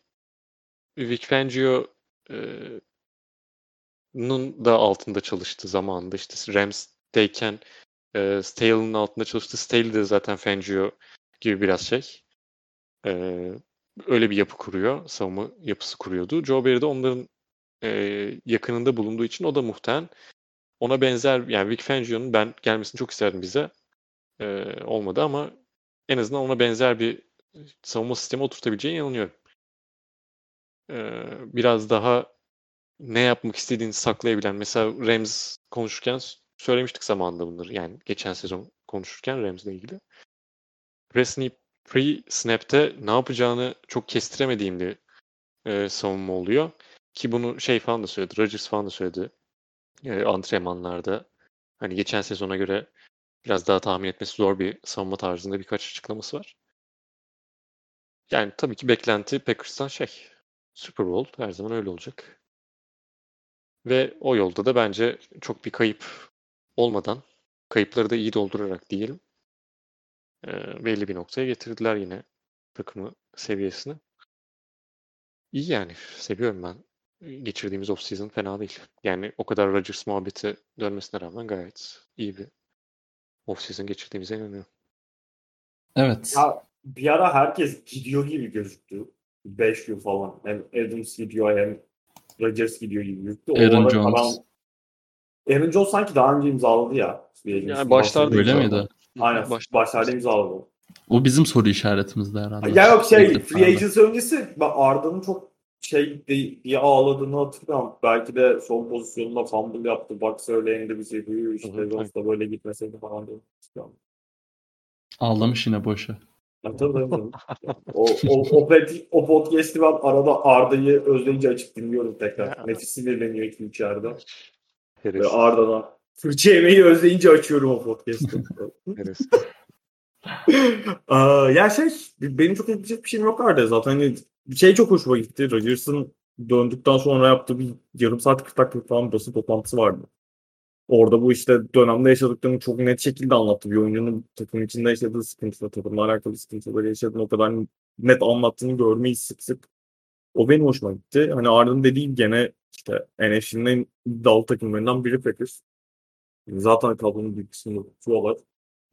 Vic Fangio e, da altında çalıştı zamanında. İşte Rams'teyken e, Staley'nin altında çalıştı. Staley de zaten Fangio gibi biraz şey. E, öyle bir yapı kuruyor. Savunma yapısı kuruyordu. Joe Barry de onların e, yakınında bulunduğu için o da muhtemelen ona benzer yani Vic Fangio'nun ben gelmesini çok isterdim bize. E, olmadı ama en azından ona benzer bir savunma sistemi oturtabileceğine inanıyorum. E, biraz daha ne yapmak istediğini saklayabilen mesela Rams konuşurken söylemiştik zamanında bunları. Yani geçen sezon konuşurken Rams'le ilgili. Pre-snap, pre-snap'te ne yapacağını çok kestiremediğim bir e, savunma oluyor. Ki bunu şey falan da söyledi. Rodgers falan da söyledi. E, antrenmanlarda. Hani geçen sezona göre biraz daha tahmin etmesi zor bir savunma tarzında birkaç açıklaması var. Yani tabii ki beklenti Packers'tan şey. Super Bowl her zaman öyle olacak. Ve o yolda da bence çok bir kayıp olmadan, kayıpları da iyi doldurarak diyelim, e, belli bir noktaya getirdiler yine takımı seviyesine. İyi yani. Seviyorum ben. Geçirdiğimiz off-season fena değil. Yani o kadar Rodgers muhabbeti dönmesine rağmen gayet iyi bir off-season geçirdiğimize inanıyorum. Evet. Ya bir ara herkes gidiyor gibi gözüktü. 5 yıl falan. Hem Adams gidiyor hem Rodgers gidiyor gibi gözüktü. O Aaron Jones. kalan- Aaron Jones sanki daha önce imzaladı ya. Yani başlarda Öyle miydi? Aynen. Baş- Başlarda imzaladı. O bizim soru işaretimizde herhalde. Ya yok şey free agency öncesi ben Arda'nın çok şey de- diye ağladığını hatırlıyorum. Belki de son pozisyonunda fumble yaptı. Bak söyleyen de bize diyor Hı işte da böyle gitmeseydi falan diye. Ağlamış yine boşa. Tabii. o, o, o, o podcast'i ben arada Arda'yı özleyince açıp dinliyorum tekrar. Nefis sinirleniyor iki içeride. Ve Heres. Arda'dan fırça yemeği özleyince açıyorum o. Aa, ya şey benim çok ekleyecek bir şeyim yok Arda zaten hani bir şey çok hoşuma gitti. Rodgers'ın döndükten sonra yaptığı bir yarım saat 40 dakika falan basın toplantısı vardı. Orada bu işte dönemde yaşadıklarını çok net şekilde anlattı. Bir oyuncunun takım içinde yaşadığı sıkıntılar, takımla alakalı sıkıntıları yaşadığını o kadar net anlattığını görmeyi sık sık. O benim hoşuma gitti. Hani Arda'nın dediği gene işte NFC'nin en iddialı takımlarından biri Packers. Zaten kadronun bir kısmını tutuyorlar.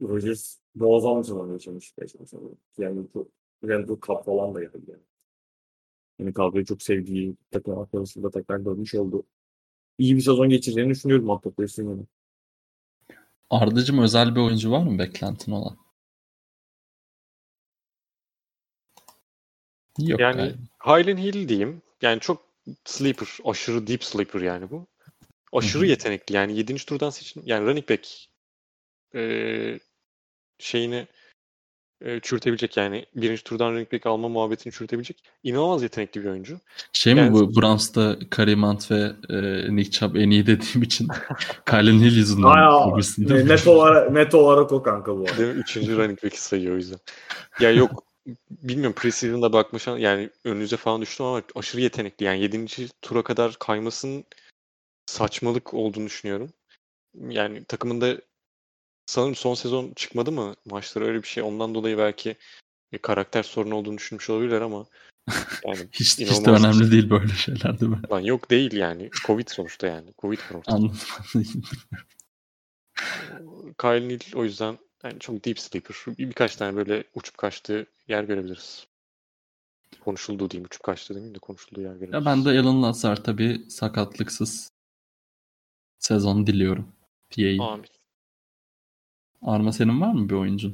Rodgers muazzam bir sezon yaşamış. Yani çok Randall Cup falan da geldi yani. Yani kadroyu çok sevdiği takım arkadaşıyla tekrar görmüş oldu. İyi bir sezon geçireceğini düşünüyorum Pacers'ın yani. Ardacım özel bir oyuncu var mı beklentin olan? Yok Yani galiba. Hylen Hill diyeyim. Yani çok sleeper, aşırı deep sleeper yani bu. Aşırı yetenekli yani 7. turdan seçin yani running back eee, şeyini eee, çürütebilecek yani birinci turdan running back alma muhabbetini çürütebilecek inanılmaz yetenekli bir oyuncu. Şey yani- mi bu Browns'ta Kareem Hunt ve e, Nick Chubb en iyi dediğim için Kylen Hill yüzünden net olarak net olarak o kanka bu arada. Değil mi? Üçüncü running back'i sayıyor o yüzden. Ya yok bilmiyorum preseason'da bakmış yani önünüze falan düştüm ama aşırı yetenekli. Yani 7. tura kadar kaymasının saçmalık olduğunu düşünüyorum. Yani takımında sanırım son sezon çıkmadı mı maçları öyle bir şey. Ondan dolayı belki e, karakter sorunu olduğunu düşünmüş olabilirler ama yani Hiç, hiç de önemli değil böyle şeyler değil mi? Lan yok değil yani. Covid sonuçta yani. Covid var ortada. Anladım. Kyle Neal o yüzden yani çok deep sleeper. Bir, birkaç tane böyle uçup kaçtığı yer görebiliriz. Konuşulduğu diyeyim. Uçup kaçtığı demeyeyim de konuşulduğu yer görebiliriz. ya ben de Alan Lazar tabii sakatlıksız sezon diliyorum. PA'yi. Amin. Arma senin var mı bir oyuncun?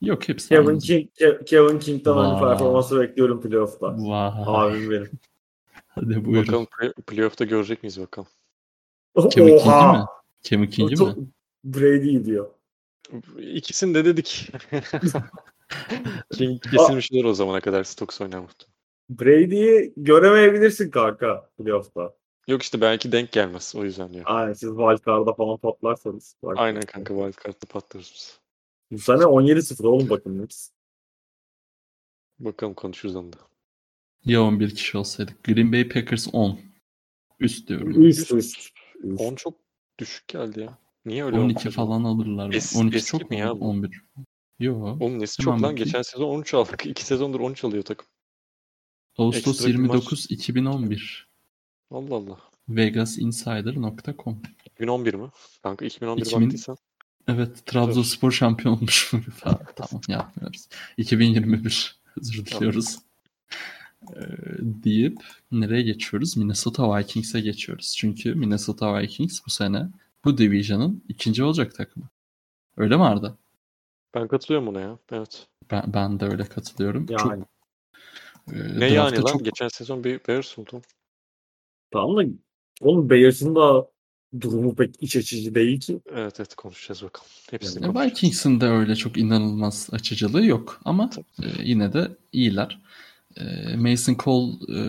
Yok hepsi Kevin. King, Ke- Kevin King'den aynı Vay. performansı bekliyorum playoff'ta. Vay. Abim benim. Hadi buyurun. Bakalım play- playoff'ta görecek miyiz bakalım. Kevin King'i Oha! mi? Kevin King'i mi? Brady diyor. İkisini de dedik. King kesilmiş olur o zamana kadar Stokes oynar muhtemelen. Brady'yi göremeyebilirsin kanka playoff'ta. Yok işte belki denk gelmez o yüzden diyor. Aynen siz wildcard'a falan patlarsanız. Wildcard. Aynen kanka wildcard'da patlarız biz. Bu sene 17-0 oğlum bakın Knicks. Bakalım konuşuruz onu da. Ya 11 kişi olsaydık. Green Bay Packers 10. Üst diyorum. Üst üst. üst. 10 çok düşük geldi ya. Niye öyle oldu 12 acaba? falan alırlar. Es- 12 eski çok mi mu? ya bu? 11. Yo. Oğlum nesi çok lan. Geçen sezon 13 aldık. 2 sezondur 13 alıyor takım. Ağustos ekstra bir maç. 29 2011. Allah Allah. Vegasinsider.com 2011 mi? Kanka 2011 2000 baktıysan. Evet Trabzonspor şampiyon olmuş. Tamam yapmıyoruz. 2021 özür diliyoruz. Ee, deyip nereye geçiyoruz? Minnesota Vikings'e geçiyoruz. Çünkü Minnesota Vikings bu sene bu division'ın ikinci olacak takımı. Öyle mi Arda? Ben katılıyorum ona ya. Evet. Ben, ben de öyle katılıyorum. Yani. Çok, e, Ne yani lan? çok- Geçen sezon bir Bears oldu. Tamam da oğlum Bears'ın da durumu pek iç açıcı değil ki. Evet evet konuşacağız bakalım. Hepsini konuşacağız. Vikings'in de öyle çok inanılmaz açıcılığı yok ama Tabii. e, yine de iyiler. E, Mason Cole, e,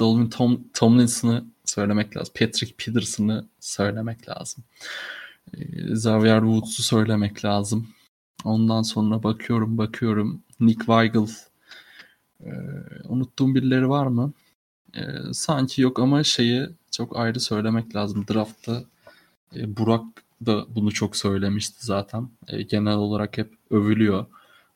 Dalvin Tom, Tomlinson'ı söylemek lazım. Patrick Peterson'ı söylemek lazım. E, Xavier Woods'u söylemek lazım. Ondan sonra bakıyorum bakıyorum. Nick Weigel. E, unuttuğum birileri var mı? E, sanki yok ama şeyi çok ayrı söylemek lazım. Draftta e, Burak da bunu çok söylemişti zaten. E, genel olarak hep övülüyor.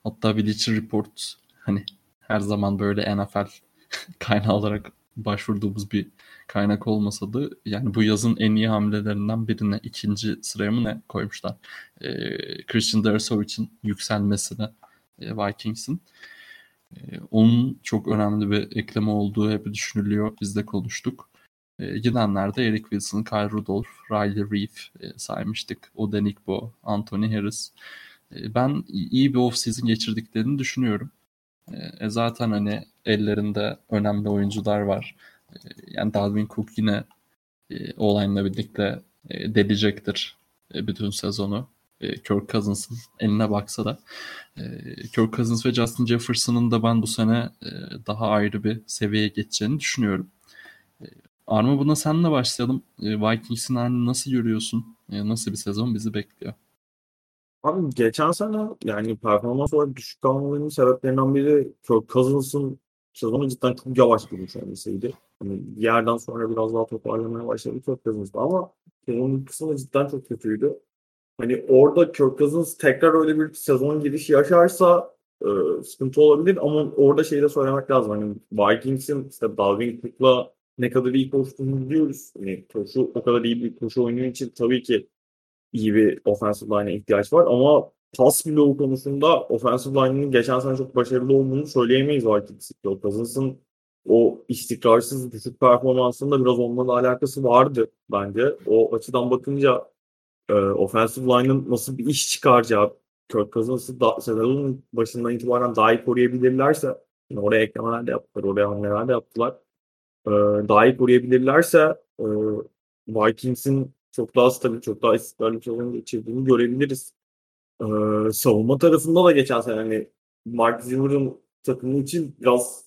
Hatta Bleacher Report hani her zaman böyle NFL kaynağı olarak başvurduğumuz bir kaynak olmasa da yani bu yazın en iyi hamlelerinden birine ikinci sıraya mı ne koymuşlar. E, Christian Dersovic'in yükselmesine e, Vikings'in. E, onun çok önemli bir ekleme olduğu hep düşünülüyor. Biz de konuştuk. E, gidenlerde Eric Wilson, Kyle Rudolph, Riley Reef e, saymıştık. Odenigbo, Anthony Harris. E, ben iyi bir off-season geçirdiklerini düşünüyorum. E, zaten hani ellerinde önemli oyuncular var. E, yani Dalvin Cook yine e, olayla birlikte e, delecektir e, bütün sezonu. E, Kirk Cousins'ın eline baksa da. E, Kirk Cousins ve Justin Jefferson'ın da ben bu sene e, daha ayrı bir seviyeye geçeceğini düşünüyorum. E, Arma buna senle başlayalım. E, Vikings'in halini nasıl görüyorsun? Nasıl bir sezon bizi bekliyor? Abi geçen sene yani performans olarak düşük kalmalarının sebeplerinden biri Kirk Cousins'ın sezonu cidden çok yavaş girmiş olmasıydı. Bir yerden sonra biraz daha toparlamaya başladı Kirk Cousins ama sezonun kısmı cidden çok kötüydü. Hani orada Kirk Cousins tekrar öyle bir sezon girişi yaşarsa e, sıkıntı olabilir ama orada şeyi de söylemek lazım. Hani Vikings'in işte Dalvin Cook'la ne kadar iyi koştuğunu biliyoruz. Hani koşu o kadar iyi bir koşu oyunu için tabii ki iyi bir offensive line'e ihtiyaç var ama pas bloğu konusunda offensive line'ın geçen sene çok başarılı olduğunu söyleyemeyiz Vikings'in. Kirk Cousins'ın o istikrarsız düşük performansında biraz onunla alakası vardı bence. O açıdan bakınca e, offensive line'ın nasıl bir iş çıkaracağı Kirk Cousins'ı da, sezonun başından itibaren daha iyi koruyabilirlerse yani oraya eklemeler de yaptılar, oraya hamleler de yaptılar. E, daha iyi koruyabilirlerse e, Vikings'in çok daha stabil, çok daha istikrarlı bir sezon geçirdiğini görebiliriz. E, savunma tarafında da geçen sene hani Mark Zimmer'ın takımı için biraz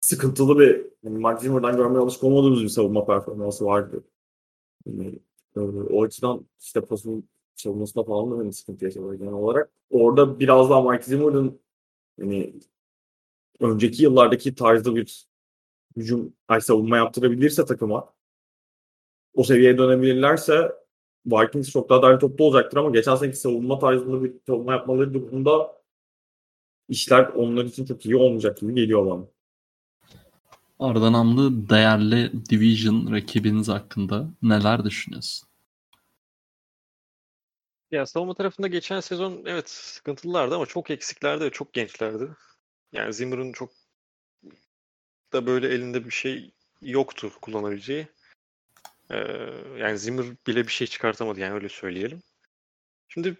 sıkıntılı bir yani Mark Zimmer'dan görmeye alışık olmadığımız bir savunma performansı vardı. Yani, o açıdan işte pasın savunmasında falan da hani sıkıntı yaşadılar genel olarak. Orada biraz daha Mike Zimmer'ın hani önceki yıllardaki tarzda bir hücum ay savunma yaptırabilirse takıma o seviyeye dönebilirlerse Vikings çok daha değerli toplu olacaktır ama geçen seneki savunma tarzında bir savunma yapmaları durumunda işler onlar için çok iyi olmayacak gibi geliyor bana. Arda Namlı değerli Division rakibiniz hakkında neler düşünüyorsun? Ya savunma tarafında geçen sezon evet sıkıntılılardı ama çok eksiklerdi ve çok gençlerdi. Yani Zimmer'ın çok da böyle elinde bir şey yoktu kullanabileceği. Ee, yani Zimmer bile bir şey çıkartamadı yani öyle söyleyelim. Şimdi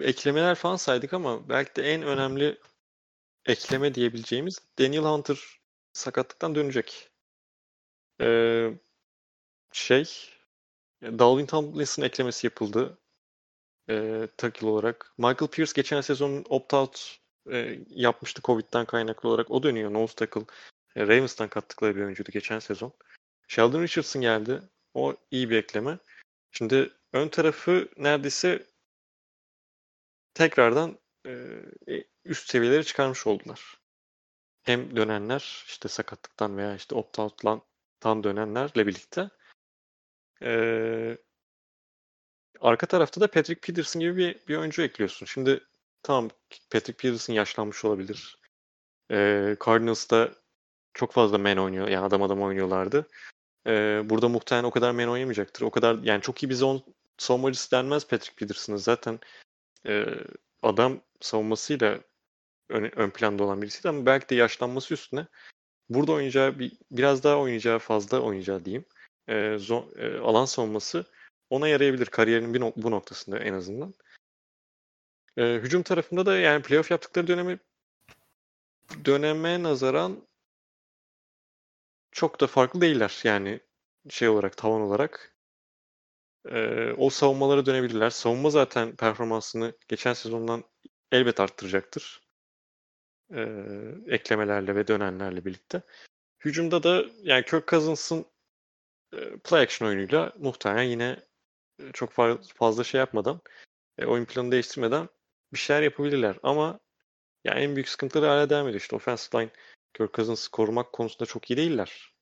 eklemeler falan saydık ama belki de en önemli ekleme diyebileceğimiz Daniel Hunter sakatlıktan dönecek. Ee, şey Dalvin Tomlinson eklemesi yapıldı e, tackle olarak. Michael Pierce geçen sezon opt-out e, yapmıştı Covid'den kaynaklı olarak. O dönüyor nose tackle. E, Ravens'tan kattıkları bir oyuncuydu geçen sezon. Sheldon Richardson geldi. O iyi bir ekleme. Şimdi ön tarafı neredeyse tekrardan e, üst seviyeleri çıkarmış oldular. Hem dönenler işte sakatlıktan veya işte opt-out'tan dönenlerle birlikte e, arka tarafta da Patrick Peterson gibi bir, bir oyuncu ekliyorsun. Şimdi tamam Patrick Peterson yaşlanmış olabilir. E, Cardinals'ta çok fazla men oynuyor. Yani adam adam oynuyorlardı. E, burada muhtemelen o kadar men oynamayacaktır. O kadar yani çok iyi bir zon savunmacısı denmez Patrick Peterson'ın. Zaten e, adam savunmasıyla ön, ön planda olan birisiydi ama belki de yaşlanması üstüne burada oynayacağı bir, biraz daha oynayacağı fazla oynayacağı diyeyim. E, zon, e, alan savunması ona yarayabilir kariyerinin bir no- bu noktasında en azından. E, hücum tarafında da yani playoff yaptıkları dönemi döneme nazaran çok da farklı değiller. Yani şey olarak, tavan olarak. E, o savunmalara dönebilirler. Savunma zaten performansını geçen sezondan elbet arttıracaktır. E, eklemelerle ve dönenlerle birlikte. Hücumda da yani Kirk Cousins'ın e, play action oyunuyla muhtemelen yine çok fazla şey yapmadan, e, oyun planı değiştirmeden bir şeyler yapabilirler. Ama yani en büyük sıkıntıları hala devam ediyor. İşte offensive line Kirk Cousins'ı korumak konusunda çok iyi değiller.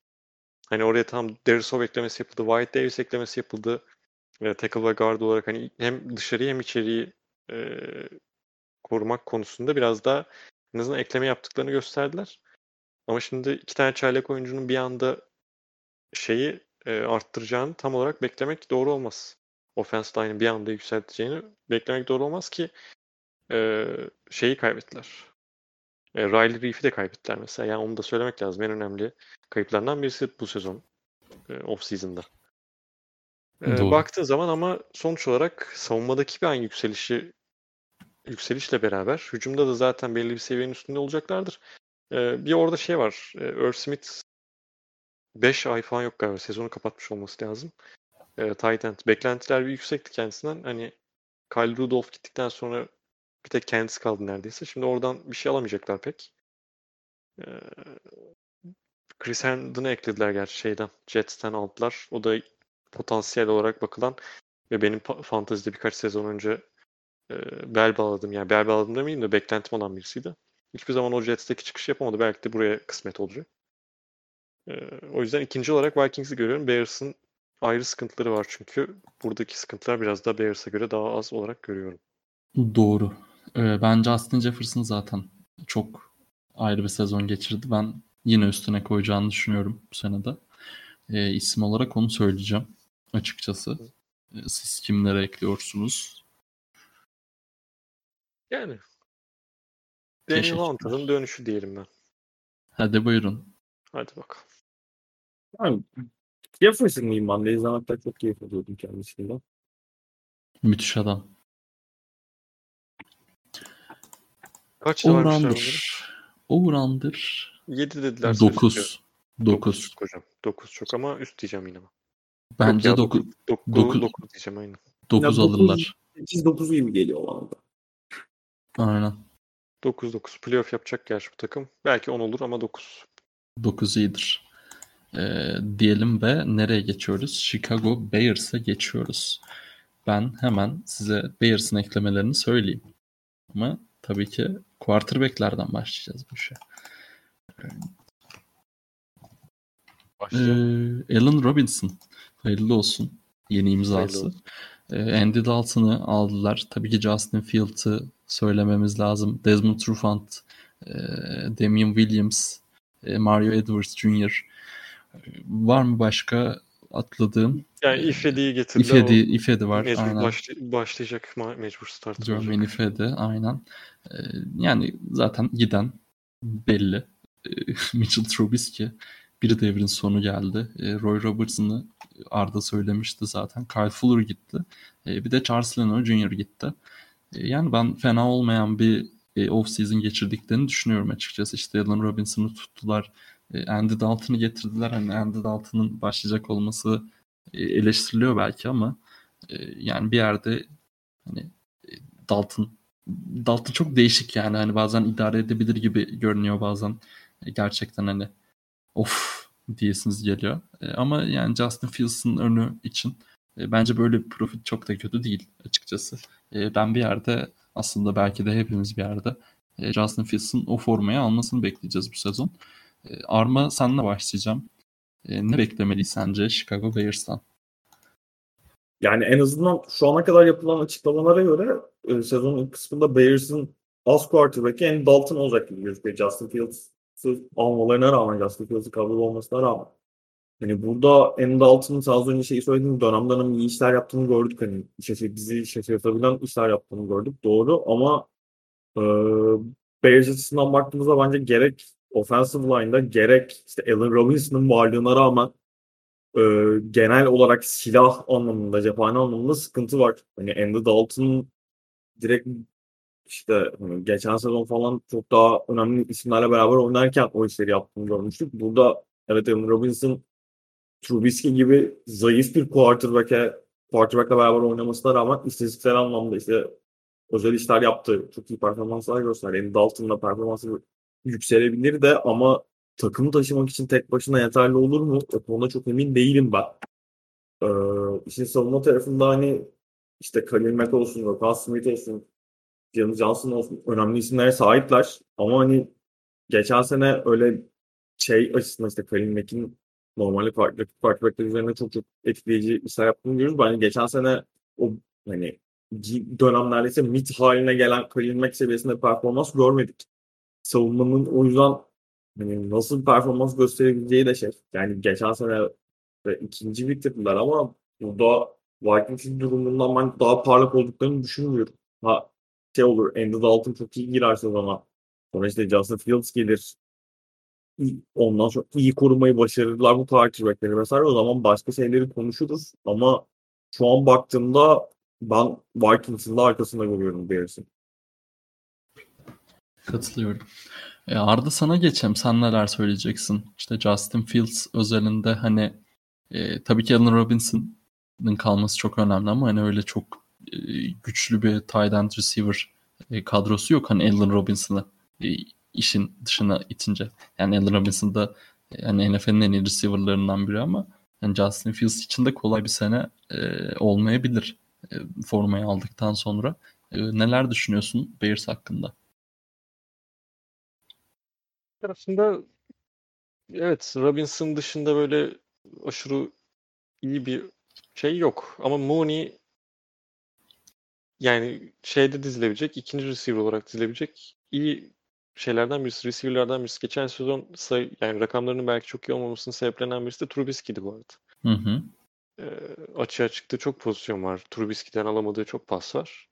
Hani oraya tam Derisov eklemesi yapıldı, White Davis eklemesi yapıldı. E, tackle ve guard olarak hani hem dışarıyı hem içeriği e, korumak konusunda biraz daha en azından ekleme yaptıklarını gösterdiler. Ama şimdi iki tane çaylak oyuncunun bir anda şeyi e, arttıracağını tam olarak beklemek doğru olmaz. Offense line'ı bir anda yükselteceğini beklemek doğru olmaz ki e, şeyi kaybettiler. E, Riley Reef'i de kaybettiler mesela. Yani onu da söylemek lazım. En önemli kayıplarından birisi bu sezon. E, off season'da. E, baktığın zaman ama sonuç olarak savunmadaki bir an yükselişi yükselişle beraber hücumda da zaten belli bir seviyenin üstünde olacaklardır. E, bir orada şey var. E, Irv Smith 5 ay falan yok galiba. Sezonu kapatmış olması lazım. E, tight end. Beklentiler bir yüksekti kendisinden. Hani Kyle Rudolph gittikten sonra bir tek kendisi kaldı neredeyse. Şimdi oradan bir şey alamayacaklar pek. E, Chris Herndon'ı eklediler gerçi şeyden. Jets'ten aldılar. O da potansiyel olarak bakılan ve benim fantezide birkaç sezon önce e, bel bağladım. Yani bel bağladım demeyeyim de beklentim olan birisiydi. Hiçbir zaman o Jets'teki çıkış yapamadı. Belki de buraya kısmet olacak. E, o yüzden ikinci olarak Vikings'i görüyorum. Bears'ın ayrı sıkıntıları var çünkü. Buradaki sıkıntılar biraz daha Bears'a göre daha az olarak görüyorum. Doğru. Ee, ben Justin Jefferson zaten çok ayrı bir sezon geçirdi. Ben yine üstüne koyacağını düşünüyorum bu senede. Ee, isim olarak onu söyleyeceğim açıkçası. Ee, siz kimlere ekliyorsunuz? Yani Daniel Hunter'ın dönüşü diyelim ben. Hadi buyurun. Hadi bakalım. Yani Jefferson mıyım ben? De izlemekten çok keyif alıyordum kendisinden. Müthiş adam. Kaç Over-under. Over-under. 7 dediler. 9. 9. hocam. 9 çok ama üst diyeceğim yine. Bence 9. 9 9 diyeceğim aynen. 9 alırlar. 8-9 gibi geliyor bana da. Aynen. 9-9. Playoff yapacak gerçi bu takım. Belki 10 olur ama 9. 9 iyidir. Ee, diyelim ve nereye geçiyoruz? Chicago Bears'a geçiyoruz. Ben hemen size Bears'ın eklemelerini söyleyeyim. Ama tabii ki quarterback'lerden başlayacağız bu işe. Ee, Allen Robinson. Hayırlı olsun. Yeni imzası. Ee, Andy Dalton'ı aldılar. Tabii ki Justin Fields'ı söylememiz lazım. Desmond Trufant, e, Damian Williams, e, Mario Edwards Jr. Var mı başka atladığım? Yani Ifedi'yi getirdi. Ifedi, Ifedi var. Mecbur aynen. başlay- başlayacak mecbur start olacak. Jermaine Ifedi aynen. Ee, yani zaten giden belli. Mitchell Trubisky bir devrin sonu geldi. Roy Robertson'ı Arda söylemişti zaten. Kyle Fuller gitti. Bir de Charles Leno Jr. gitti. Yani ben fena olmayan bir e, off-season geçirdiklerini düşünüyorum açıkçası. İşte Allen Robinson'ı tuttular. E, Andy Dalton'ı getirdiler. Hani Andy Dalton'ın başlayacak olması e, eleştiriliyor belki ama e, yani bir yerde hani Dalton Dalton çok değişik yani hani bazen idare edebilir gibi görünüyor bazen gerçekten hani of diyesiniz geliyor. Ama yani Justin Fields'ın önü için e, bence böyle bir profit çok da kötü değil açıkçası. E, ben bir yerde aslında belki de hepimiz bir yerde e, Justin Fields'ın o formayı almasını bekleyeceğiz bu sezon. Arma senle başlayacağım. Ne beklemeliyiz sence Chicago Bears'tan? Yani en azından şu ana kadar yapılan açıklamalara göre sezonun ilk kısmında Bears'ın az quarterback'i en Dalton olacak gibi gözüküyor. Justin Fields'ı almalarına rağmen, Justin Fields'ı kabul olmasına rağmen. Hani burada en sağ az önce şeyi söylediğim dönem dönem iyi işler yaptığını gördük. Hani şaşır, bizi şaşırtabilen işler yaptığını gördük. Doğru ama e, Bears açısından baktığımızda bence gerek offensive line'da gerek işte Allen Robinson'ın varlığına rağmen e, genel olarak silah anlamında, cephane anlamında sıkıntı var. Hani Andy Dalton direkt işte hani geçen sezon falan çok daha önemli isimlerle beraber oynarken o işleri yaptığını görmüştük. Burada evet Allen Robinson Trubisky gibi zayıf bir quarterback'e quarterback'le beraber oynamasına rağmen istatistiksel anlamda işte özel işler yaptı. Çok iyi performanslar gösterdi. Yani Dalton'la performansı yükselebilir de ama takımı taşımak için tek başına yeterli olur mu? O konuda çok emin değilim ben. Ee, işin savunma tarafında hani işte Khalil Mack olsun, Rokan Smith olsun, James Johnson olsun önemli isimlere sahipler. Ama hani geçen sene öyle şey açısından işte Khalil Mack'in normalde farklı quarterbackler üzerinde çok çok etkileyici işler yaptığını görüyoruz. Ben geçen sene o hani dönemlerde ise mid haline gelen Khalil Mack seviyesinde performans görmedik. Savunmanın o yüzden hani nasıl bir performans gösterebileceği de şey. Yani geçen sene ikinci bitirdiler ama burada Vikings'in durumundan ben daha parlak olduklarını düşünmüyorum. Ha şey olur Andy Dalton çok iyi girer sezona. Sonra işte Justin Fields gelir. Ondan sonra iyi korumayı başarırlar bu quarterbackleri vesaire. O zaman başka şeyleri konuşuruz. Ama şu an baktığımda ben Vikings'in de arkasında görüyorum Bears'in. Katılıyorum. E Arda sana geçelim. Sen neler söyleyeceksin? İşte Justin Fields özelinde hani e, tabii ki Allen Robinson'ın kalması çok önemli ama hani öyle çok e, güçlü bir tight end receiver e, kadrosu yok. Hani Allen Robinson'ı e, işin dışına itince. Yani Allen Robinson da hani NFL'in en iyi receiver'larından biri ama yani Justin Fields için de kolay bir sene e, olmayabilir e, formayı aldıktan sonra. E, neler düşünüyorsun Bears hakkında? Aslında evet Robinson dışında böyle aşırı iyi bir şey yok. Ama Mooney yani şeyde dizilebilecek, ikinci receiver olarak dizilebilecek iyi şeylerden birisi, receiver'lardan birisi. Geçen sezon sayı, yani rakamlarının belki çok iyi olmamasının sebeplenen birisi de Trubisky'di bu arada. Hı hı. E, açığa çıktığı çok pozisyon var. Trubisky'den alamadığı çok pas var.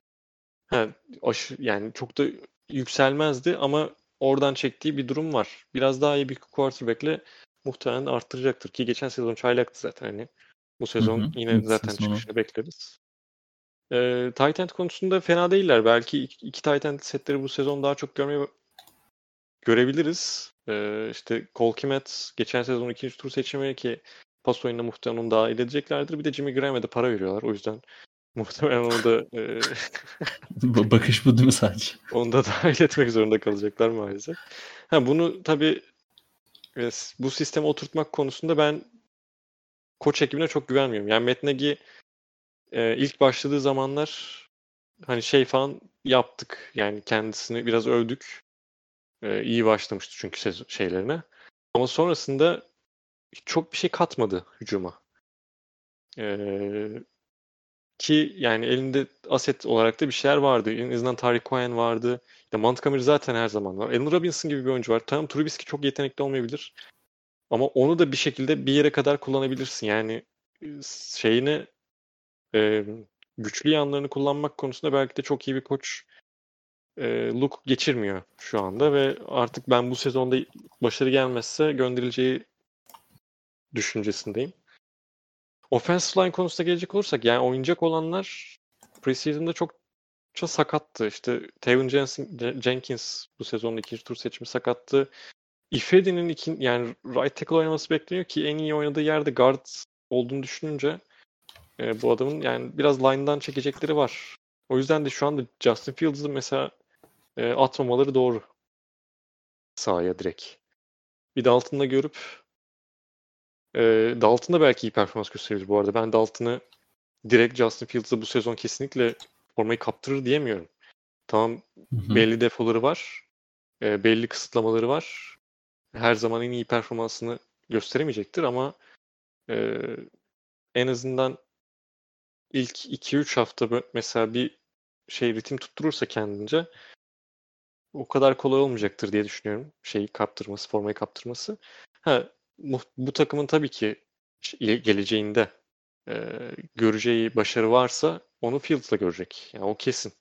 Ha, aşı, yani çok da yükselmezdi ama oradan çektiği bir durum var. Biraz daha iyi bir quarterback'le muhtemelen arttıracaktır ki geçen sezon çaylaktı zaten hani. Bu sezon Hı hı. yine İlk zaten sezonu. çıkışını bekleriz. Ee, tight end konusunda fena değiller. Belki iki, iki tight end setleri bu sezon daha çok görmeye görebiliriz. Ee, işte Cole Kmet geçen sezon ikinci tur seçimi ki pas oyununa muhtemelen onu dahil edeceklerdir. Bir de Jimmy Graham'e de para veriyorlar. O yüzden muhtemelen onu da e, Ba- Bakış bu değil mi sadece? Onu da dahil etmek zorunda kalacaklar maalesef. Ha, bunu tabii bu sisteme oturtmak konusunda ben koç ekibine çok güvenmiyorum. Yani Matt Nagy e, ilk başladığı zamanlar hani şey falan yaptık. Yani kendisini biraz övdük. E, iyi başlamıştı çünkü şeylerine. Ama sonrasında çok bir şey katmadı hücuma. E, ki yani elinde aset olarak da bir şeyler vardı. En azından Tariq Cohen vardı. İşte Montgomery zaten her zaman var. Allen Robinson gibi bir oyuncu var. Tamam Trubisky çok yetenekli olmayabilir. Ama onu da bir şekilde bir yere kadar kullanabilirsin. Yani şeyini e, güçlü yanlarını kullanmak konusunda belki de çok iyi bir koç e, look geçirmiyor şu anda ve artık ben bu sezonda başarı gelmezse gönderileceği düşüncesindeyim. Offensive line konusunda gelecek olursak yani oynayacak olanlar preseason'da çok çok sakattı. İşte Tevin Jenkins bu sezonda ikinci tur seçimi sakattı. Ifedi'nin iki, yani right tackle oynaması bekleniyor ki en iyi oynadığı yerde guard olduğunu düşününce e, bu adamın yani biraz line'dan çekecekleri var. O yüzden de şu anda Justin Fields'ı mesela e, atmamaları doğru. Sahaya direkt. Bir Dalton'la görüp e, Dalton da belki iyi performans gösterebilir bu arada. Ben Dalton'ı direkt Justin Fields'a bu sezon kesinlikle formayı kaptırır diyemiyorum. Tamam hı hı. belli defoları var. E, belli kısıtlamaları var. Her zaman en iyi performansını gösteremeyecektir ama e, en azından ilk 2-3 hafta mesela bir şey ritim tutturursa kendince o kadar kolay olmayacaktır diye düşünüyorum. Şeyi kaptırması, formayı kaptırması. Ha, bu, bu takımın tabii ki geleceğinde e, göreceği başarı varsa onu Fields'la görecek. Yani o kesin.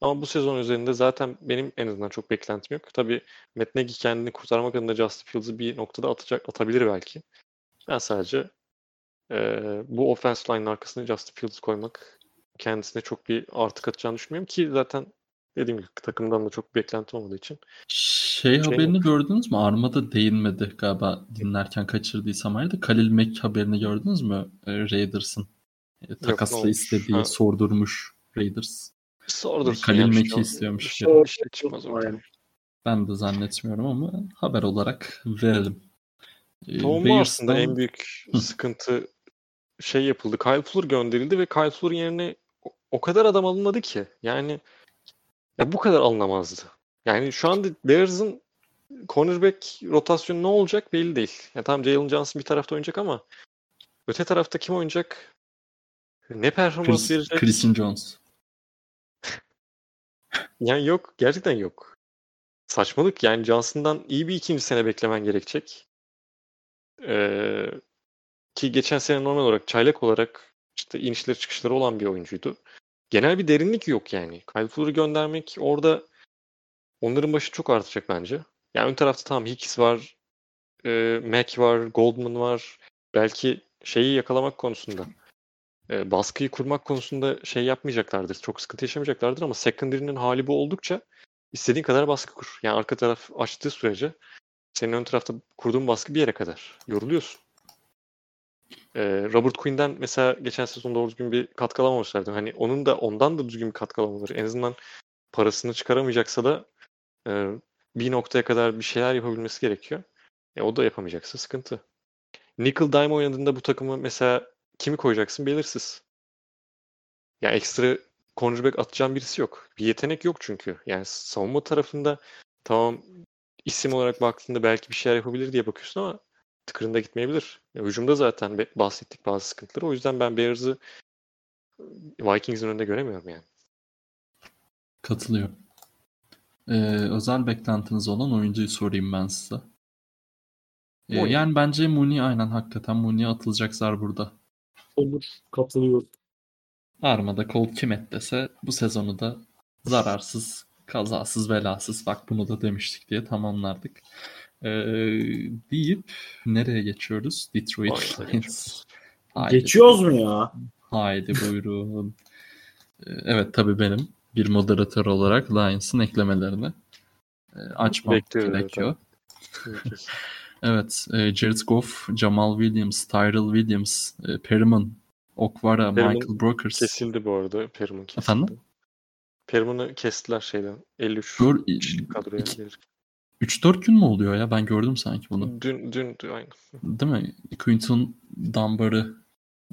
Ama bu sezon üzerinde zaten benim en azından çok beklentim yok. Tabii Matt Nagy kendini kurtarmak adına Justin Fields'ı bir noktada atacak, atabilir belki. Ben sadece e, bu offense line'ın arkasına Justin Fields koymak kendisine çok bir artı katacağını düşünmüyorum ki zaten dediğim gibi takımdan da çok bir beklentim olmadığı için. Şey, şey haberini yok. gördünüz mü? Armada değinmedi galiba dinlerken kaçırdıysam hayır da Khalil Mack haberini gördünüz mü? E, Raiders'ın e, takasla yok, istediği ha. sordurmuş Raiders. Sordursun. Khalil Mack'i istiyormuş. Bir şey, bir şey çıkmaz orada. Ben de zannetmiyorum ama haber olarak verelim. Savunma aslında en büyük sıkıntı şey yapıldı. Kyle Fuller gönderildi ve Kyle Fuller yerine o kadar adam alınmadı ki. Yani ya bu kadar alınamazdı. Yani şu anda Bears'ın cornerback rotasyonu ne olacak belli değil. Ya tamam Jalen Johnson bir tarafta oynayacak ama öte tarafta kim oynayacak? Ne performans Chris, verecek? Christian Jones. yani yok. Gerçekten yok. Saçmalık. Yani Johnson'dan iyi bir ikinci sene beklemen gerekecek. Ee, ki geçen sene normal olarak çaylak olarak işte inişleri çıkışları olan bir oyuncuydu. Genel bir derinlik yok yani. Kyle Fuller'ı göndermek orada onların başı çok artacak bence. Yani ön tarafta tamam Hicks var, e, Mac var, Goldman var. Belki şeyi yakalamak konusunda, e, baskıyı kurmak konusunda şey yapmayacaklardır. Çok sıkıntı yaşamayacaklardır ama secondary'nin hali bu oldukça istediğin kadar baskı kur. Yani arka taraf açtığı sürece senin ön tarafta kurduğun baskı bir yere kadar. Yoruluyorsun. Robert Quinn'den mesela geçen sezon doğru düzgün bir katkı alamamışlardı. Hani onun da ondan da düzgün bir katkı alamaları. En azından parasını çıkaramayacaksa da e, bir noktaya kadar bir şeyler yapabilmesi gerekiyor. E, o da yapamayacaksa sıkıntı. Nickel Dime oynadığında bu takımı mesela kimi koyacaksın belirsiz. Ya yani ekstra cornerback atacağım birisi yok. Bir yetenek yok çünkü. Yani savunma tarafında tamam isim olarak baktığında belki bir şeyler yapabilir diye bakıyorsun ama tıkırında gitmeyebilir. Ya, hücumda zaten bahsettik bazı sıkıntıları. O yüzden ben Bears'ı Vikings'in önünde göremiyorum yani. Katılıyorum. Ee, özel beklentiniz olan oyuncuyu sorayım ben size. Ee, yani bence Mooney aynen hakikaten Mooney atılacak zar burada. Olur. Katılıyorum. Armada kol kim et dese bu sezonu da zararsız, kazasız, belasız bak bunu da demiştik diye tamamlardık. Ee, deyip nereye geçiyoruz? Detroit Lions. Geçiyoruz mu ya? Haydi buyurun. Ee, evet tabii benim bir moderatör olarak Lions'ın eklemelerini e, açmam Bekliyorum gerekiyor. evet, e, Jared Goff, Jamal Williams, Tyrell Williams, e, Perriman, Okwara, Perriman Michael Brokers. Kesildi bu arada Perriman kesildi. Efendim? Perriman'ı kestiler şeyden. 53 Gör, kadroya gelir. 3-4 gün mü oluyor ya? Ben gördüm sanki bunu. Dün, dün, dün aynı. Değil mi? Quinton Dunbar'ı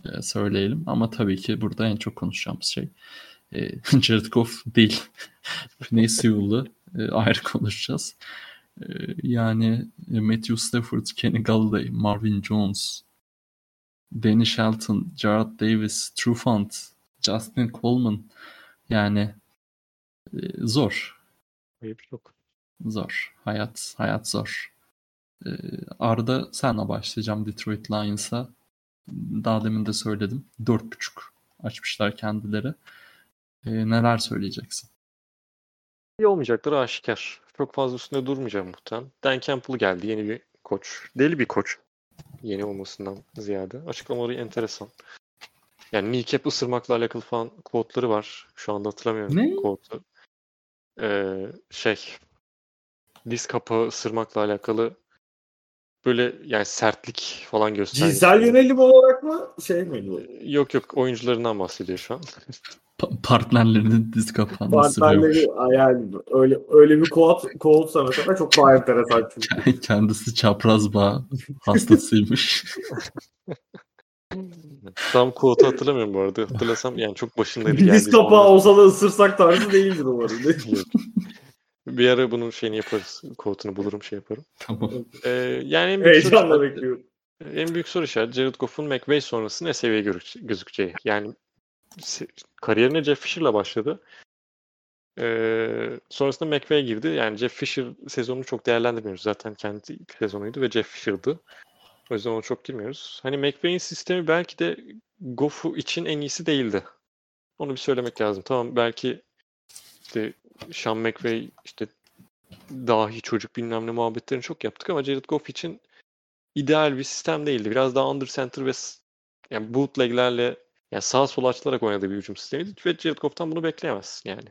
e, söyleyelim. Ama tabii ki burada en çok konuşacağımız şey e, Jared Goff değil. Finney Sewell'ı e, ayrı konuşacağız. E, yani e, Matthew Stafford, Kenny Galladay, Marvin Jones, Danny Shelton, Jared Davis, Trufant, Justin Coleman yani e, zor. Ayıp yok. Zor. Hayat hayat zor. E, Arda senle başlayacağım Detroit Lions'a. Daha demin de söyledim. 4.5 açmışlar kendileri. E, neler söyleyeceksin? İyi olmayacakları aşikar. Çok fazla üstünde durmayacağım muhtemelen. Dan Campbell geldi. Yeni bir koç. Deli bir koç. Yeni olmasından ziyade. Açıklamaları enteresan. Yani kneecap ısırmakla alakalı falan quote'ları var. Şu anda hatırlamıyorum Ne? quote'u. Ee, şey diz kapağı ısırmakla alakalı böyle yani sertlik falan gösteriyor. Cinsel yönelim olarak mı şey mi bu? Yok yok oyuncularından bahsediyor şu an. Pa- partnerlerinin diz kapağını. Partnerleri yani öyle öyle bir quote, quote sana sana çok daha enteresan çünkü. Kendisi çapraz bağ hastasıymış. Tam quote'u hatırlamıyorum bu arada. Hatırlasam yani çok başındaydı. Bir diz kapağı olsa da ısırsak tarzı değildir umarım. Yok. Bir ara bunun şeyini yaparız. Quote'unu bulurum şey yaparım. tamam. Ee, yani en büyük, soru Heyecanla işareti, bekliyorum. en büyük soru işareti Jared Goff'un McVay sonrası ne seviyeye görü- gözükeceği. Yani kariyerine Jeff Fisher'la başladı. Ee, sonrasında McVay girdi. Yani Jeff Fisher sezonunu çok değerlendirmiyoruz. Zaten kendi ilk sezonuydu ve Jeff Fisher'dı. O yüzden ona çok girmiyoruz. Hani McVay'in sistemi belki de Goff'u için en iyisi değildi. Onu bir söylemek lazım. Tamam belki işte Sean McVay işte dahi çocuk bilmem ne muhabbetlerini çok yaptık ama Jared Goff için ideal bir sistem değildi. Biraz daha under center ve yani bootleglerle yani sağa sola açılarak oynadığı bir hücum sistemiydi ve Jared Goff'tan bunu bekleyemezsin yani.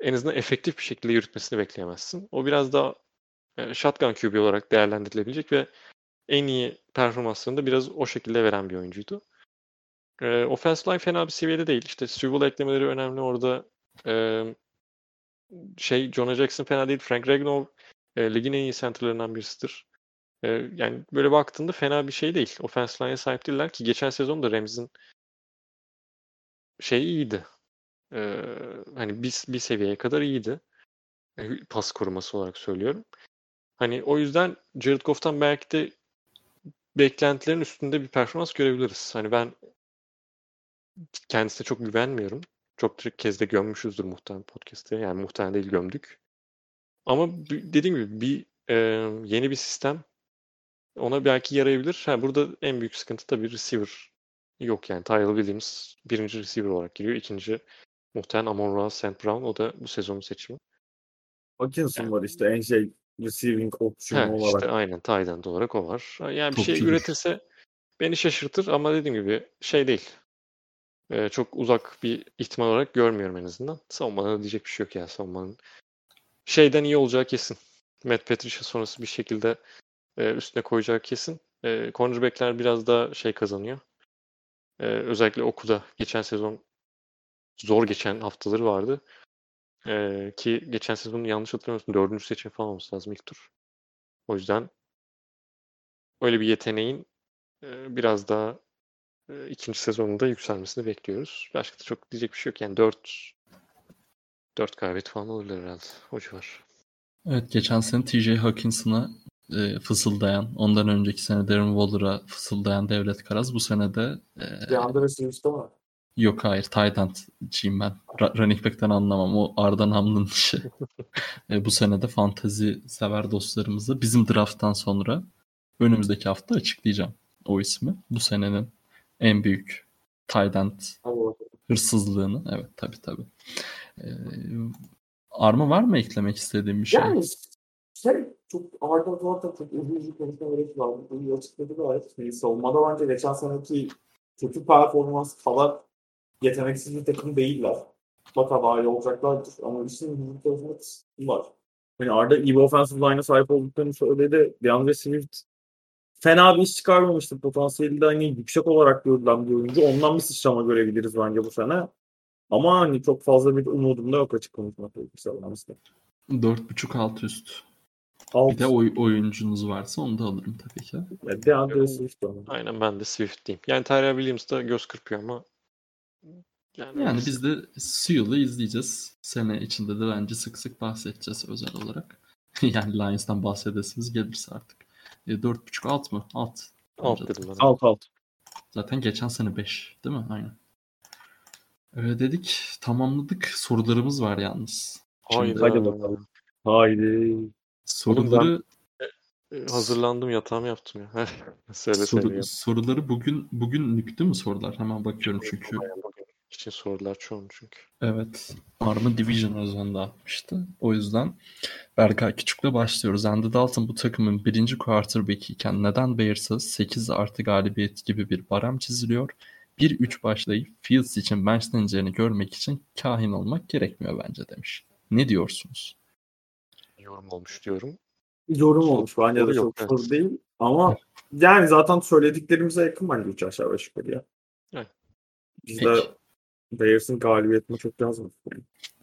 En azından efektif bir şekilde yürütmesini bekleyemezsin. O biraz daha e, shotgun QB olarak değerlendirilebilecek ve en iyi performanslarını da biraz o şekilde veren bir oyuncuydu. E, offensive line fena bir seviyede değil. İşte Sewell eklemeleri önemli orada. E, şey Jonah Jackson fena değil. Frank Ragnall e, ligin en iyi centerlarından birisidir. E, yani böyle baktığında fena bir şey değil. Offensive line'e sahip değiller ki geçen sezon da Rams'in şey iyiydi. E, hani bir, bir seviyeye kadar iyiydi. E, pas koruması olarak söylüyorum. Hani o yüzden Jared Goff'tan belki de beklentilerin üstünde bir performans görebiliriz. Hani ben kendisine çok güvenmiyorum. Çok kez de gömmüşüzdür muhtemelen podcast'te. Yani muhtemelen değil gömdük. Ama dediğim gibi bir e, yeni bir sistem ona belki yarayabilir. Ha, burada en büyük sıkıntı tabii receiver yok yani. Tyrell Williams birinci receiver olarak giriyor. İkinci muhtemelen Amon Ra St. Brown. O da bu sezonun seçimi. Hutchinson var işte en şey receiving option Ha, olarak. işte aynen tight end olarak o var. Yani bir şey Topçudur. üretirse beni şaşırtır ama dediğim gibi şey değil. Ee, çok uzak bir ihtimal olarak görmüyorum en azından. Savunmada diyecek bir şey yok ya savunmanın. Şeyden iyi olacağı kesin. Matt Patricia sonrası bir şekilde e, üstüne koyacağı kesin. E, cornerback'ler biraz daha şey kazanıyor. E, özellikle okuda geçen sezon zor geçen haftaları vardı. E, ki geçen sezon yanlış hatırlamıyorsun dördüncü seçim falan olması lazım ilk tur. O yüzden öyle bir yeteneğin e, biraz daha e, ikinci sezonunda yükselmesini bekliyoruz. Başka da çok diyecek bir şey yok. Yani 4 4 galibiyet falan olurlar herhalde. O civar. Evet geçen sene TJ Hawkinson'a e, fısıldayan, ondan önceki sene Darren Waller'a fısıldayan Devlet Karaz bu sene de e, DeAndre Swift ama. yok hayır tight end'ciyim ben. Ra- running back'ten anlamam. O Arda Namlı'nın işi. E, bu sene de fantazi sever dostlarımızı bizim drafttan sonra önümüzdeki hafta açıklayacağım o ismi. Bu senenin en büyük Ama hırsızlığını. Evet tabii tabii. E, Arma var mı eklemek istediğim bir şey? Yani şey çok Arda zaten çok uzun uzun konuşma gerek var. Bunu açıkladı gayet. Yani savunmada bence geçen seneki kötü performans kadar yeteneksiz bir takım değiller. Mutlaka daha iyi olacaklardır. Ama işin büyük tarafında var. Yani Arda iyi bir offensive line'a sahip olduklarını söyledi. DeAndre Swift fena bir iş çıkarmamıştı. Potansiyeli de hani yüksek olarak görülen bir oyuncu. Ondan bir sıçrama görebiliriz bence bu sene. Ama hani çok fazla bir umudum da yok açık konuşmak gerekirse. 4.5 alt üst. Alt, Bir de oy, oyuncunuz varsa onu da alırım tabii ki. yani DeAndre Swift. Aynen ben de Swift'teyim. Yani Tyrell Williams da göz kırpıyor ama yani, Yani biz de Sewell'ı izleyeceğiz. Sene içinde de bence sık sık bahsedeceğiz özel olarak. yani Lions'tan bahsedesiniz gelirse artık. E, 4.5 alt mı? Alt. alt Bence de. dedim ben. Alt alt. Zaten geçen sene 5 değil mi? Aynen. Öyle dedik. Tamamladık. Sorularımız var yalnız. Haydi. Hadi bakalım. Haydi. Soruları E, Hazırlandım yatağımı yaptım ya. söyle soru- soruları bugün bugün değil mi sorular? Hemen bakıyorum çünkü. İçin sorular çoğun çünkü. Evet. Arma Division özünde atmıştı. O yüzden Berkay Küçük'le başlıyoruz. Andy Dalton bu takımın birinci quarterback iken neden Bears'a 8 artı galibiyet gibi bir barem çiziliyor? 1-3 başlayıp Fields için benchleneceğini görmek için kahin olmak gerekmiyor bence demiş. Ne diyorsunuz? Yorum olmuş diyorum. Yorum olmuş. Bence de çok evet. soru değil. Ama yani zaten söylediklerimize yakın bence 3 aşağı 5 yukarı ya. Evet. Biz Peki. de Bears'ın galibiyetini çok. Yani.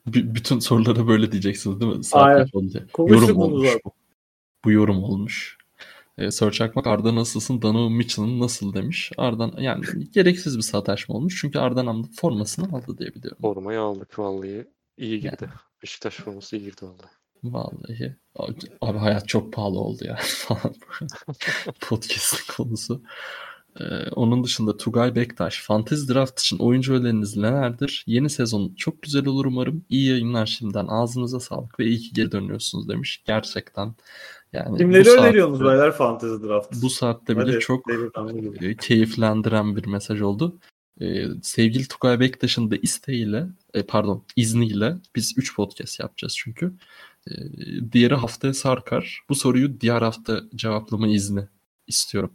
B- bütün sorulara böyle diyeceksiniz değil mi? Saat olunca. Yorum olmuş zaten. bu. Bu yorum olmuş. Ee, Sir Çakmak Arda nasılsın? Donovan Mitchell'ın nasıl demiş. Ardan yani gereksiz bir sataşma olmuş. Çünkü Arda Namlı formasını aldı diye biliyorum. Formayı aldık vallahi. İyi girdi. Beşiktaş forması iyi girdi vallahi. Vallahi. Abi hayat çok pahalı oldu ya falan. Podcast'ın konusu. Ee, onun dışında Tugay Bektaş. Fantezi Draft için oyuncu öneriniz nelerdir? Yeni sezon çok güzel olur umarım. İyi yayınlar şimdiden. Ağzınıza sağlık ve iyi ki geri dönüyorsunuz demiş. Gerçekten. Yani Kimleri öneriyorsunuz beyler Fantasy Draft? Bu saatte bile Hadi, çok e, keyiflendiren bir mesaj oldu. E, sevgili Tugay Bektaş'ın da isteğiyle, e, pardon izniyle biz 3 podcast yapacağız çünkü. E, diğeri haftaya sarkar. Bu soruyu diğer hafta cevaplama izni istiyorum.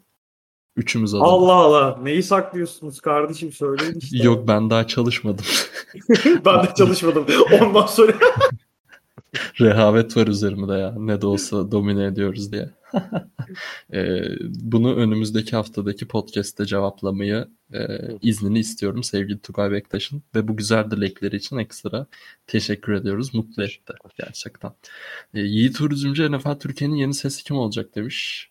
Üçümüz adına. Allah Allah. Neyi saklıyorsunuz kardeşim söyleyin işte. Yok ben daha çalışmadım. ben de çalışmadım. Ondan sonra Rehavet var üzerimde ya. Ne de olsa domine ediyoruz diye. Ee, bunu önümüzdeki haftadaki podcast'te cevaplamayı e, iznini istiyorum sevgili Tugay Bektaş'ın ve bu güzel dilekleri için ekstra teşekkür ediyoruz. Mutlu etti gerçekten. Ee, Yiğit Turizmci NFL Türkiye'nin yeni sesi kim olacak demiş.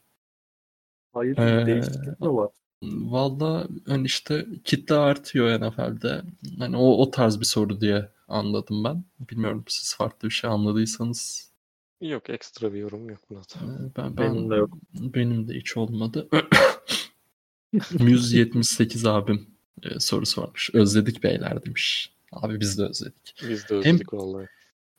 Hayır, Ee, değişiklik mi var? Valla hani işte kitle artıyor NFL'de. Hani o, o tarz bir soru diye anladım ben. Bilmiyorum siz farklı bir şey anladıysanız Yok ekstra bir yorum yok buna da. Ee, Ben, ben Benim de yok. Benim de hiç olmadı. 178 abim e, soru sormuş. Özledik beyler demiş. Abi biz de özledik. Biz de özledik vallahi.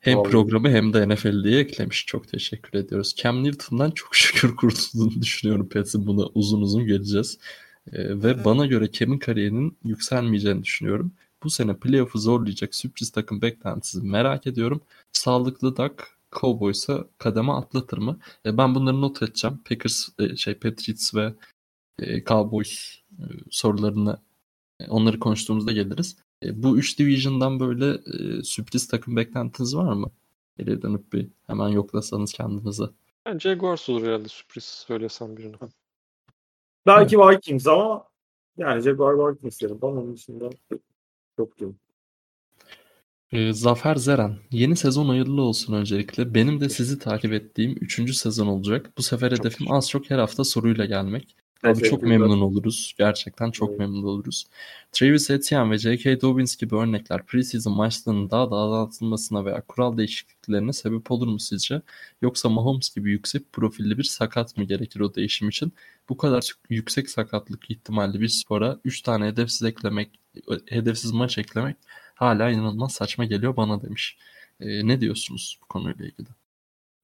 Hem Vallahi. programı hem de NFL diye eklemiş. Çok teşekkür ediyoruz. Cam Newton'dan çok şükür kurtulduğunu düşünüyorum Pets'in. Buna uzun uzun geleceğiz. Ee, ve bana göre Cam'in kariyerinin yükselmeyeceğini düşünüyorum. Bu sene playoff'u zorlayacak sürpriz takım beklentisini merak ediyorum. Sağlıklı Dak Cowboys'a kademe atlatır mı? E, ben bunları not edeceğim. Packers, e, şey Patriots ve e, Cowboys e, sorularını e, onları konuştuğumuzda geliriz. E, bu üç division'dan böyle e, sürpriz takım beklentiniz var mı? Geriye dönüp bir hemen yoklasanız kendinizi. Ben Jaguars olur herhalde sürpriz söylesem birini. Belki Vikings ama yani Jaguar Vikings derim. Ben onun dışında çok diyorum. E, Zafer Zeren. Yeni sezon hayırlı olsun öncelikle. Benim de sizi takip ettiğim 3. sezon olacak. Bu sefer Çok hedefim az çok her hafta soruyla gelmek. Abi çok memnun oluruz. Gerçekten çok Evet. memnun oluruz. Travis Etienne ve J.K. Dobbins gibi örnekler preseason maçlarının daha da azaltılmasına veya kural değişikliklerine sebep olur mu sizce? Yoksa Mahomes gibi yüksek profilli bir sakat mı gerekir o değişim için? Bu kadar yüksek sakatlık ihtimalli bir spora 3 tane hedefsiz eklemek, hedefsiz maç eklemek hala inanılmaz saçma geliyor bana demiş. Ee, ne diyorsunuz bu konuyla ilgili?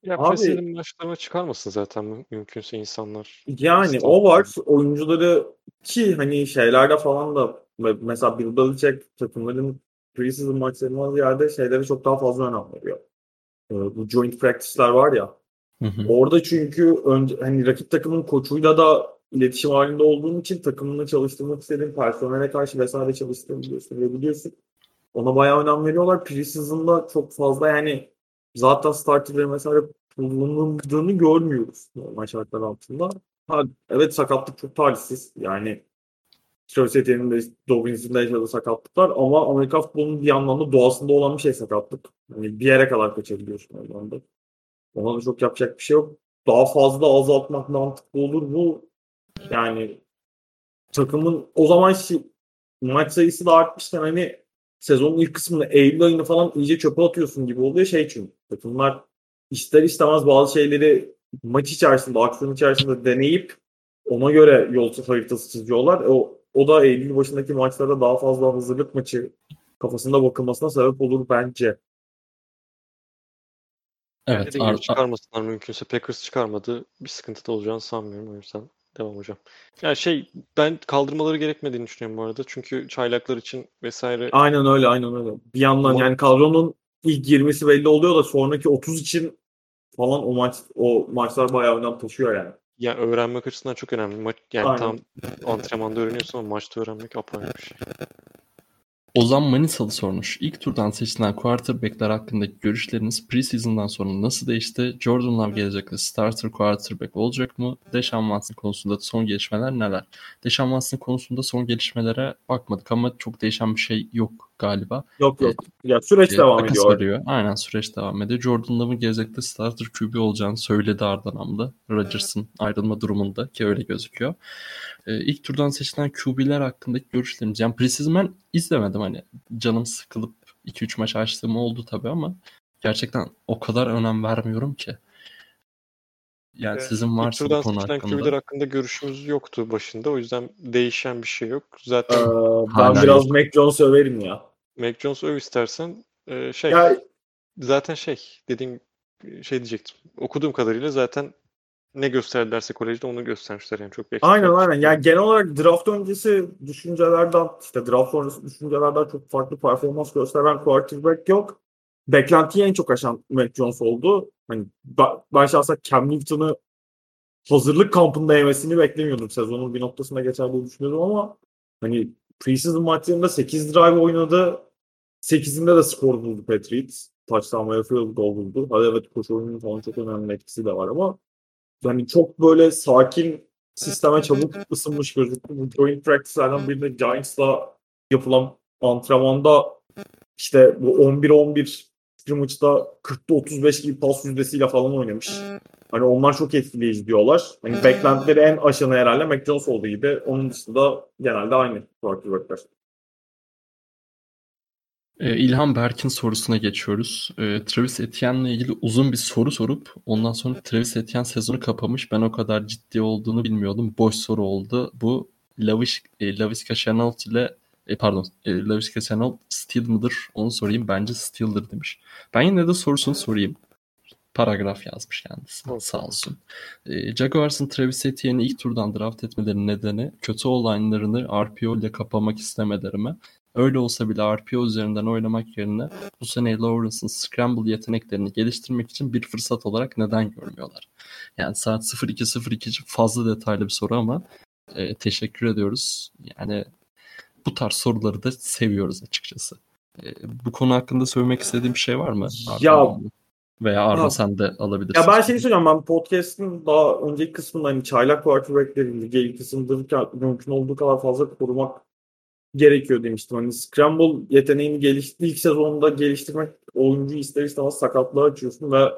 Ya Abi- preseason maçlarına çıkarmasın zaten mü- mümkünse insanlar. Yani o var. Oyuncuları ki hani şeylerde falan da mesela Bill Belichick takımların preseason maçlarından ziyade şeylere çok daha fazla önem veriyor. Ee, Bu joint practice'ler var ya. Hı hı. Orada çünkü önce hani rakip takımın koçuyla da iletişim halinde olduğun için takımını çalıştırmak istediğin personele karşı vesaire çalıştırabiliyorsun ve biliyorsun. Ona bayağı önem veriyorlar. Preseason'da çok fazla yani zaten starterleri vesaire kullanıldığını görmüyoruz normal şartlar altında. Ha, evet sakatlık çok talihsiz. Yani Travis Etienne'in de Dobbins'in de yaşadığı sakatlıklar ama Amerika futbolunun bir yandan da doğasında olan bir şey sakatlık. Yani bir yere kadar kaçabiliyorsun o anda. Ona da çok yapacak bir şey yok. Daha fazla azaltmak mantıklı olur bu. Yani takımın o zaman şi- maç sayısı da artmışken hani sezonun ilk kısmında Eylül ayını falan iyice çöpe atıyorsun gibi oluyor şey çünkü takımlar ister istemez bazı şeyleri maç içerisinde, aksiyon içerisinde deneyip ona göre yol haritası çiziyorlar. O, o da Eylül başındaki maçlarda daha fazla hazırlık maçı kafasında bakılmasına sebep olur bence. Evet. Ar- çıkarmasınlar mümkünse. Packers çıkarmadı. Bir sıkıntı da olacağını sanmıyorum o yüzden. Devam hocam. Ya şey ben kaldırmaları gerekmediğini düşünüyorum bu arada. Çünkü çaylaklar için vesaire. Aynen öyle aynen öyle. Bir yandan Ama... yani kadronun ilk 20'si belli oluyor da sonraki 30 için falan o maç o maçlar bayağı önem taşıyor yani. Ya öğrenmek açısından çok önemli. Maç yani Aynen. tam antrenmanda öğreniyorsun ama maçta öğrenmek apayrı bir şey. Ozan Manisalı sormuş. İlk turdan seçilen quarterbackler hakkındaki görüşleriniz preseason'dan sonra nasıl değişti? Jordan Love gelecekte starter quarterback olacak mı? Deshaun Watson konusunda son gelişmeler neler? Deshaun Watson konusunda son gelişmelere bakmadık ama çok değişen bir şey yok galiba. Yok yok. Ee, ya süreç e, devam ediyor. Veriyor. Aynen süreç devam ediyor. Jordan Love'ın gelecekte starter QB olacağını söyledi Ardan Amda. Rodgers'ın ayrılma durumunda ki öyle gözüküyor. Ee, ilk turdan seçilen QB'ler hakkındaki görüşlerimiz. Yani preseason ben izlemedim hani. Canım sıkılıp 2-3 maç açtığım oldu tabii ama gerçekten o kadar önem vermiyorum ki. Yani evet, sizin varsa bu konu hakkında. QB'ler hakkında görüşümüz yoktu başında. O yüzden değişen bir şey yok. Zaten ee, ben biraz yok. Mac Jones överim ya. Mac Jones öv istersen e, şey ya... zaten şey dediğim şey diyecektim. Okuduğum kadarıyla zaten ne gösterdilerse kolejde onu göstermişler yani çok Aynen aynen. Yani genel olarak draft öncesi düşüncelerden işte draft sonrası düşüncelerden çok farklı performans gösteren quarterback yok. Beklentiyi en çok aşan Mac Jones oldu. Hani ben şahsen Cam Newton'ı hazırlık kampında yemesini beklemiyordum. Sezonun bir noktasına geçer diye düşünüyordum ama hani preseason maçlarında 8 drive oynadı. 8'inde de skor buldu Patriots. Touchdown ve field goal buldu. Hadi evet koşu oyunun falan çok önemli etkisi de var ama yani çok böyle sakin sisteme çabuk ısınmış gözüktü. Bu joint practice'lerden birinde Giants'la yapılan antrenmanda işte bu 11-11 scrimmage'da 40'ta 35 gibi pas yüzdesiyle falan oynamış. Hani onlar çok etkileyici diyorlar. Hani beklentileri en aşanı herhalde Mac Jones olduğu gibi. Onun dışında genelde aynı quarterbackler. Ee, İlhan Berk'in sorusuna geçiyoruz. Ee, Travis Etienne'le ilgili uzun bir soru sorup ondan sonra Travis Etienne sezonu kapamış. Ben o kadar ciddi olduğunu bilmiyordum. Boş soru oldu. Bu Lavish, e, Laviska Chenault ile e, pardon e, Laviska Chenault Steel mıdır? Onu sorayım. Bence Steel'dir demiş. Ben yine de sorusunu sorayım. Paragraf yazmış kendisi. Evet. Sağ olsun. E, Jaguars'ın Travis Etienne'i ilk turdan draft etmelerinin nedeni kötü olaylarını RPO ile kapamak istemeleri mi? Öyle olsa bile RPO üzerinden oynamak yerine bu sene Lawrence'ın scramble yeteneklerini geliştirmek için bir fırsat olarak neden görmüyorlar? Yani saat 02.02 için fazla detaylı bir soru ama e, teşekkür ediyoruz. Yani bu tarz soruları da seviyoruz açıkçası. E, bu konu hakkında söylemek istediğim bir şey var mı? Ya veya Arda sen de alabilirsin. Ya ben şey söyleyeceğim ben podcast'ın daha önceki kısmında hani çaylak quarterback'lerin ligi kısımda mümkün olduğu kadar fazla korumak gerekiyor demiştim. Hani scramble yeteneğini gelişti ilk sezonda geliştirmek oyuncu ister istemez sakatlığa açıyorsun ve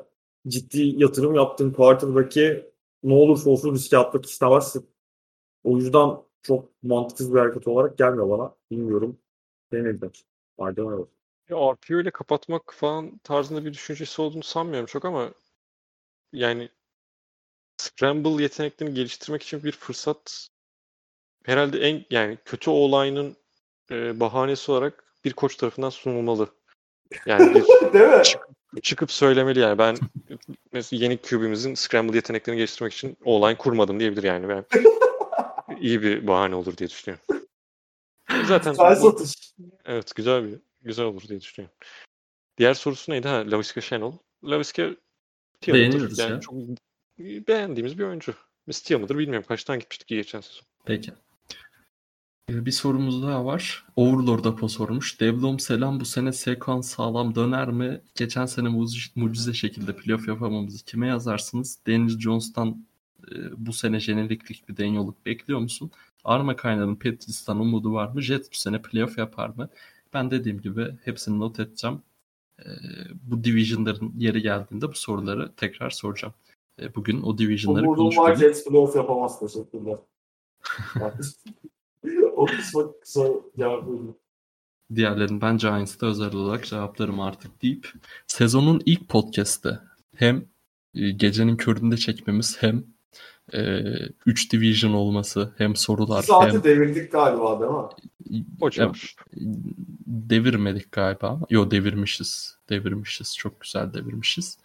ciddi yatırım yaptığın quarterback'i ne olursa olsun riske atmak istemezsin. O yüzden çok mantıksız bir hareket olarak gelmiyor bana. Bilmiyorum. Denediler. Pardon. Ya RPO ile kapatmak falan tarzında bir düşüncesi olduğunu sanmıyorum çok ama yani scramble yeteneklerini geliştirmek için bir fırsat herhalde en yani kötü olayının e, bahanesi olarak bir koç tarafından sunulmalı. Yani bir Değil mi? Çık, çıkıp söylemeli yani ben mesela yeni QB'mizin scramble yeteneklerini geliştirmek için o kurmadım diyebilir yani ben. iyi bir bahane olur diye düşünüyorum. Zaten bu, evet güzel bir güzel olur diye düşünüyorum. Diğer sorusu neydi? Ha, Laviska Şenol. Laviska Beğeniyoruz yani ya. Çok beğendiğimiz bir oyuncu. Mistia mıdır bilmiyorum. Kaçtan gitmiştik ki geçen sezon. Peki. Ee, bir sorumuz daha var. Overlord Apo sormuş. Devlom selam bu sene sekans sağlam döner mi? Geçen sene mucize şekilde playoff yapamamızı kime yazarsınız? Daniel Jones'tan e, bu sene jeneriklik bir denyoluk bekliyor musun? Arma kaynağının Patriots'tan umudu var mı? Jet bu sene playoff yapar mı? Ben dediğim gibi hepsini not edeceğim. E, bu division'ların yeri geldiğinde bu soruları tekrar soracağım. E, bugün o division'ları konuşalım. Umudum var Jets playoff yapamaz. Teşekkürler. o kısma kısa cevap vereyim. Diğerlerini ben Giants'ta özel olarak cevaplarım artık deyip sezonun ilk podcast'te hem e, gecenin köründe çekmemiz hem 3 division olması hem sorular saati hem devirdik galiba değil mi? Civar. devirmedik galiba yo devirmişiz. Devirmişiz. Çok güzel devirmişiz.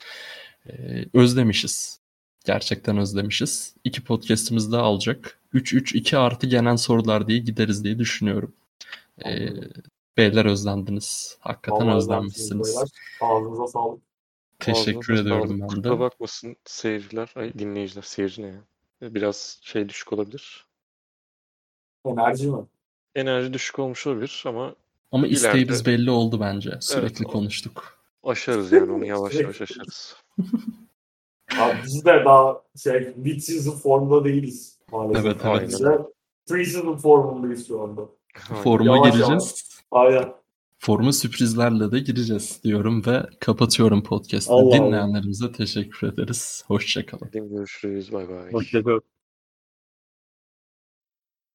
Ee, özlemişiz. Gerçekten özlemişiz. İki podcast'imiz daha alacak. 3-3-2 artı genel sorular diye gideriz diye düşünüyorum. Ee, beyler özlendiniz. Hakikaten Vallahi özlenmişsiniz. Ağzınıza sağlık. Teşekkür Ağzınıza ediyorum sağlık. ben Kusura de. bakmasın seyirciler, ay dinleyiciler, seyirci ne ya? Biraz şey düşük olabilir. Enerji mi? Enerji düşük olmuş olabilir ama Ama İleride- isteğimiz belli oldu bence. Sürekli Evet. konuştuk. aşarız yani onu yavaş yavaş aşarız. Abi biz de daha şey mid season formda değiliz maalesef. Evet, evet. Pre-season formundayız şu anda. Forma Yavaş gireceğiz. Aynen. Forma sürprizlerle de gireceğiz diyorum ve kapatıyorum podcast'ı. Dinleyenlerimize teşekkür ederiz. Hoşçakalın. Görüşürüz. Bay bay. Hoşçakalın.